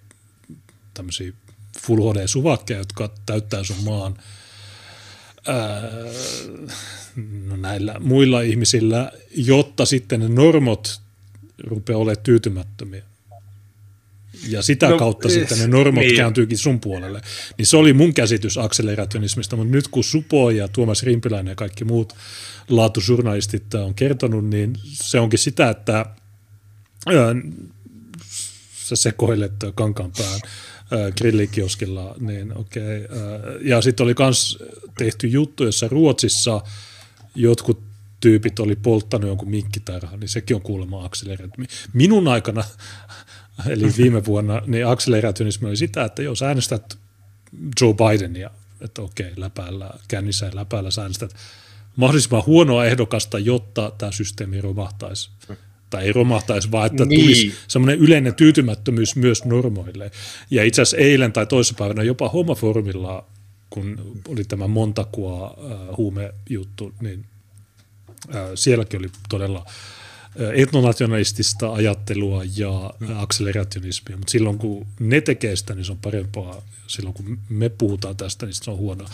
tämmöisiä Full HD-suvakkeja, jotka täyttää sun maan – no näillä muilla ihmisillä, jotta sitten ne normot rupeaa olemaan tyytymättömiä. Ja sitä no, kautta siis, sitten ne normot niin. kääntyykin sun puolelle. Niin se oli mun käsitys akselerationismista, mutta nyt kun Supo ja Tuomas Rimpiläinen ja kaikki muut laatujournalistit on kertonut, niin se onkin sitä, että ää, sä sekoilet kankaan pään grillikioskilla, niin okei. Okay. Ja sitten oli myös tehty juttu, jossa Ruotsissa jotkut tyypit oli polttanut jonkun minkkitarhan, niin sekin on kuulemma akseleraatio. Minun aikana, eli viime vuonna, niin akselerationismi oli sitä, että jos äänestät Joe Bidenia, että okei, läpäällä, kännissä ja läpäällä sä äänestät mahdollisimman huonoa ehdokasta, jotta tämä systeemi romahtaisi tai ei romahtaisi, vaan että niin. tulisi semmoinen yleinen tyytymättömyys myös normoille. Ja itse asiassa eilen tai toissapäivänä jopa homoformilla, kun oli tämä Montakua äh, huumejuttu, niin äh, sielläkin oli todella äh, etnonationalistista ajattelua ja mm. akselerationismia, mutta silloin kun ne tekee sitä, niin se on parempaa. Silloin kun me puhutaan tästä, niin se on huonoa.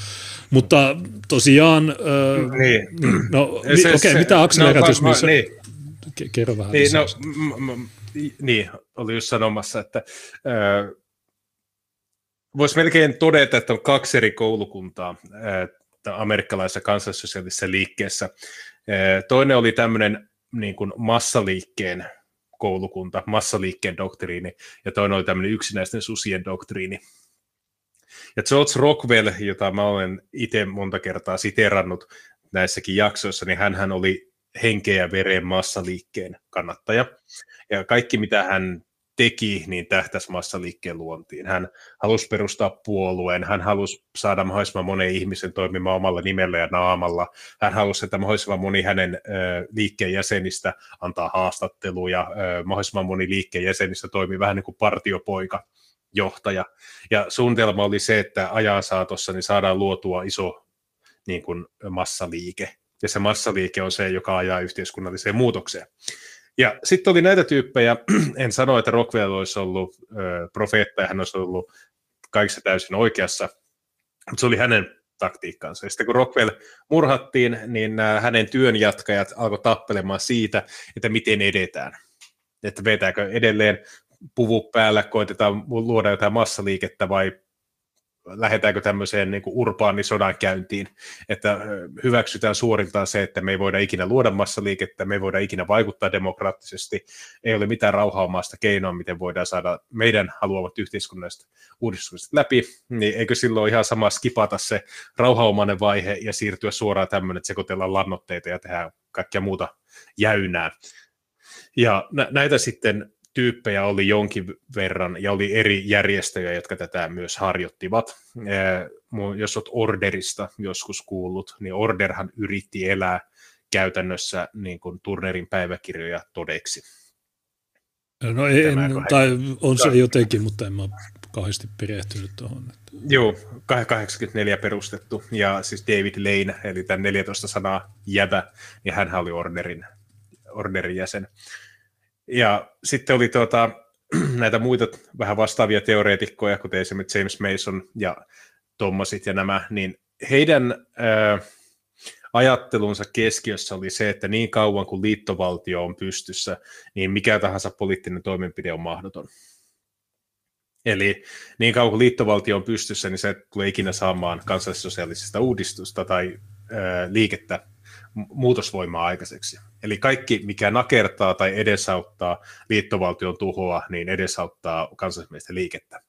Mutta tosiaan, äh, niin. niin no okei, okay, mitä akselerationismi... No, niin Kerro vähän niin, no, m- m- niin, oli just sanomassa, että äh, voisi melkein todeta, että on kaksi eri koulukuntaa äh, amerikkalaisessa kansallisosiaalisessa liikkeessä. Äh, toinen oli tämmöinen niin kuin massaliikkeen koulukunta, massaliikkeen doktriini, ja toinen oli tämmöinen yksinäisten susien doktriini. Ja George Rockwell, jota mä olen itse monta kertaa siterannut näissäkin jaksoissa, niin hän oli henkeä ja veren massaliikkeen kannattaja. Ja kaikki, mitä hän teki, niin tähtäisi massaliikkeen luontiin. Hän halusi perustaa puolueen, hän halusi saada mahdollisimman monen ihmisen toimimaan omalla nimellä ja naamalla. Hän halusi, että mahdollisimman moni hänen ö, liikkeen jäsenistä antaa haastatteluja, ö, mahdollisimman moni liikkeen jäsenistä toimii vähän niin kuin partiopoika johtaja. Ja suunnitelma oli se, että ajan saatossa niin saadaan luotua iso niin kuin massaliike, ja se massaliike on se, joka ajaa yhteiskunnalliseen muutokseen. Ja sitten oli näitä tyyppejä, en sano, että Rockwell olisi ollut ö, profeetta ja hän olisi ollut kaikissa täysin oikeassa, mutta se oli hänen taktiikkansa. Ja sitten kun Rockwell murhattiin, niin hänen työnjatkajat alkoi tappelemaan siitä, että miten edetään. Että vetääkö edelleen puvu päällä, koitetaan luoda jotain massaliikettä vai lähdetäänkö tämmöiseen niin kuin urbaanisodan käyntiin, että hyväksytään suoriltaan se, että me ei voida ikinä luoda massaliikettä, me ei voida ikinä vaikuttaa demokraattisesti, ei ole mitään rauhaomaista keinoa, miten voidaan saada meidän haluamat yhteiskunnalliset uudistukset läpi, niin eikö silloin ihan sama skipata se rauhaomainen vaihe ja siirtyä suoraan tämmöinen, että sekoitellaan lannoitteita ja tehdään kaikkea muuta jäynää. Ja näitä sitten tyyppejä oli jonkin verran ja oli eri järjestöjä, jotka tätä myös harjoittivat. Jos olet Orderista joskus kuullut, niin Orderhan yritti elää käytännössä niin kuin Turnerin päiväkirjoja todeksi. No ei, en, tai on se jotenkin, mutta en mä kauheasti perehtynyt tuohon. Joo, 84 perustettu, ja siis David Lane, eli tämän 14 sanaa jävä, niin hän oli Orderin, Orderin jäsen. Ja sitten oli tuota, näitä muita vähän vastaavia teoreetikkoja, kuten esimerkiksi James Mason ja Thomasit ja nämä, niin heidän äh, ajattelunsa keskiössä oli se, että niin kauan kuin liittovaltio on pystyssä, niin mikä tahansa poliittinen toimenpide on mahdoton. Eli niin kauan kuin liittovaltio on pystyssä, niin se ei tule ikinä saamaan kansallissosiaalisesta uudistusta tai ää, liikettä muutosvoimaa aikaiseksi. Eli kaikki, mikä nakertaa tai edesauttaa liittovaltion tuhoa, niin edesauttaa kansallismielistä liikettä.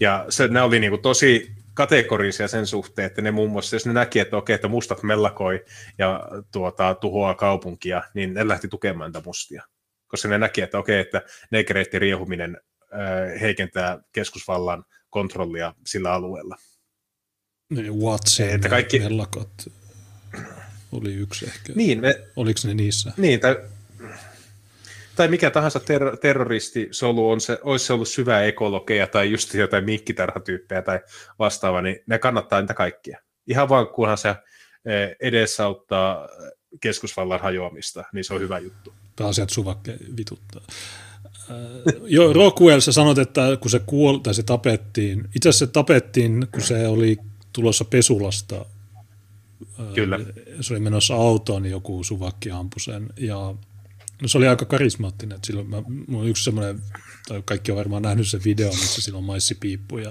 Ja se, ne oli niin kuin tosi kategorisia sen suhteen, että ne muun muassa, jos ne näki, että okei, että mustat mellakoi ja tuota, tuhoaa kaupunkia, niin ne lähti tukemaan niitä mustia. Koska ne näki, että okei, että negereitti riehuminen äh, heikentää keskusvallan kontrollia sillä alueella. Niin, Watsin että kaikki... mellakot oli yksi ehkä. Niin, me... Oliko ne niissä? Niin, tai tai mikä tahansa ter- terroristisolu on se, olisi se ollut syvää ekologeja tai just jotain minkkitarhatyyppejä tai vastaava, niin ne kannattaa niitä kaikkia. Ihan vaan kunhan se eh, edesauttaa keskusvallan hajoamista, niin se on hyvä juttu. Pääasiat suvakke vituttaa. Äh, joo, Rockwell, sä sanot, että kun se kuoli tai se tapettiin, itse asiassa se tapettiin, kun se oli tulossa Pesulasta. Kyllä. Se oli menossa autoon, niin joku suvakki ampui sen. Ja No se oli aika karismaattinen. Että silloin mä, mulla on yksi semmoinen, tai kaikki on varmaan nähnyt sen video, missä sillä on maissipiippu. Ja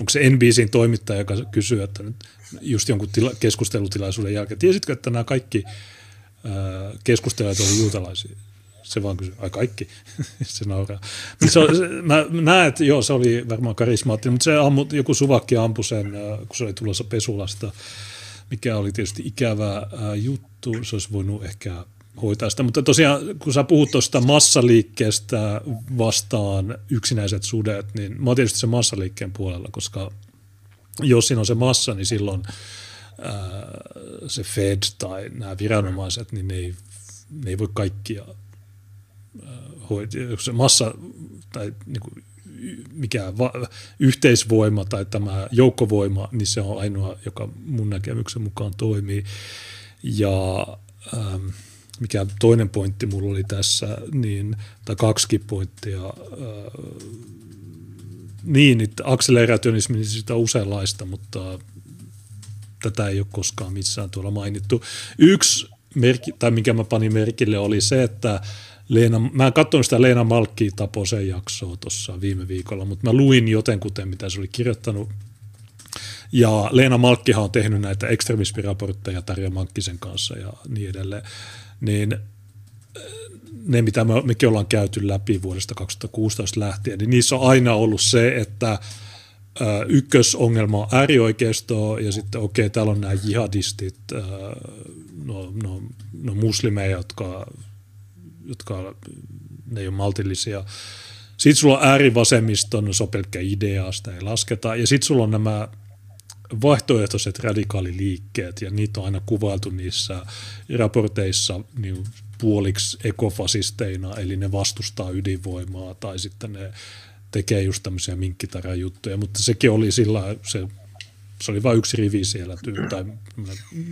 onko se NBCin toimittaja, joka kysyy, että nyt just jonkun tila, keskustelutilaisuuden jälkeen, tiesitkö, että nämä kaikki keskustelijat olivat juutalaisia? Se vaan kysyy, ai kaikki, se nauraa. Se, se, mä näen, että joo, se oli varmaan karismaattinen, mutta se ammu, joku suvakki ampui sen, kun se oli tulossa Pesulasta, mikä oli tietysti ikävä juttu. Se olisi voinut ehkä hoitaa sitä. Mutta tosiaan, kun sä puhut tuosta massaliikkeestä vastaan yksinäiset sudet, niin mä oon tietysti se massaliikkeen puolella, koska jos siinä on se massa, niin silloin ää, se Fed tai nämä viranomaiset, niin ne ei, ne ei voi kaikkia hoitaa. Se massa tai niin kuin, mikä va, yhteisvoima tai tämä joukkovoima, niin se on ainoa, joka mun näkemyksen mukaan toimii. Ja ähm, mikä toinen pointti mulla oli tässä, niin, tai kaksi pointtia, ää, niin, että akselerationismi, niin sitä on useinlaista, mutta tätä ei ole koskaan missään tuolla mainittu. Yksi merkki, tai mikä mä panin merkille, oli se, että Leena, mä en katsonut sitä Leena Malkki Taposen jaksoa tuossa viime viikolla, mutta mä luin jotenkuten, mitä se oli kirjoittanut. Ja Leena Malkkihan on tehnyt näitä ekstremismiraportteja Tarja Mankkisen kanssa ja niin edelleen niin ne, mitä me, mekin ollaan käyty läpi vuodesta 2016 lähtien, niin niissä on aina ollut se, että ykkösongelma on äärioikeisto ja sitten okei, okay, täällä on nämä jihadistit, no, no, no muslimeja, jotka, jotka ne ei ole maltillisia. Sitten sulla on äärivasemmisto, no se on pelkkä idea, sitä ei lasketa. Ja sitten sulla on nämä vaihtoehtoiset radikaaliliikkeet, ja niitä on aina kuvailtu niissä raporteissa niin puoliksi ekofasisteina, eli ne vastustaa ydinvoimaa, tai sitten ne tekee just tämmöisiä juttuja, mutta sekin oli sillä, se, se oli vain yksi rivi siellä, tai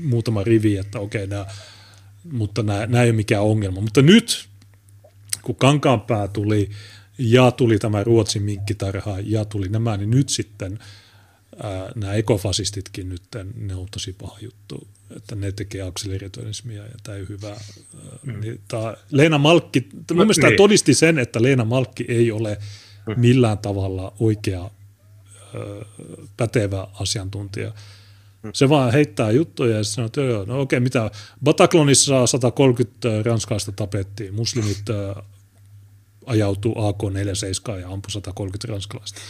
muutama rivi, että okei, nämä, mutta nämä, nämä ei ole mikään ongelma. Mutta nyt, kun Kankaanpää tuli, ja tuli tämä Ruotsin minkkitarha, ja tuli nämä, niin nyt sitten – ää, nämä ekofasistitkin nyt, ne on tosi paha juttu, että ne tekee akseleritonismia ja tämä ei ole hyvä. Mm. Niin, tää, Leena Malkki, mun mielestä niin. todisti sen, että Leena Malkki ei ole mm. millään tavalla oikea pätevä asiantuntija. Mm. Se vaan heittää juttuja ja sanoo, että joo, no okei, mitä, Bataklonissa 130 ranskalaista tapettiin, muslimit ajautuu AK-47 ja ampui 130 ranskalaista.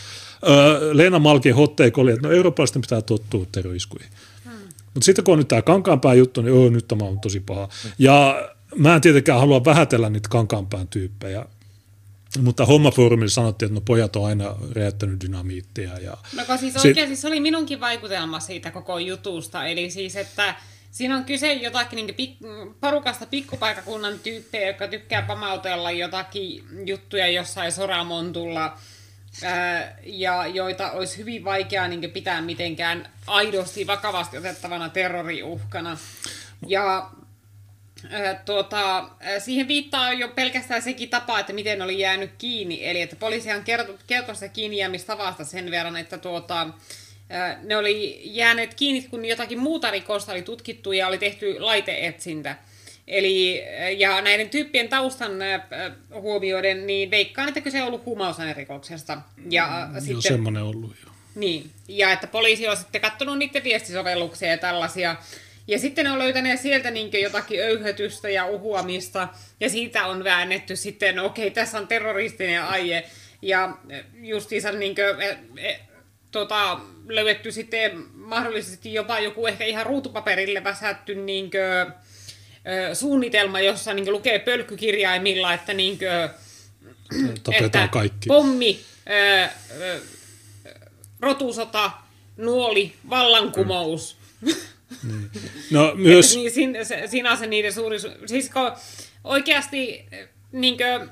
Öö, Leena Malkin hotteik oli, että no eurooppalaisten pitää tottua terroriskuihin. Hmm. Mutta sitten kun on nyt tämä kankaanpään juttu, niin oh, nyt tämä on tosi paha. Ja mä en tietenkään halua vähätellä niitä kankaanpään tyyppejä, mutta hommafoorumilla sanottiin, että no pojat on aina räjättänyt dynamiittia. Ja no siis oikeasti sit... se oli minunkin vaikutelma siitä koko jutusta, eli siis, että Siinä on kyse jotakin niin pik- porukasta pikkupaikakunnan tyyppejä, jotka tykkää pamautella jotakin juttuja jossain soramontulla, ää, ja joita olisi hyvin vaikea niin pitää mitenkään aidosti vakavasti otettavana terroriuhkana. Ja tuota, siihen viittaa jo pelkästään sekin tapa, että miten oli jäänyt kiinni. Eli että poliisihan kertoi, kertoi sitä kiinni jäämistavasta sen verran, että tuota, ne oli jääneet kiinni, kun jotakin muuta rikosta oli tutkittu ja oli tehty laiteetsintä. Eli, ja näiden tyyppien taustan huomioiden, niin veikkaan, että kyse on ollut huumausainerikoksesta. Ja mm, sitten, semmoinen ollut jo. Niin, ja että poliisi on sitten katsonut niiden viestisovelluksia ja tällaisia. Ja sitten ne on löytäneet sieltä niin jotakin öyhötystä ja uhuamista, ja siitä on väännetty sitten, okei, tässä on terroristinen aie. Ja justiinsa niin kuin, e, e, tota, löydetty sitten mahdollisesti jopa joku ehkä ihan ruutupaperille väsätty niin kuin, suunnitelma, jossa niin lukee pölkkykirjaimilla, että, niin kuin, että kaikki. pommi, ö, ö, rotusota, nuoli, vallankumous. Mm. Niin. No myös... niin, on se niiden suuri... Siis kun oikeasti niin kuin,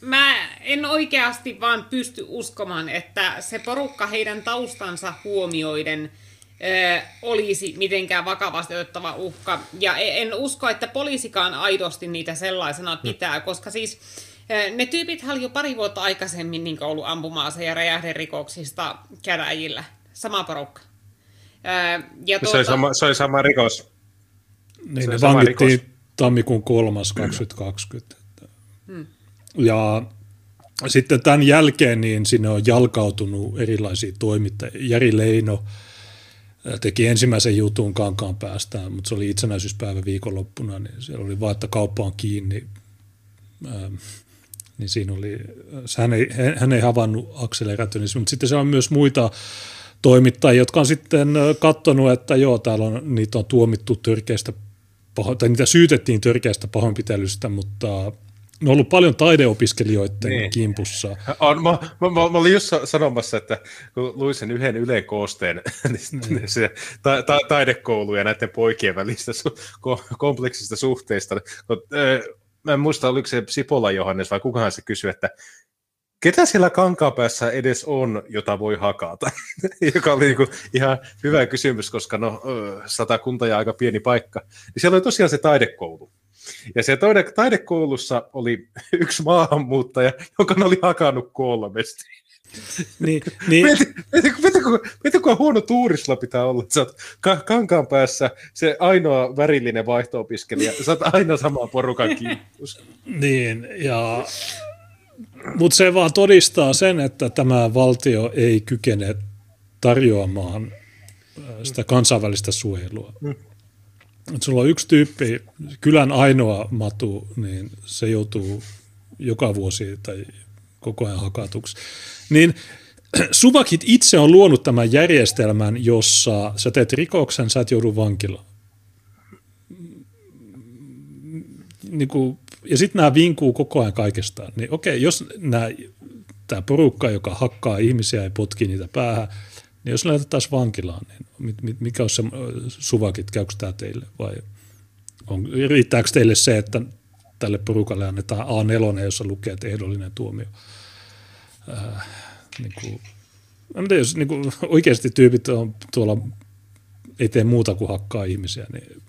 mä en oikeasti vaan pysty uskomaan, että se porukka heidän taustansa huomioiden ö, olisi mitenkään vakavasti otettava uhka. Ja e, en usko, että poliisikaan aidosti niitä sellaisena pitää, hmm. koska siis ne tyypit oli jo pari vuotta aikaisemmin niin ollut ampuma ja räjähderikoksista käräjillä. Sama porukka. Ja tuota... se, oli sama, se oli sama rikos. Niin, se ne vangittiin rikos. tammikuun 3. 2020. Hmm. Ja sitten tämän jälkeen niin sinne on jalkautunut erilaisia toimittajia. Jari Leino teki ensimmäisen jutun kankaan päästään, mutta se oli itsenäisyyspäivä viikonloppuna, niin siellä oli vaan, että kauppa on kiinni. Ähm, niin siinä oli, hän ei, hän ei havainnut Akseli Rätynis, mutta sitten se on myös muita toimittajia, jotka on sitten katsonut, että joo, täällä on, niitä on tuomittu törkeästä, paho, tai niitä syytettiin törkeästä pahoinpitelystä, mutta on ollut paljon taideopiskelijoiden niin. kimpussa. On, mä, mä, mä, mä olin just sanomassa, että kun luin sen yhden Ylen koosteen, niin, niin. se ta, ta, taidekoulu ja näiden poikien välistä su, ko, kompleksista suhteista. Kun, äh, mä en muista, oliko se Sipola Johannes vai kukahan se kysyi, että ketä siellä kankaapäässä edes on, jota voi hakata? Joka oli niin ihan hyvä kysymys, koska no, sata kunta ja aika pieni paikka. Niin siellä oli tosiaan se taidekoulu. Ja se taide, taidekoulussa oli yksi maahanmuuttaja, joka oli hakannut kolmesti. Niin, niin. Mieti, mieti, mieti, mieti, kun huono tuurisla pitää olla, että sä oot ka- kankaan päässä se ainoa värillinen vaihto-opiskelija, sä oot aina samaa porukan kiippus. Niin, ja mutta se vaan todistaa sen, että tämä valtio ei kykene tarjoamaan äh, sitä kansainvälistä suojelua. Mm. Et sulla on yksi tyyppi, kylän ainoa matu, niin se joutuu joka vuosi tai koko ajan hakatuksi. Niin Suvakit itse on luonut tämän järjestelmän, jossa sä teet rikoksen, sä et joudu vankilaan. Niin kuin ja sitten nämä vinkuu koko ajan kaikestaan. Niin okei, jos tämä porukka, joka hakkaa ihmisiä ja potkii niitä päähän, niin jos laitetaan vankilaan, niin mikä on se suvakit, käykö tämä teille vai on, riittääkö teille se, että tälle porukalle annetaan A4, jossa lukee, että ehdollinen tuomio. Äh, niin kuin, tiedä, jos niin kuin, oikeasti tyypit on tuolla ei tee muuta kuin hakkaa ihmisiä, niin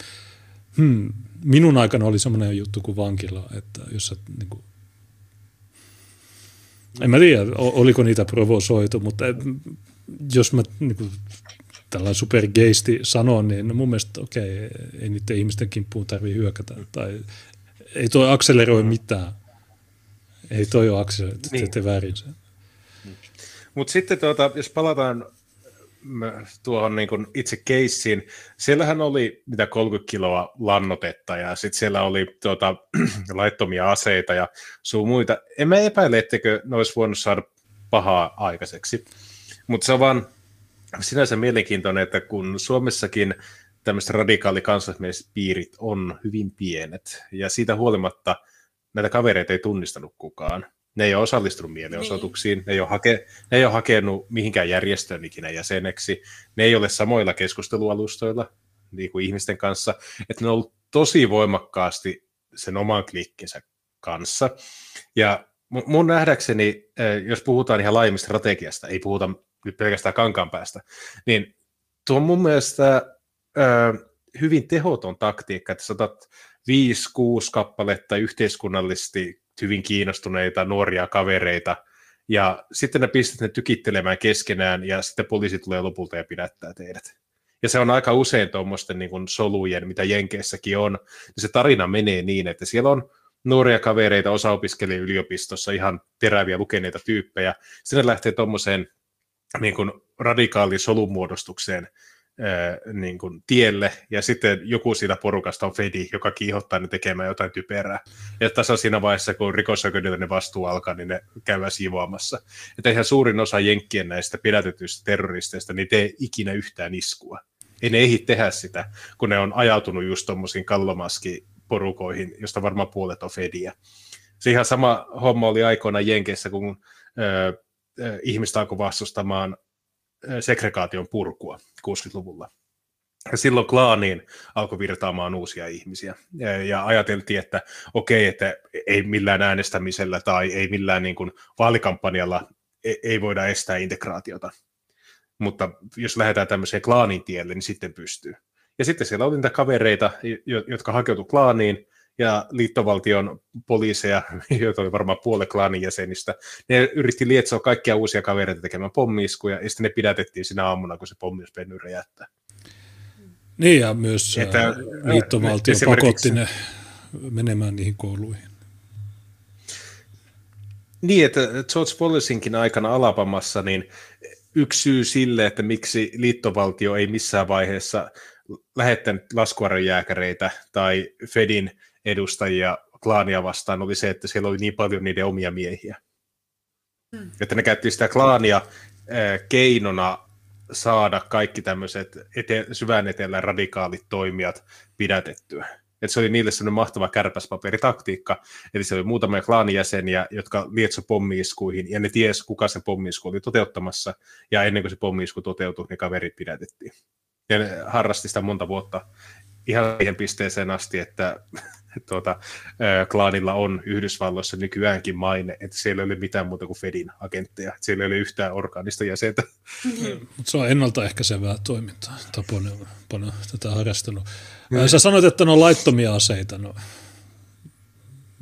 hmm, minun aikana oli semmoinen juttu kuin vankila, että jos sä, niin kuin, en mä tiedä, oliko niitä provosoitu, mutta jos mä niin kuin, tällainen supergeisti sanon, niin mun mielestä okei, okay, ei niiden ihmisten kimppuun tarvitse hyökätä. Tai ei toi akseleroi mitään. Ei toi ole akseleroi, niin. te väärin sen. Mutta sitten tuota, jos palataan tuohon niin kuin itse keissiin, siellähän oli mitä 30 kiloa lannotetta ja sitten siellä oli tuota, laittomia aseita ja suu muita. En mä epäile, etteikö ne olisi voinut saada pahaa aikaiseksi. Mutta se on vaan sinänsä mielenkiintoinen, että kun Suomessakin tämmöiset radikaalikansallismieliset on hyvin pienet ja siitä huolimatta näitä kavereita ei tunnistanut kukaan ne ei ole osallistunut mielenosoituksiin, niin. ne, ei ole hake, ne ei ole hakenut mihinkään järjestöön ikinä jäseneksi, ne ei ole samoilla keskustelualustoilla niin kuin ihmisten kanssa, että ne on ollut tosi voimakkaasti sen oman klikkinsä kanssa. Ja mun nähdäkseni, jos puhutaan ihan laajemmin strategiasta, ei puhuta nyt pelkästään kankaan päästä, niin tuo on mun mielestä hyvin tehoton taktiikka, että saatat 5-6 kappaletta yhteiskunnallisesti hyvin kiinnostuneita nuoria kavereita, ja sitten ne pistät ne tykittelemään keskenään, ja sitten poliisi tulee lopulta ja pidättää teidät. Ja se on aika usein tuommoisten niin solujen, mitä Jenkeissäkin on, niin se tarina menee niin, että siellä on nuoria kavereita, osa opiskelee yliopistossa, ihan teräviä lukeneita tyyppejä. Sitten lähtee tuommoiseen niin radikaaliin solumuodostukseen niin kuin tielle, ja sitten joku siitä porukasta on Fedi, joka kiihottaa ne tekemään jotain typerää. Ja tässä siinä vaiheessa, kun rikosoikeudellinen vastuu alkaa, niin ne käyvät siivoamassa. Että ihan suurin osa jenkkien näistä pidätetyistä terroristeista, niin tee ikinä yhtään iskua. Ei ne ehdi tehdä sitä, kun ne on ajautunut just tuommoisiin kallomaski porukoihin, josta varmaan puolet on Fediä. Se ihan sama homma oli aikoina Jenkeissä, kun ö, ö, ihmistä alkoi vastustamaan segregaation purkua 60-luvulla. Ja silloin klaaniin alkoi virtaamaan uusia ihmisiä. Ja, ja ajateltiin, että okei, että ei millään äänestämisellä tai ei millään niin kuin vaalikampanjalla ei, ei voida estää integraatiota. Mutta jos lähdetään tämmöiseen klaanin tielle, niin sitten pystyy. Ja sitten siellä oli niitä kavereita, jotka hakeutuivat klaaniin, ja liittovaltion poliiseja, joita oli varmaan puolet klaanin jäsenistä, ne yritti lietsoa kaikkia uusia kavereita tekemään pommiiskuja, ja sitten ne pidätettiin siinä aamuna, kun se pommi olisi räjähtää. Niin, ja myös että, liittovaltio pakotti ne menemään niihin kouluihin. Niin, että George Wallacinkin aikana Alabamassa, niin yksi syy sille, että miksi liittovaltio ei missään vaiheessa lähettänyt laskuarjojääkäreitä tai Fedin edustajia klaania vastaan oli se, että siellä oli niin paljon niiden omia miehiä. Hmm. Että ne käytti sitä klaania äh, keinona saada kaikki tämmöiset ete- syvän etelän radikaalit toimijat pidätettyä. Että se oli niille sellainen mahtava kärpäspaperitaktiikka. Eli se oli muutamia klaanijäseniä, jotka lietso pommiiskuihin, ja ne ties, kuka se pommiisku oli toteuttamassa, ja ennen kuin se pommiisku toteutui, ne kaverit pidätettiin. Ja ne harrasti sitä monta vuotta ihan siihen pisteeseen asti, että tuota, klaanilla on Yhdysvalloissa nykyäänkin maine, että siellä ei ole mitään muuta kuin Fedin agentteja. Siellä ei ole yhtään orgaanista jäsentä. Mm. Mutta se on ennaltaehkäisevää toimintaa. Taponen on paljon tätä harrastanut. Mm. Sä sanoit, että ne on laittomia aseita. No,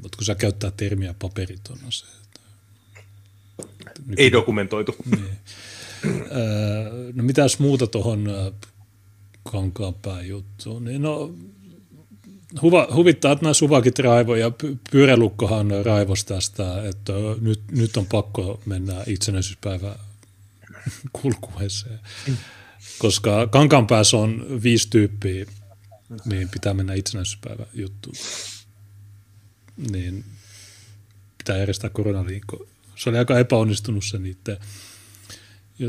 mutta kun sä käyttää termiä paperiton aseet. Nyky... Ei dokumentoitu. Niin. No mitäs muuta tuohon Kankaanpään juttuun? Niin no, huva, huvittaa, että nämä suvakit raivo ja pyörälukkohan raivos tästä, että nyt, nyt on pakko mennä itsenäisyyspäivä kulkueeseen. Koska Kankaanpäässä on viisi tyyppiä, mihin pitää mennä itsenäisyyspäivä juttuun. Niin pitää järjestää koronaliikko. Se oli aika epäonnistunut se niiden.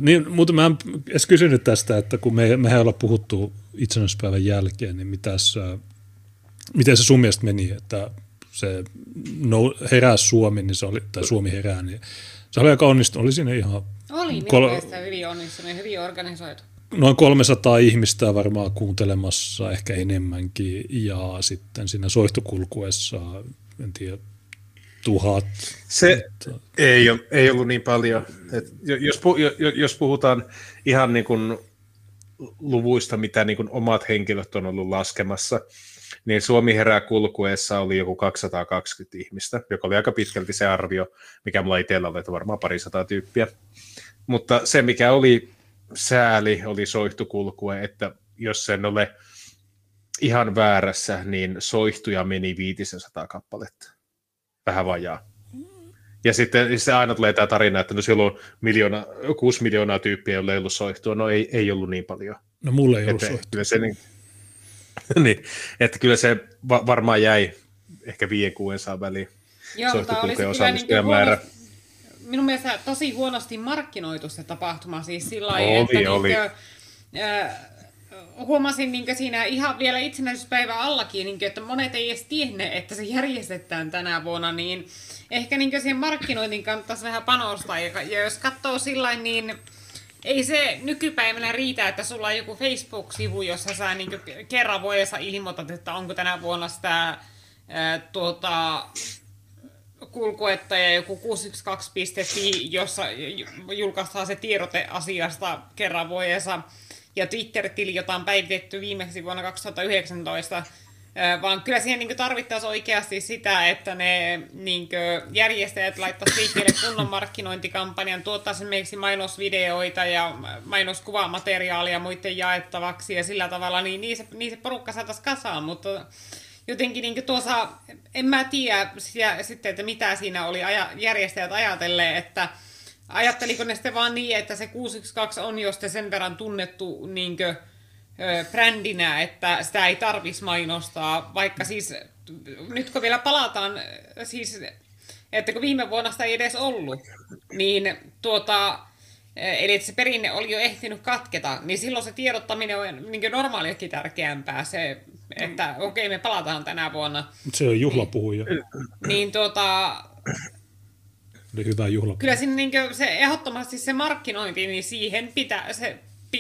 Niin, mutta mä en edes kysynyt tästä, että kun me, mehän ollaan puhuttu itsenäisyyspäivän jälkeen, niin mitäs miten se sun mielestä meni, että se no, herää Suomi, niin se oli, tai Suomi herää, niin se oli aika onnistunut. Oli siinä ihan... Oli minun kol- mielestä hyvin onnistunut hyvin organisoitu. Noin 300 ihmistä varmaan kuuntelemassa, ehkä enemmänkin, ja sitten siinä soihtukulkuessa, en tiedä, tuhat. Se ei, ei ollut niin paljon. Et jos, jos puhutaan ihan niin kuin luvuista, mitä niin kuin omat henkilöt on ollut laskemassa, niin Suomi herää kulkuessa oli joku 220 ihmistä, joka oli aika pitkälti se arvio, mikä mulla itsellä oli, että varmaan parisataa tyyppiä. Mutta se, mikä oli sääli, oli soihtukulkue, että jos sen ole ihan väärässä, niin soihtuja meni 500 kappaletta. Vähän vajaa. Ja sitten se aina tulee tämä tarina, että no silloin miljoona, 6 miljoonaa tyyppiä, joilla ei ollut soihtua. No ei, ei ollut niin paljon. No mulle ei ollut soihtua. Se, niin, niin, että kyllä se va- varmaan jäi ehkä viien kuuden saa väliin. Joo, mutta oli kyllä niin määrä. minun mielestä tosi huonosti markkinoitu se tapahtuma, siis sillä lailla, että oli. Niin kuin, äh, huomasin niin siinä ihan vielä itsenäisyyspäivän allakin, niin kuin, että monet ei edes tienneet, että se järjestetään tänä vuonna, niin ehkä niin siihen markkinointiin kannattaisi vähän panostaa. Ja, jos katsoo sillä niin ei se nykypäivänä riitä, että sulla on joku Facebook-sivu, jossa sä niin kerran vuodessa ilmoitat, että onko tänä vuonna sitä ää, tuota, kulkuetta ja joku 612.fi, jossa julkaistaan se tiedote asiasta kerran vuodessa. Ja Twitter-tili, jota on päivitetty viimeksi vuonna 2019, vaan kyllä siihen niin tarvittaisiin oikeasti sitä, että ne niin järjestäjät laittaisivat liikkeelle kunnon markkinointikampanjan, tuottaisiin esimerkiksi mainosvideoita ja mainoskuvamateriaalia muiden jaettavaksi ja sillä tavalla, niin niin se, niin se porukka saataisiin kasaan, mutta jotenkin niin tuossa, en mä tiedä sitä, sitten, että mitä siinä oli aja, järjestäjät ajatelleet, että ajatteliko ne sitten vaan niin, että se 612 on jo sen verran tunnettu niin kuin, brändinä, että sitä ei tarvitsisi mainostaa, vaikka siis nyt kun vielä palataan, siis että kun viime vuonna sitä ei edes ollut, niin tuota, eli että se perinne oli jo ehtinyt katketa, niin silloin se tiedottaminen on niin normaaliakin tärkeämpää, se, että okei, okay, me palataan tänä vuonna. Se on juhlapuhuja. Niin, niin tuota, oli hyvä juhla. Kyllä siinä niin se ehdottomasti se markkinointi, niin siihen pitää, se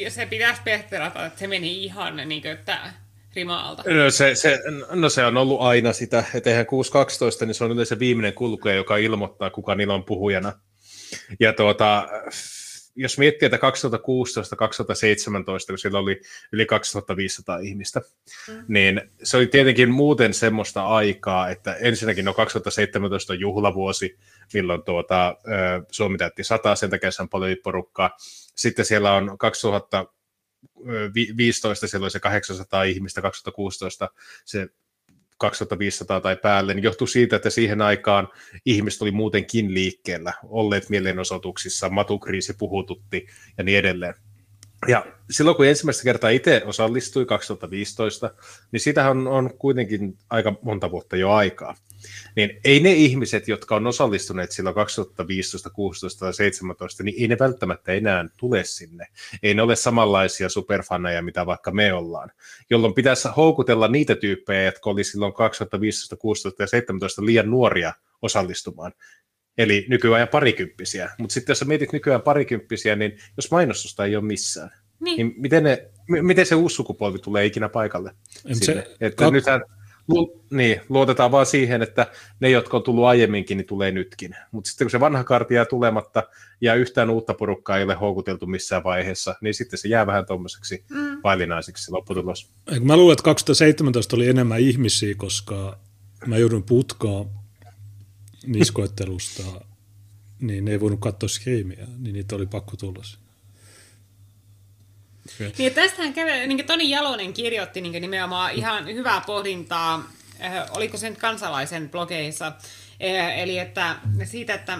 se pitäisi pehterata, että se meni ihan niin kuin, että rimaalta. No se, se, no se on ollut aina sitä, että eihän 6.12, niin se on yleensä viimeinen kulkuja, joka ilmoittaa, kuka niillä on puhujana. Ja tuota, jos miettii, että 2016-2017, kun siellä oli yli 2500 ihmistä, mm. niin se oli tietenkin muuten semmoista aikaa, että ensinnäkin no 2017 on juhlavuosi, milloin tuota, Suomi täytti 100, sen takia se on paljon porukkaa. Sitten siellä on 2015 siellä oli se 800 ihmistä, 2016 se 2500 tai päälle, niin johtuu siitä, että siihen aikaan ihmiset oli muutenkin liikkeellä, olleet mielenosoituksissa, matukriisi puhututti ja niin edelleen. Ja silloin kun ensimmäistä kertaa itse osallistui 2015, niin sitä on, on kuitenkin aika monta vuotta jo aikaa. Niin ei ne ihmiset, jotka on osallistuneet silloin 2015, 16 tai 17, niin ei ne välttämättä enää tule sinne. Ei ne ole samanlaisia superfaneja, mitä vaikka me ollaan. Jolloin pitäisi houkutella niitä tyyppejä, jotka oli silloin 2015, 16 ja 17 liian nuoria osallistumaan. Eli nykyään parikymppisiä. Mutta sitten jos sä mietit nykyään parikymppisiä, niin jos mainostusta ei ole missään, niin, niin miten, ne, m- miten se uusi sukupolvi tulee ikinä paikalle? Se, että kak... nythän, lu, niin, luotetaan vaan siihen, että ne, jotka on tullut aiemminkin, niin tulee nytkin. Mutta sitten kun se vanha karti jää tulematta ja yhtään uutta porukkaa ei ole houkuteltu missään vaiheessa, niin sitten se jää vähän tuommoiseksi mm. vaillinaiseksi lopputulos. Mä luulen, että 2017 oli enemmän ihmisiä, koska mä joudun putkaan niskoittelusta, niin ne ei voinut katsoa skriimiä, niin niitä oli pakko tulla. Okay. Niin tästähän kävi, niin Toni Jalonen kirjoitti niin nimenomaan ihan hyvää pohdintaa, äh, oliko se nyt kansalaisen blogeissa, äh, eli että siitä, että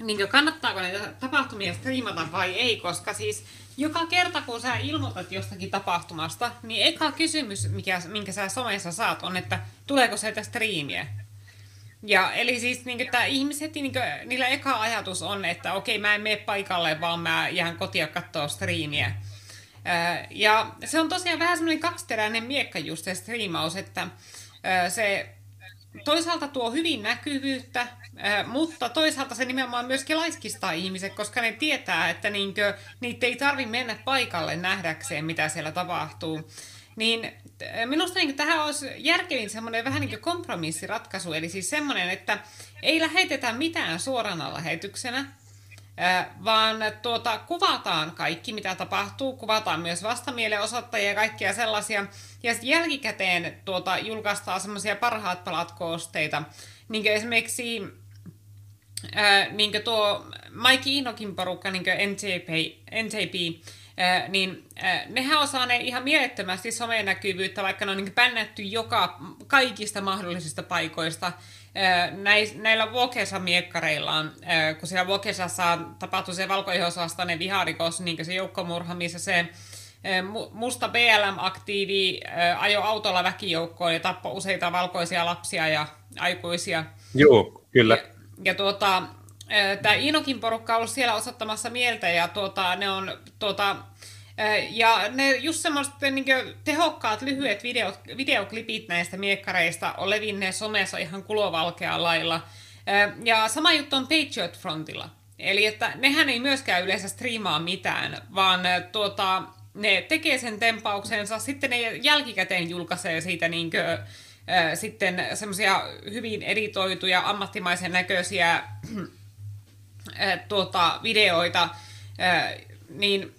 niin kannattaako näitä tapahtumia striimata vai ei, koska siis joka kerta kun sä ilmoitat jostakin tapahtumasta, niin eka kysymys, mikä, minkä sä somessa saat, on, että tuleeko sieltä striimiä. Ja eli siis niin että ihmiset, niin kuin, niillä eka ajatus on, että okei, mä en mene paikalle, vaan mä jään kotia katsoa striimiä. Ja se on tosiaan vähän semmoinen kaksiteräinen miekka just se striimaus, että se toisaalta tuo hyvin näkyvyyttä, mutta toisaalta se nimenomaan myöskin laiskistaa ihmiset, koska ne tietää, että niinkö, niitä ei tarvitse mennä paikalle nähdäkseen, mitä siellä tapahtuu. Niin minusta niin tähän olisi järkevin semmoinen vähän niin kuin kompromissiratkaisu, eli siis semmoinen, että ei lähetetä mitään suorana lähetyksenä, vaan tuota, kuvataan kaikki, mitä tapahtuu, kuvataan myös vastamielenosoittajia ja kaikkia sellaisia, ja sitten jälkikäteen tuota, julkaistaan semmoisia parhaat palat koosteita, niin kuin esimerkiksi ää, niin kuin tuo Mike Inokin porukka, niin kuin NJP, NJP niin nehän on saaneet ihan mielettömästi somenäkyvyyttä, vaikka ne on niin pännätty joka, kaikista mahdollisista paikoista. näillä Vokesa-miekkareillaan, kun siellä Vokesassa tapahtui se valkoihosastainen viharikos, niin se joukkomurha, missä se musta BLM-aktiivi ajo autolla väkijoukkoon ja tappoi useita valkoisia lapsia ja aikuisia. Joo, kyllä. Ja, ja tuota, tämä Inokin porukka on ollut siellä osoittamassa mieltä ja tuota, ne on tuota, ja ne just semmoiset niin tehokkaat, lyhyet videot, videoklipit näistä miekkareista on levinneet somessa ihan kulovalkealla lailla. Ja sama juttu on Patriot Frontilla. Eli että nehän ei myöskään yleensä striimaa mitään, vaan tuota, ne tekee sen tempauksensa, sitten ne jälkikäteen julkaisee siitä niin kuin, äh, sitten semmoisia hyvin editoituja, ammattimaisen näköisiä tuota, videoita, niin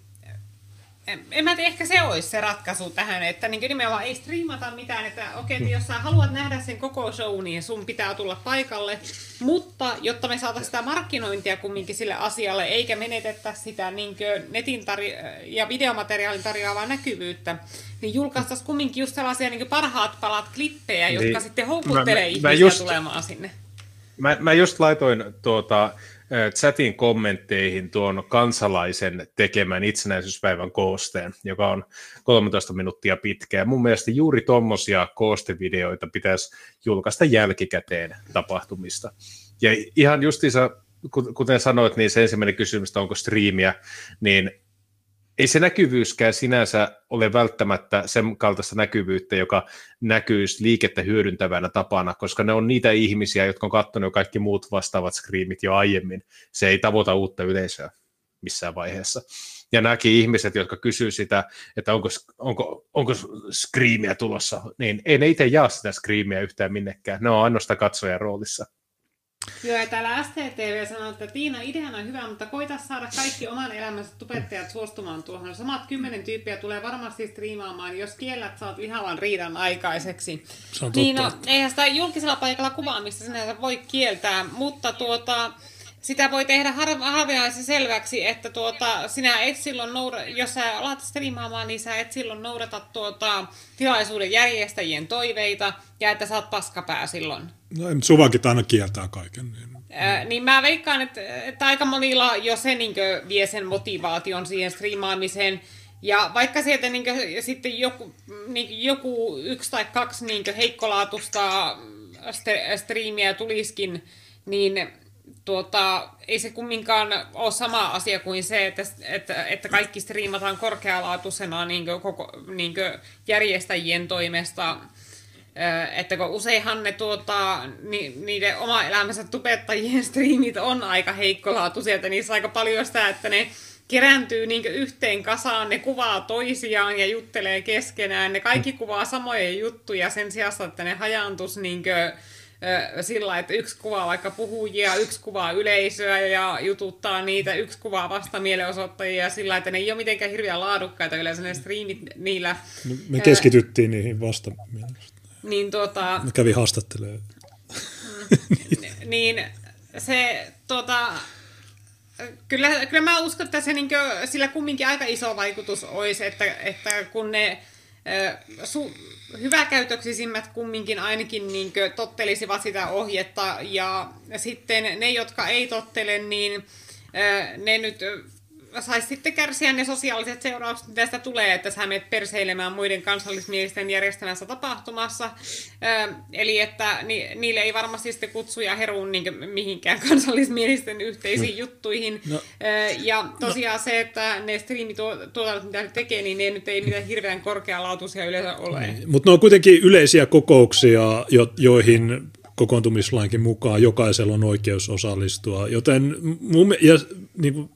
en mä tiedä, ehkä se olisi se ratkaisu tähän, että niin nimenomaan ei striimata mitään, että okei, että jos sä haluat nähdä sen koko show, niin sun pitää tulla paikalle, mutta jotta me saataisiin sitä markkinointia kumminkin sille asialle, eikä menetetä sitä niin netin tarjo- ja videomateriaalin tarjoavaa näkyvyyttä, niin julkaistaisiin kumminkin just sellaisia niin parhaat palat klippejä, jotka niin, sitten houkuttelee mä, ihmisiä mä just, tulemaan sinne. Mä, mä just laitoin tuota, chatin kommentteihin tuon kansalaisen tekemän itsenäisyyspäivän koosteen, joka on 13 minuuttia pitkä. Ja mun mielestä juuri tuommoisia koostevideoita pitäisi julkaista jälkikäteen tapahtumista. Ja ihan justiinsa, kuten sanoit, niin se ensimmäinen kysymys, onko striimiä, niin ei se näkyvyyskään sinänsä ole välttämättä sen kaltaista näkyvyyttä, joka näkyisi liikettä hyödyntävänä tapana, koska ne on niitä ihmisiä, jotka on katsonut kaikki muut vastaavat screamit jo aiemmin. Se ei tavoita uutta yleisöä missään vaiheessa. Ja nämäkin ihmiset, jotka kysyy sitä, että onko, onko, onko screamia tulossa, niin ei ne itse jaa sitä screamia yhtään minnekään. Ne on ainoastaan katsojan roolissa. Joo, ja täällä STTV sanoo, että Tiina, ideana on hyvä, mutta koita saada kaikki oman elämänsä tubettajat suostumaan tuohon. Samat kymmenen tyyppiä tulee varmasti striimaamaan, jos kiellät saat vihavan riidan aikaiseksi. Se on totta. Niin, no, eihän sitä julkisella paikalla kuvaamista sinänsä voi kieltää, mutta tuota, sitä voi tehdä harvinaisen selväksi, että tuota, sinä et silloin noudata, jos sä alat striimaamaan, niin sä et silloin noudata tuota, tilaisuuden järjestäjien toiveita ja että sä oot paskapää silloin. No Suvakit aina kieltää kaiken. Niin. Ää, niin mä veikkaan, että, että aika monilla jo se niin vie sen motivaation siihen striimaamiseen. Ja vaikka sieltä niin kuin, sitten joku, niin joku yksi tai kaksi niin heikkolaatusta striimiä tuliskin, niin tuota, ei se kumminkaan ole sama asia kuin se, että, että, että kaikki striimataan korkealaatuisena niin koko, niin järjestäjien toimesta. Että kun useinhan ne tuota, ni, niiden oma elämänsä tubettajien striimit on aika heikkolaatuisia, että niissä on aika paljon sitä, että ne kerääntyy niin yhteen kasaan, ne kuvaa toisiaan ja juttelee keskenään. Ne kaikki kuvaa samoja juttuja sen sijaan, että ne hajaantus niin kuin, sillä, että yksi kuvaa vaikka puhujia, yksi kuvaa yleisöä ja jututtaa niitä, yksi kuvaa vasta mielenosoittajia sillä, että ne ei ole mitenkään hirveän laadukkaita yleensä ne striimit niillä. Me keskityttiin niihin vasta Niin tuota... Me kävi haastattelemaan. Mm, niin se tuota, kyllä, kyllä mä uskon, että se niin kuin, sillä kumminkin aika iso vaikutus olisi, että, että kun ne su, hyväkäytöksisimmät kumminkin ainakin niin tottelisivat sitä ohjetta ja sitten ne, jotka ei tottele, niin ne nyt saisi sitten kärsiä ne sosiaaliset seuraukset, mitä sitä tulee, että sä menet perseilemään muiden kansallismielisten järjestämässä tapahtumassa. Ö, eli että ni, niille ei varmasti sitten kutsuja heruun niin mihinkään kansallismielisten yhteisiin mm. juttuihin. No. Ö, ja tosiaan no. se, että ne striimituotannot, mitä ne tekee, niin ne nyt ei mitään hirveän korkealaatuisia yleensä ole. Niin. Mutta ne on kuitenkin yleisiä kokouksia, jo, joihin kokoontumislainkin mukaan jokaisella on oikeus osallistua, joten mun, ja niin kuin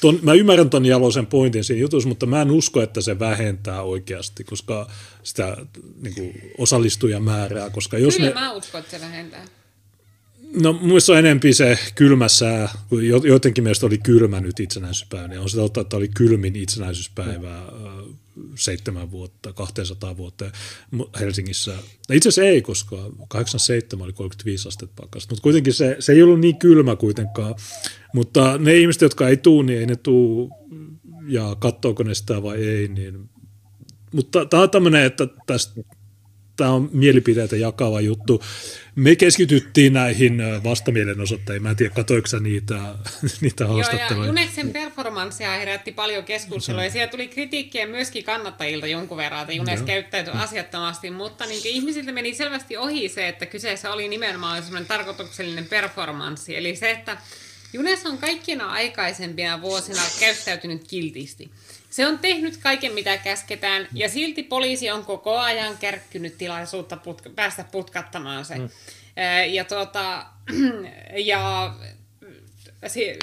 ton, mä ymmärrän ton Jalosen pointin siinä jutussa, mutta mä en usko, että se vähentää oikeasti, koska sitä niin kuin, osallistujamäärää. Koska jos Kyllä ne, mä uskon, että se vähentää. No muissa on enempi se kylmä sää, kun jotenkin mielestä oli kylmä nyt itsenäisyyspäivä, on se totta, että oli kylmin itsenäisyyspäivä seitsemän vuotta, 200 vuotta Helsingissä. No itse asiassa ei, koska 87 oli 35 astetta pakkasta, mutta kuitenkin se, se ei ollut niin kylmä kuitenkaan. Mutta ne ihmiset, jotka ei tuu, niin ei ne tuu ja katsoako ne sitä vai ei. Niin. Mutta tämä on tämmöinen, että tästä tämä on mielipiteitä jakava juttu. Me keskityttiin näihin vastamielenosoittajiin. Mä en tiedä, katoiko niitä, niitä haastatteluja. Joo, ja Juneksen performanssia herätti paljon keskustelua, ja siellä tuli kritiikkiä myöskin kannattajilta jonkun verran, että Junes käyttäytyi asiattomasti, mutta niin ihmisiltä meni selvästi ohi se, että kyseessä oli nimenomaan semmoinen tarkoituksellinen performanssi, eli se, että Junes on kaikkina aikaisempina vuosina käyttäytynyt kiltisti. Se on tehnyt kaiken, mitä käsketään, ja silti poliisi on koko ajan kärkkynyt tilaisuutta putka- päästä putkattamaan se. Mm. Ja, tuota, ja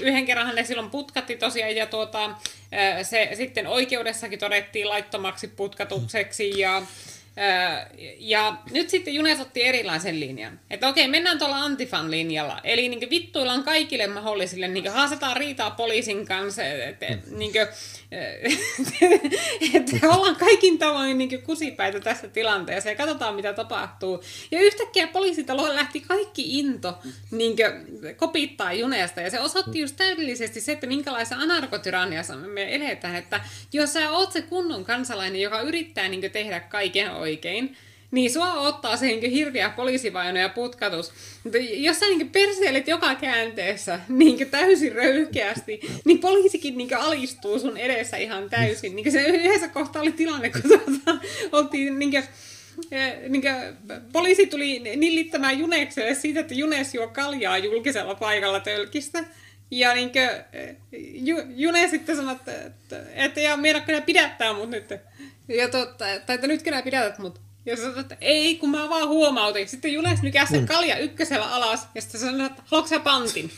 yhden kerran ne silloin putkatti tosiaan, ja tuota, se sitten oikeudessakin todettiin laittomaksi putkatukseksi, ja Ja nyt sitten Junes otti erilaisen linjan. Että okei, mennään tuolla antifan linjalla. Eli niin vittuillaan kaikille mahdollisille, niin haastetaan riitaa poliisin kanssa, että niin kuin, että ollaan kaikin tavoin niin kusipäitä tässä tilanteessa ja katsotaan mitä tapahtuu. Ja yhtäkkiä poliisitalo lähti kaikki into niin kopittaa Junesta ja se osoitti just täydellisesti se, että minkälaisessa anarkotyranniassa me eletään, että jos sä oot se kunnon kansalainen, joka yrittää niin tehdä kaiken oikein, niin sua ottaa se niin hirviä poliisivaino ja putkatus. Mutta jos sä niin perseilet joka käänteessä niin täysin röyhkeästi, niin poliisikin niin alistuu sun edessä ihan täysin. Niin se yhdessä kohtaa oli tilanne, kun tuota, oltiin niin kuin, niin kuin, poliisi tuli nillittämään Junekselle siitä, että Junes juo kaljaa julkisella paikalla tölkistä. Ja niin kuin, Ju, June sitten sanoi, että, että, että meidän kyllä pidättää mut nyt. Ja totta, tai että nyt kyllä pidätät mut. Ja sanoit, että ei, kun mä vaan huomautin. Sitten Jules nykäsi sen mm. kalja ykkösellä alas, ja sitten sanoi, että haluatko sä pantin?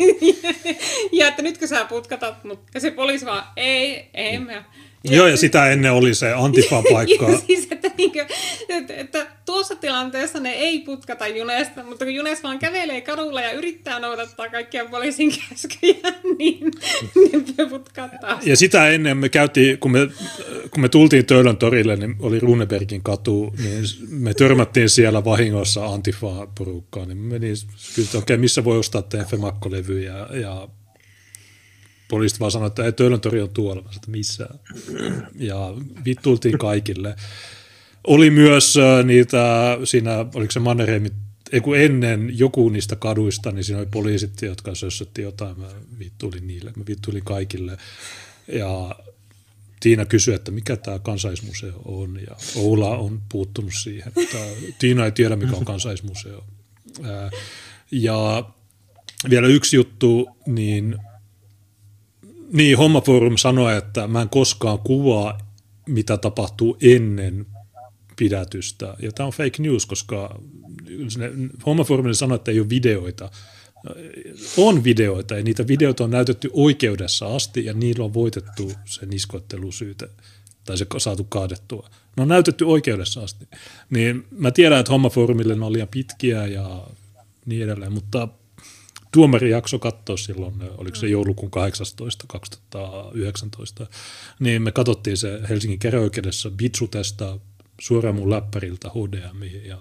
ja että nytkö sä putkatat mut? Ja se poliisi vaan, ei, ei mä. Ja Joo, ja sitä ennen oli se antifa-paikka. ja siis, että, niin kuin, että, että, tuossa tilanteessa ne ei putkata Junesta, mutta kun Junes vaan kävelee kadulla ja yrittää noudattaa kaikkia poliisin käskyjä, niin ne putkattaa. Ja sitä ennen me käytiin, kun me, kun me tultiin Töölön torille, niin oli Runebergin katu, niin me törmättiin siellä vahingossa antifa-porukkaan, niin me menin, kyllä, okei, okay, missä voi ostaa TF-makkolevyjä ja poliisit vaan sanoi, että ei Töölön tori on tuolla, mä sanoin, missä. Ja vittultiin kaikille. Oli myös äh, niitä, siinä, oliko se Mannerheimin, ei kun ennen joku niistä kaduista, niin siinä oli poliisit, jotka sössötti jotain, mä vittulin niille, mä vittulin kaikille. Ja Tiina kysyi, että mikä tämä kansaismuseo on, ja Oula on puuttunut siihen. Että Tiina ei tiedä, mikä on kansaismuseo. Äh, ja vielä yksi juttu, niin niin, Hommaforum sanoi, että mä en koskaan kuvaa, mitä tapahtuu ennen pidätystä. Ja tämä on fake news, koska Hommaforumille sanoi, että ei ole videoita. On videoita, ja niitä videoita on näytetty oikeudessa asti, ja niillä on voitettu se niskoittelusyyte, tai se saatu kaadettua. Ne on näytetty oikeudessa asti. Niin mä tiedän, että Hommaforumille ne on liian pitkiä ja niin edelleen, mutta tuomari jakso katsoa silloin, oliko se joulukuun 18, 2019, niin me katsottiin se Helsingin käräjäoikeudessa Bitsutesta suoraan mun läppäriltä HDMI ja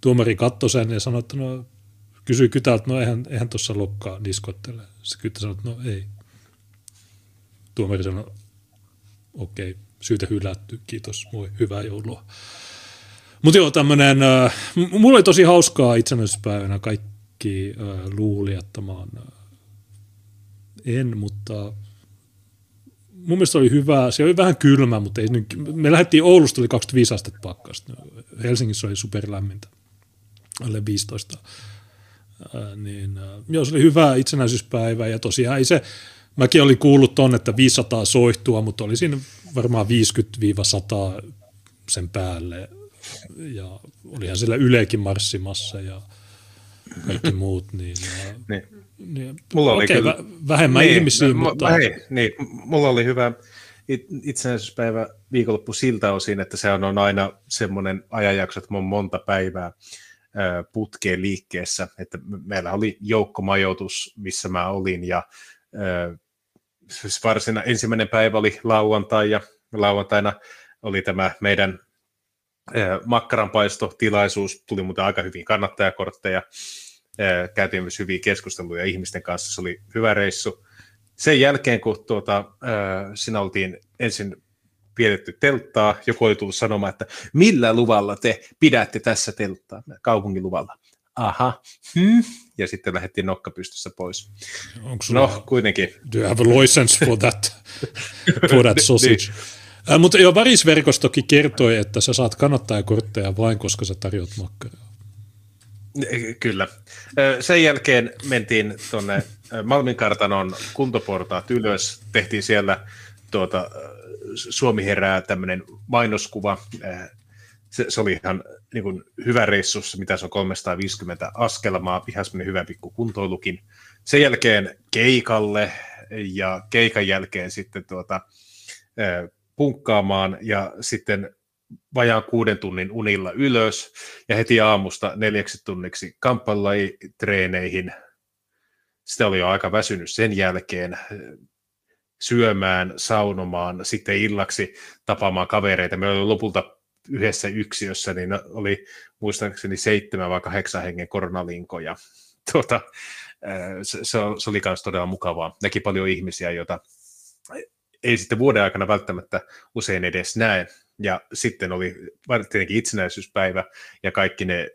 tuomari katsoi sen ja sanoi, että no, kysyi kytältä, no eihän, eihän tuossa lokkaa diskottele. Se kyttä sanoi, että no ei. Tuomari sanoi, okei, okay, syytä hylätty, kiitos, moi, hyvää joulua. Mutta joo, tämmöinen, äh, mulla oli tosi hauskaa itsenäisyyspäivänä kaikki kaikki äh, luuli, että mä oon, äh, en, mutta mun mielestä oli hyvä. Se oli vähän kylmä, mutta ei, me lähdettiin Oulusta, oli 25 astetta pakkasta. Helsingissä oli superlämmintä, alle 15. Äh, niin, äh, joo, se oli hyvä itsenäisyyspäivä ja tosiaan ei se, mäkin olin kuullut ton, että 500 soihtua, mutta oli siinä varmaan 50-100 sen päälle. Ja olihan siellä Ylekin marssimassa ja – kaikki muut, niin, niin. niin mulla oli okay, kyllä, vähemmän niin, ihmisiä, m- mutta... Hei, niin, mulla oli hyvä itsenäisyyspäivä viikonloppu siltä osin, että se on aina semmoinen ajanjakso, että on monta päivää putkeen liikkeessä, että meillä oli joukkomajoitus, missä mä olin, ja siis varsina ensimmäinen päivä oli lauantai, ja lauantaina oli tämä meidän makkaranpaistotilaisuus, tuli muuten aika hyvin kannattajakortteja, käytiin myös hyviä keskusteluja ihmisten kanssa, se oli hyvä reissu. Sen jälkeen, kun tuota, sinä oltiin ensin vietetty telttaa, joku oli tullut sanomaan, että millä luvalla te pidätte tässä telttaa, kaupungin luvalla. Aha, hmm. ja sitten lähdettiin nokkapystyssä pois. Onko no, kuitenkin. Do you have a license for that, for that sausage? Mutta jo Varisverkostokin kertoi, että sä saat kannattajakortteja vain, koska sä tarjot makkaraa. Kyllä. Sen jälkeen mentiin tuonne Malminkartanon kuntoportaat ylös, tehtiin siellä tuota, Suomi herää tämmöinen mainoskuva. Se, se oli ihan niin kuin, hyvä reissu, mitä se on 350 askelmaa, ihan semmoinen hyvä pikku kuntoilukin. Sen jälkeen keikalle ja keikan jälkeen sitten tuota, punkkaamaan ja sitten vajaan kuuden tunnin unilla ylös ja heti aamusta neljäksi tunniksi kamppallajitreeneihin. Sitten oli jo aika väsynyt sen jälkeen syömään, saunomaan, sitten illaksi tapaamaan kavereita. Meillä oli lopulta yhdessä yksiössä, niin oli muistaakseni seitsemän vai kahdeksan hengen koronalinkoja. Tuota, se, se, oli myös todella mukavaa. Näki paljon ihmisiä, joita ei sitten vuoden aikana välttämättä usein edes näe. Ja sitten oli tietenkin itsenäisyyspäivä ja kaikki ne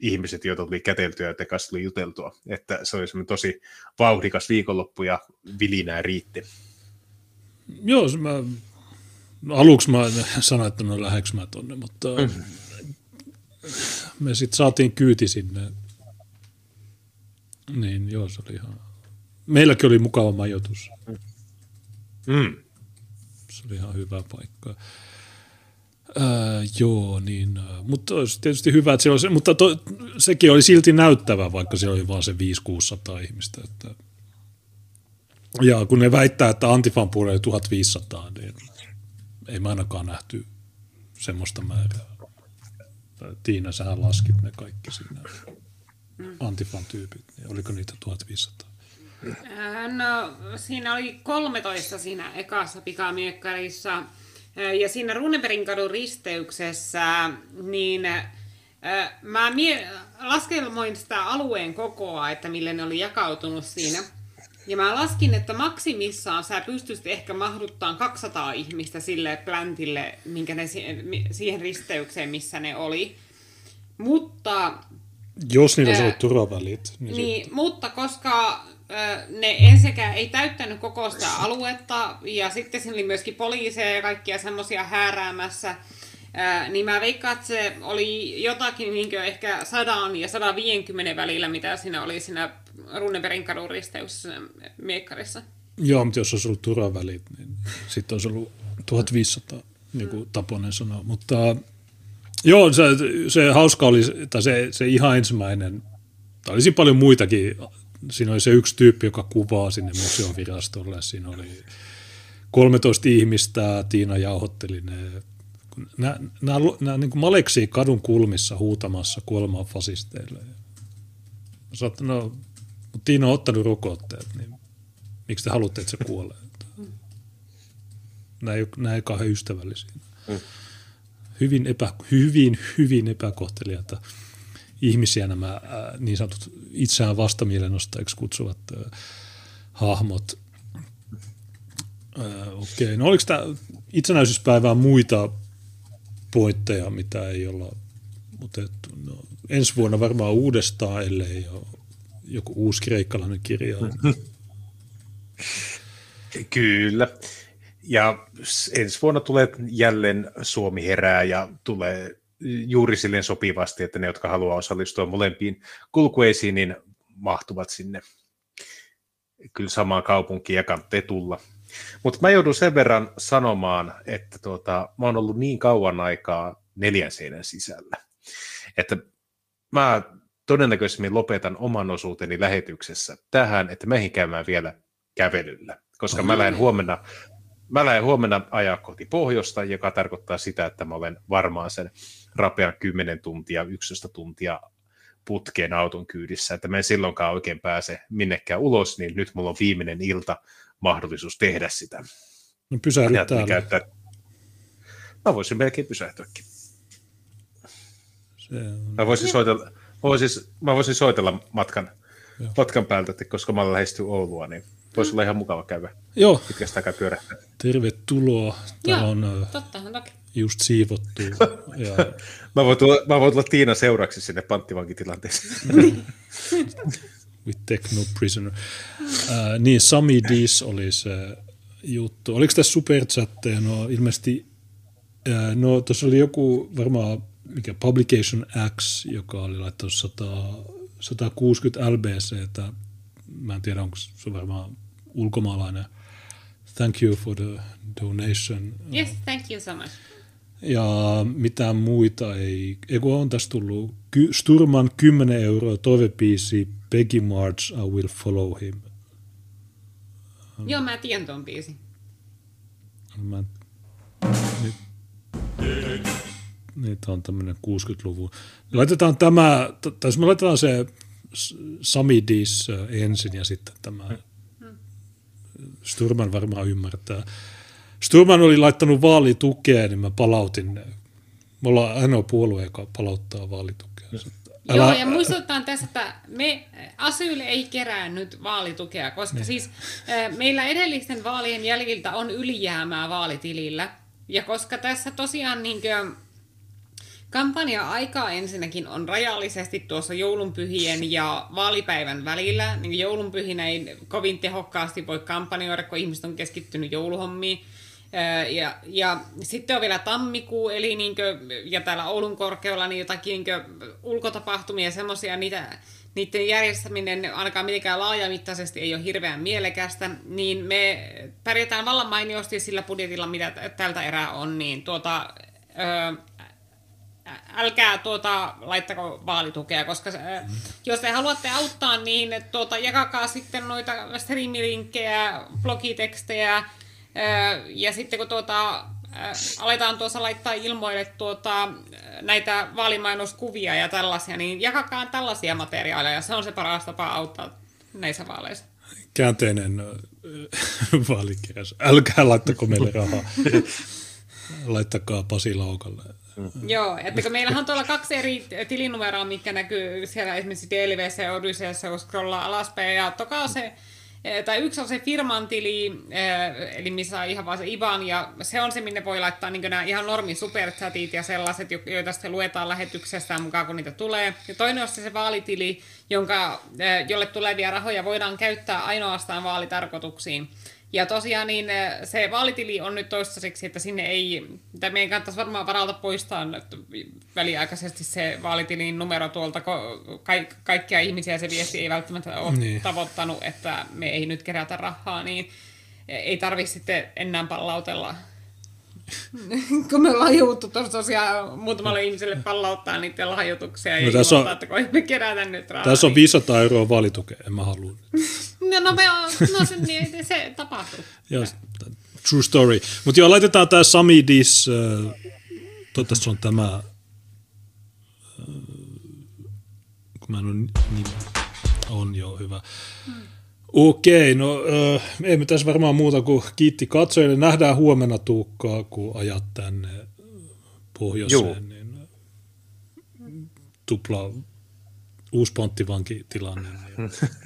ihmiset, joita tuli käteltyä ja kanssa tuli juteltua. Että se oli semmoinen tosi vauhdikas viikonloppu ja vilinää riitti. Joo, mä, aluksi mä sanoin, että no lähdekö mä tonne, mutta mm. me sitten saatiin kyyti sinne. Niin joo, se oli ihan... Meilläkin oli mukava majoitus. Mm. Se oli ihan hyvä paikka. Ää, joo, niin, mutta olisi tietysti hyvä, että olisi, mutta to, sekin oli silti näyttävä, vaikka se oli vain se 500-600 ihmistä. Että, ja kun ne väittää, että Antifan puolella 1500, niin ei mä ainakaan nähty semmoista määrää. Tiina, sähän laskit ne kaikki siinä Antifan tyypit, niin oliko niitä 1500? No, siinä oli 13 siinä ekassa pikamiekkarissa. Ja siinä Runeberin kadun risteyksessä, niin mä mie- laskelmoin sitä alueen kokoa, että millä ne oli jakautunut siinä. Ja mä laskin, että maksimissaan sä pystyisit ehkä mahduttaa 200 ihmistä sille pläntille, minkä ne siihen risteykseen, missä ne oli. Mutta... Jos niillä olisi ollut turvavälit. Niin, niin mutta koska ne ensinnäkään ei täyttänyt koko sitä aluetta, ja sitten siinä oli myöskin poliiseja ja kaikkia semmoisia hääräämässä, niin mä veikkaan, että se oli jotakin niin ehkä 100 ja 150 välillä, mitä siinä oli siinä Runeberin kadun risteys miekkarissa. Joo, mutta jos olisi ollut turvavälit, niin sitten olisi ollut 1500, niin kuin Taponen sanoi. Mutta joo, se, se hauska oli, tai se, se ihan ensimmäinen, tai olisi paljon muitakin siinä oli se yksi tyyppi, joka kuvaa sinne museovirastolle. Siinä oli 13 ihmistä, Tiina jauhotteli ne. Nämä, nämä, nämä niin maleksii kadun kulmissa huutamassa kuolemaan fasisteille. Sanoin, no, Tiina on ottanut rokotteet, niin miksi te haluatte, että se kuolee? Nämä ei, nämä ei kauhean ystävällisiä. Mm. Hyvin, epä, hyvin, hyvin epäkohteliaita ihmisiä nämä äh, niin sanotut itseään vastamielenostajiksi kutsuvat äh, hahmot. Äh, Okei, no oliko tämä itsenäisyyspäivää muita pointteja, mitä ei olla otettu? No, ensi vuonna varmaan uudestaan, ellei ole joku uusi kreikkalainen kirja. Kyllä. Ja ensi vuonna tulee jälleen Suomi herää ja tulee juuri silleen sopivasti, että ne, jotka haluaa osallistua molempiin kulkueisiin, niin mahtuvat sinne kyllä samaan kaupunkiin ja kannattaa tulla. Mutta mä joudun sen verran sanomaan, että tuota, mä oon ollut niin kauan aikaa neljän seinän sisällä, että mä todennäköisesti lopetan oman osuuteni lähetyksessä tähän, että meihin käymään vielä kävelyllä, koska mä lähden huomenna Mä lähden huomenna ajaa kohti pohjoista, joka tarkoittaa sitä, että mä olen varmaan sen rapean 10 tuntia, 11 tuntia putkeen auton kyydissä, että mä en silloinkaan oikein pääse minnekään ulos, niin nyt mulla on viimeinen ilta mahdollisuus tehdä sitä. No pysähdy täällä. Käyttää... Mä voisin melkein pysähtyäkin. Se on... Mä voisin soitella, mä voisin, mä voisin soitella matkan, matkan päältä, että koska mä lähestyn Oulua, niin voisi olla ihan mukava käydä Joo. pitkästä aikaa pyörähtää. Tervetuloa. Täällä Joo, on tottahan toki. Just siivottu. ja... mä, voin tulla, mä voin tulla Tiina seuraksi sinne panttivankitilanteeseen. With Techno Prisoner. Uh, niin, Sami Dis oli se juttu. Oliko tässä superchatteja? No ilmeisesti, uh, no tuossa oli joku varmaan, mikä Publication X, joka oli laittanut 100, 160 LBCtä. Mä en tiedä, onko se varmaan ulkomaalainen. Thank you for the donation. Yes, thank you so much. Ja mitään muita ei. Eikö on tässä tullut Sturman 10 euroa toivepiisi Peggy March, I will follow him. Joo, mä tiedän ton biisin. Mä... Nyt. niitä on tämmöinen 60-luvun. Laitetaan tämä, tai jos me laitetaan se Samidis ensin ja sitten tämä Sturman varmaan ymmärtää. Sturman oli laittanut vaalitukea, niin mä palautin ne. Me ollaan ainoa puolue, joka palauttaa vaalitukea. Älä... Joo, ja muistutetaan tässä, että me Asyyle ei kerää nyt vaalitukea, koska ne. siis meillä edellisten vaalien jäljiltä on ylijäämää vaalitilillä. Ja koska tässä tosiaan niin kuin, Kampanja-aikaa ensinnäkin on rajallisesti tuossa joulunpyhien ja vaalipäivän välillä. Niin joulunpyhinä ei kovin tehokkaasti voi kampanjoida, kun ihmiset on keskittynyt jouluhommiin. Ja, ja sitten on vielä tammikuu, eli niin kuin, ja täällä Oulun korkealla niin jotakin niin ulkotapahtumia ja semmoisia, niitä, niiden järjestäminen ainakaan mitenkään laajamittaisesti ei ole hirveän mielekästä, niin me pärjätään vallan mainiosti sillä budjetilla, mitä tältä erää on, niin tuota, älkää tuota, laittako vaalitukea, koska mm. jos te haluatte auttaa, niin tuota, jakakaa sitten noita streamilinkkejä, blogitekstejä, ja sitten kun tuota, aletaan tuossa laittaa ilmoille tuota, näitä vaalimainuskuvia ja tällaisia, niin jakakaa tällaisia materiaaleja, se on se paras tapa auttaa näissä vaaleissa. Käänteinen vaalikirjas. Älkää laittako meille rahaa. Laittakaa Pasi Laukalle Mm. Joo, että kun meillähän on tuolla kaksi eri tilinumeroa, mitkä näkyy siellä esimerkiksi DLVC ja Odysseassa, kun scrollaa alaspäin. Ja toka on se, tai yksi on se firman tili, eh, eli missä on ihan vaan se IBAN, ja se on se, minne voi laittaa niin nämä ihan normi superchatit ja sellaiset, joita sitten luetaan lähetyksestä mukaan, kun niitä tulee. Ja toinen on se vaalitili, jonka, eh, jolle tulevia rahoja voidaan käyttää ainoastaan vaalitarkoituksiin. Ja tosiaan niin eh, se vaalitili on nyt toistaiseksi, että sinne ei, tai meidän kannattaisi varmaan varalta poistaa väliaikaisesti se vaalitilin numero tuolta, kun ka- kaikkia ihmisiä se viesti ei välttämättä ole niin. tavoittanut, että me ei nyt kerätä rahaa, niin ei tarvitse sitten enää palautella kun me ollaan jouduttu tosiaan muutamalle ihmiselle pallauttaa niiden lahjoituksia no, ja tässä on, että kun me kerätä nyt rahaa. Tässä on 500 niin- euroa vaalitukea, en mä halua. no, no, me on, no se, niin, se tapahtuu. Joo, true story. Mutta joo, laitetaan tämä Samidis, äh, toivottavasti on tämä, äh, kun mä en ole niin, on jo hyvä. Hmm. Okei, no äh, ei me tässä varmaan muuta kuin kiitti katsojille. Nähdään huomenna Tuukkaa, kun ajat tänne pohjoiseen. Joo. Niin, tupla uusi ponttivankitilanne. Niin,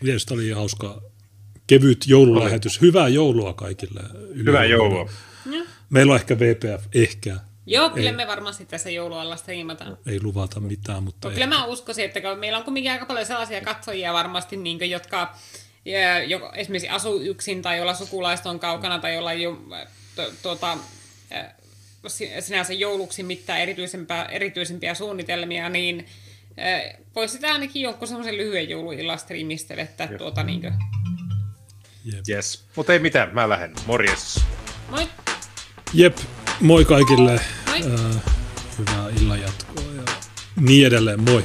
Mielestäni oli hauska kevyt joululähetys. Hyvää joulua kaikille. Hyvää joulua. Meillä on ehkä VPF, ehkä Joo, kyllä ei, me varmasti tässä joulualla striimataan. Ei luvata mitään, mutta... No, kyllä mä uskoisin, että meillä on kuitenkin aika paljon sellaisia katsojia varmasti, niin kuin, jotka ja, joko esimerkiksi asuu yksin tai jolla sukulaiset on kaukana tai jolla ei ole tuota, sinänsä jouluksi mitään erityisempiä suunnitelmia, niin voisi sitä ainakin jonkun semmoisen lyhyen jouluillan striimistellä, että Jep. tuota niin kuin... Yes. Mutta ei mitään, mä lähden. Morjes. Moi. Jep, Moi kaikille. Moi. Äh, hyvää illan jatkoa ja niin edelleen. Moi.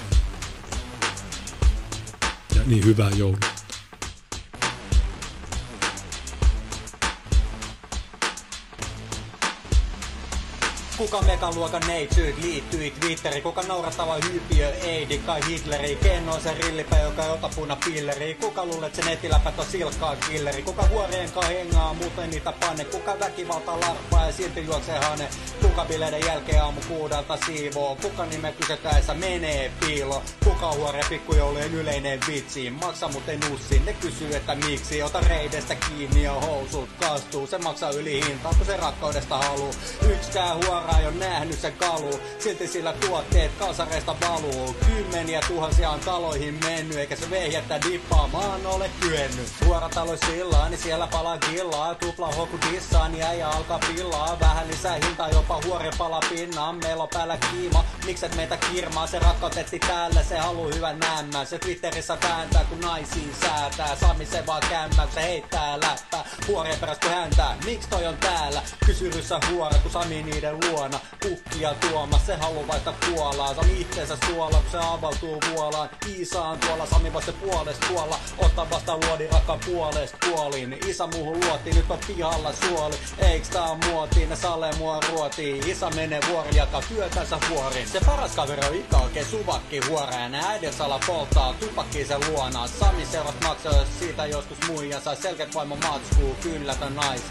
Ja niin hyvää joulua. Kuka megaluokan neitsyt liittyi Twitteri? Kuka naurattava hyypiö ei dikai Hitleri? Ken on se rillipä, joka ota puna pilleri? Kuka luulet se nettiläpät on silkkaa killeri? Kuka huoreen hengaa, muuten niitä panne? Kuka väkivalta larppaa ja silti juoksee hane? Kuka bileiden jälkeen aamu kuudelta siivoo? Kuka nime kysytäessä menee piilo? Kuka huore pikkujoulujen yleinen vitsi? Maksa muuten nussin, ne kysyy että miksi Ota reidestä kiinni ja housut kastuu Se maksaa yli hintaa kun se rakkaudesta haluu Yksikään huora ei on nähnyt sen kalu. Silti sillä tuotteet kalsareista valuu. Kymmeniä tuhansia on taloihin mennyt, eikä se vehjettä dippaamaan ole kyennyt. Suoratalo sillaan, niin siellä palaa killaa. Tupla hoku dissaan, niin äijä alkaa pillaa. Vähän lisää hintaa, jopa huori pala pinnaan. Meillä on päällä kiima, mikset meitä kirmaa. Se rakkautetti täällä, se haluu hyvän nämmän. Se Twitterissä vääntää, kun naisiin säätää. Sami se vaan kämmää, se heittää läppää. Huoreen perästä häntä, miksi toi on täällä? Kysyryssä huora, kun Sami niiden luo luona. Kukkia tuoma, se halu vaikka kuolaa. Sami itteensä suola, se avautuu vuolaan. Iisa on tuolla, Sami vasta puolesta tuolla. Ota vasta luodi rakkaan puolesta puolin. Isä muuhun luoti, nyt on pihalla suoli. Eiks tää on muotiin, ne sale mua ruotiin. Isä menee vuori, jakaa työtänsä vuorin. Se paras kaveri on ikä oikein suvakki huoreen. Äidin sala polttaa tupakki sen luona. Sami seurat maksaa siitä joskus muija. Sai selkeät vaimo matskuu, kyllätön nais.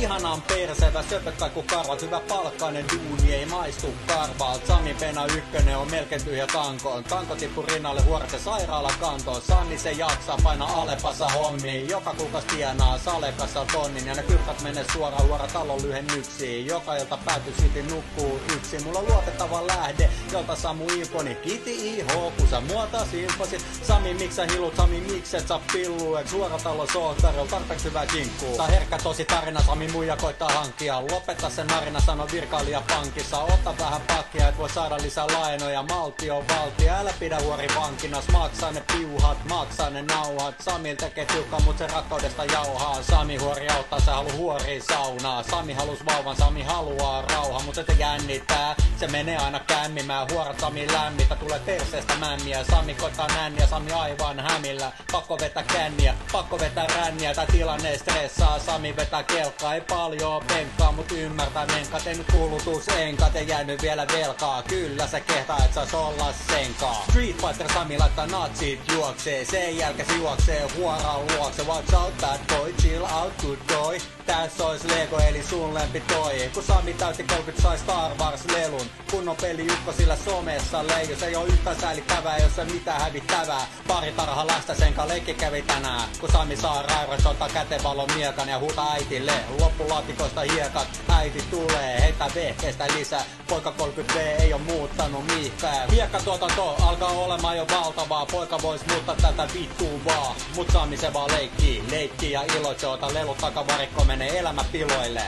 Ihanan persevä, söpöt kaiku karvat, hyvä palkkainen duuni, ei maistu karvaalt. Sami Pena ykkönen on melkein tyhjä tankoon. Tanko tippu rinnalle huorte sairaala kantoon. Sanni se jaksaa paina Alepassa hommiin. Joka kuukas tienaa Salekassa tonnin ja ne kyrkat menee suoraan huora talon lyhennyksiin. Joka ilta pääty silti nukkuu yksi. Mulla on luotettava lähde, jolta Samu infoni. Kiti IH, kun sä muotas infosit. Sami, miksi sä hilut? Sami, miksi et saa pillu? Et suora talo sohtarilla tarpeeksi hyvä kinkku. Tää herkkä tosi tarina, Sami muija koittaa hankkia. Lopeta sen narina, sano virkailija pankissa. Ota vähän pakkia, et voi saada lisää lainoja. Malti on valtio, älä pidä huori vankinas. Maksaa ne piuhat, maksaa ne nauhat. Samil tekee tiukka, mut se rakkaudesta jauhaa. Sami huori auttaa, se halu huori saunaa. Sami halus vauvan, Sami haluaa rauha, mut se te jännittää. Se menee aina kämmimään, huorat Sami lämmitä, tulee perseestä mämmiä. Sami koittaa nänniä, Sami aivan hämillä. Pakko vetää känniä, pakko vetää ränniä, tää tilanne stressaa. Sami vetää kelkkaa, ei paljon penkkaa, mut ymmärtää menkat. Ei nyt kulutus enkat, ei jäänyt vielä velkaa. Kyllä sä kehtaa, et sais olla senkaa. Street Fighter Sami laittaa natsit juoksee, sen jälkeen se juoksee huoraan luokse. Watch out bad boy, chill out good boy. Tässä ois Lego eli sun lempi toi. Kun Sami täytti 30 sai Star Wars lelun. Kunnon peli Jukko sillä somessa leijus. Ei oo yhtään säälittävää, jos ei mitään hävittävää. Pari tarha lasta senka leikki kävi tänään. Kun Sami saa rairas, ottaa käteen valon miekan ja huuta äitille. Loppulaatikosta hiekat, äiti tulee. Heitä vehkeestä lisää. Poika 30V ei oo muuttanut mihinkään. Hiekkatuotanto alkaa olemaan jo valtavaa. Poika vois muuttaa tätä vittuun vaan. Mut Sami se vaan leikkii, leikkii ja iloitsee. Ota lelut takavarikko menee elämä piloille.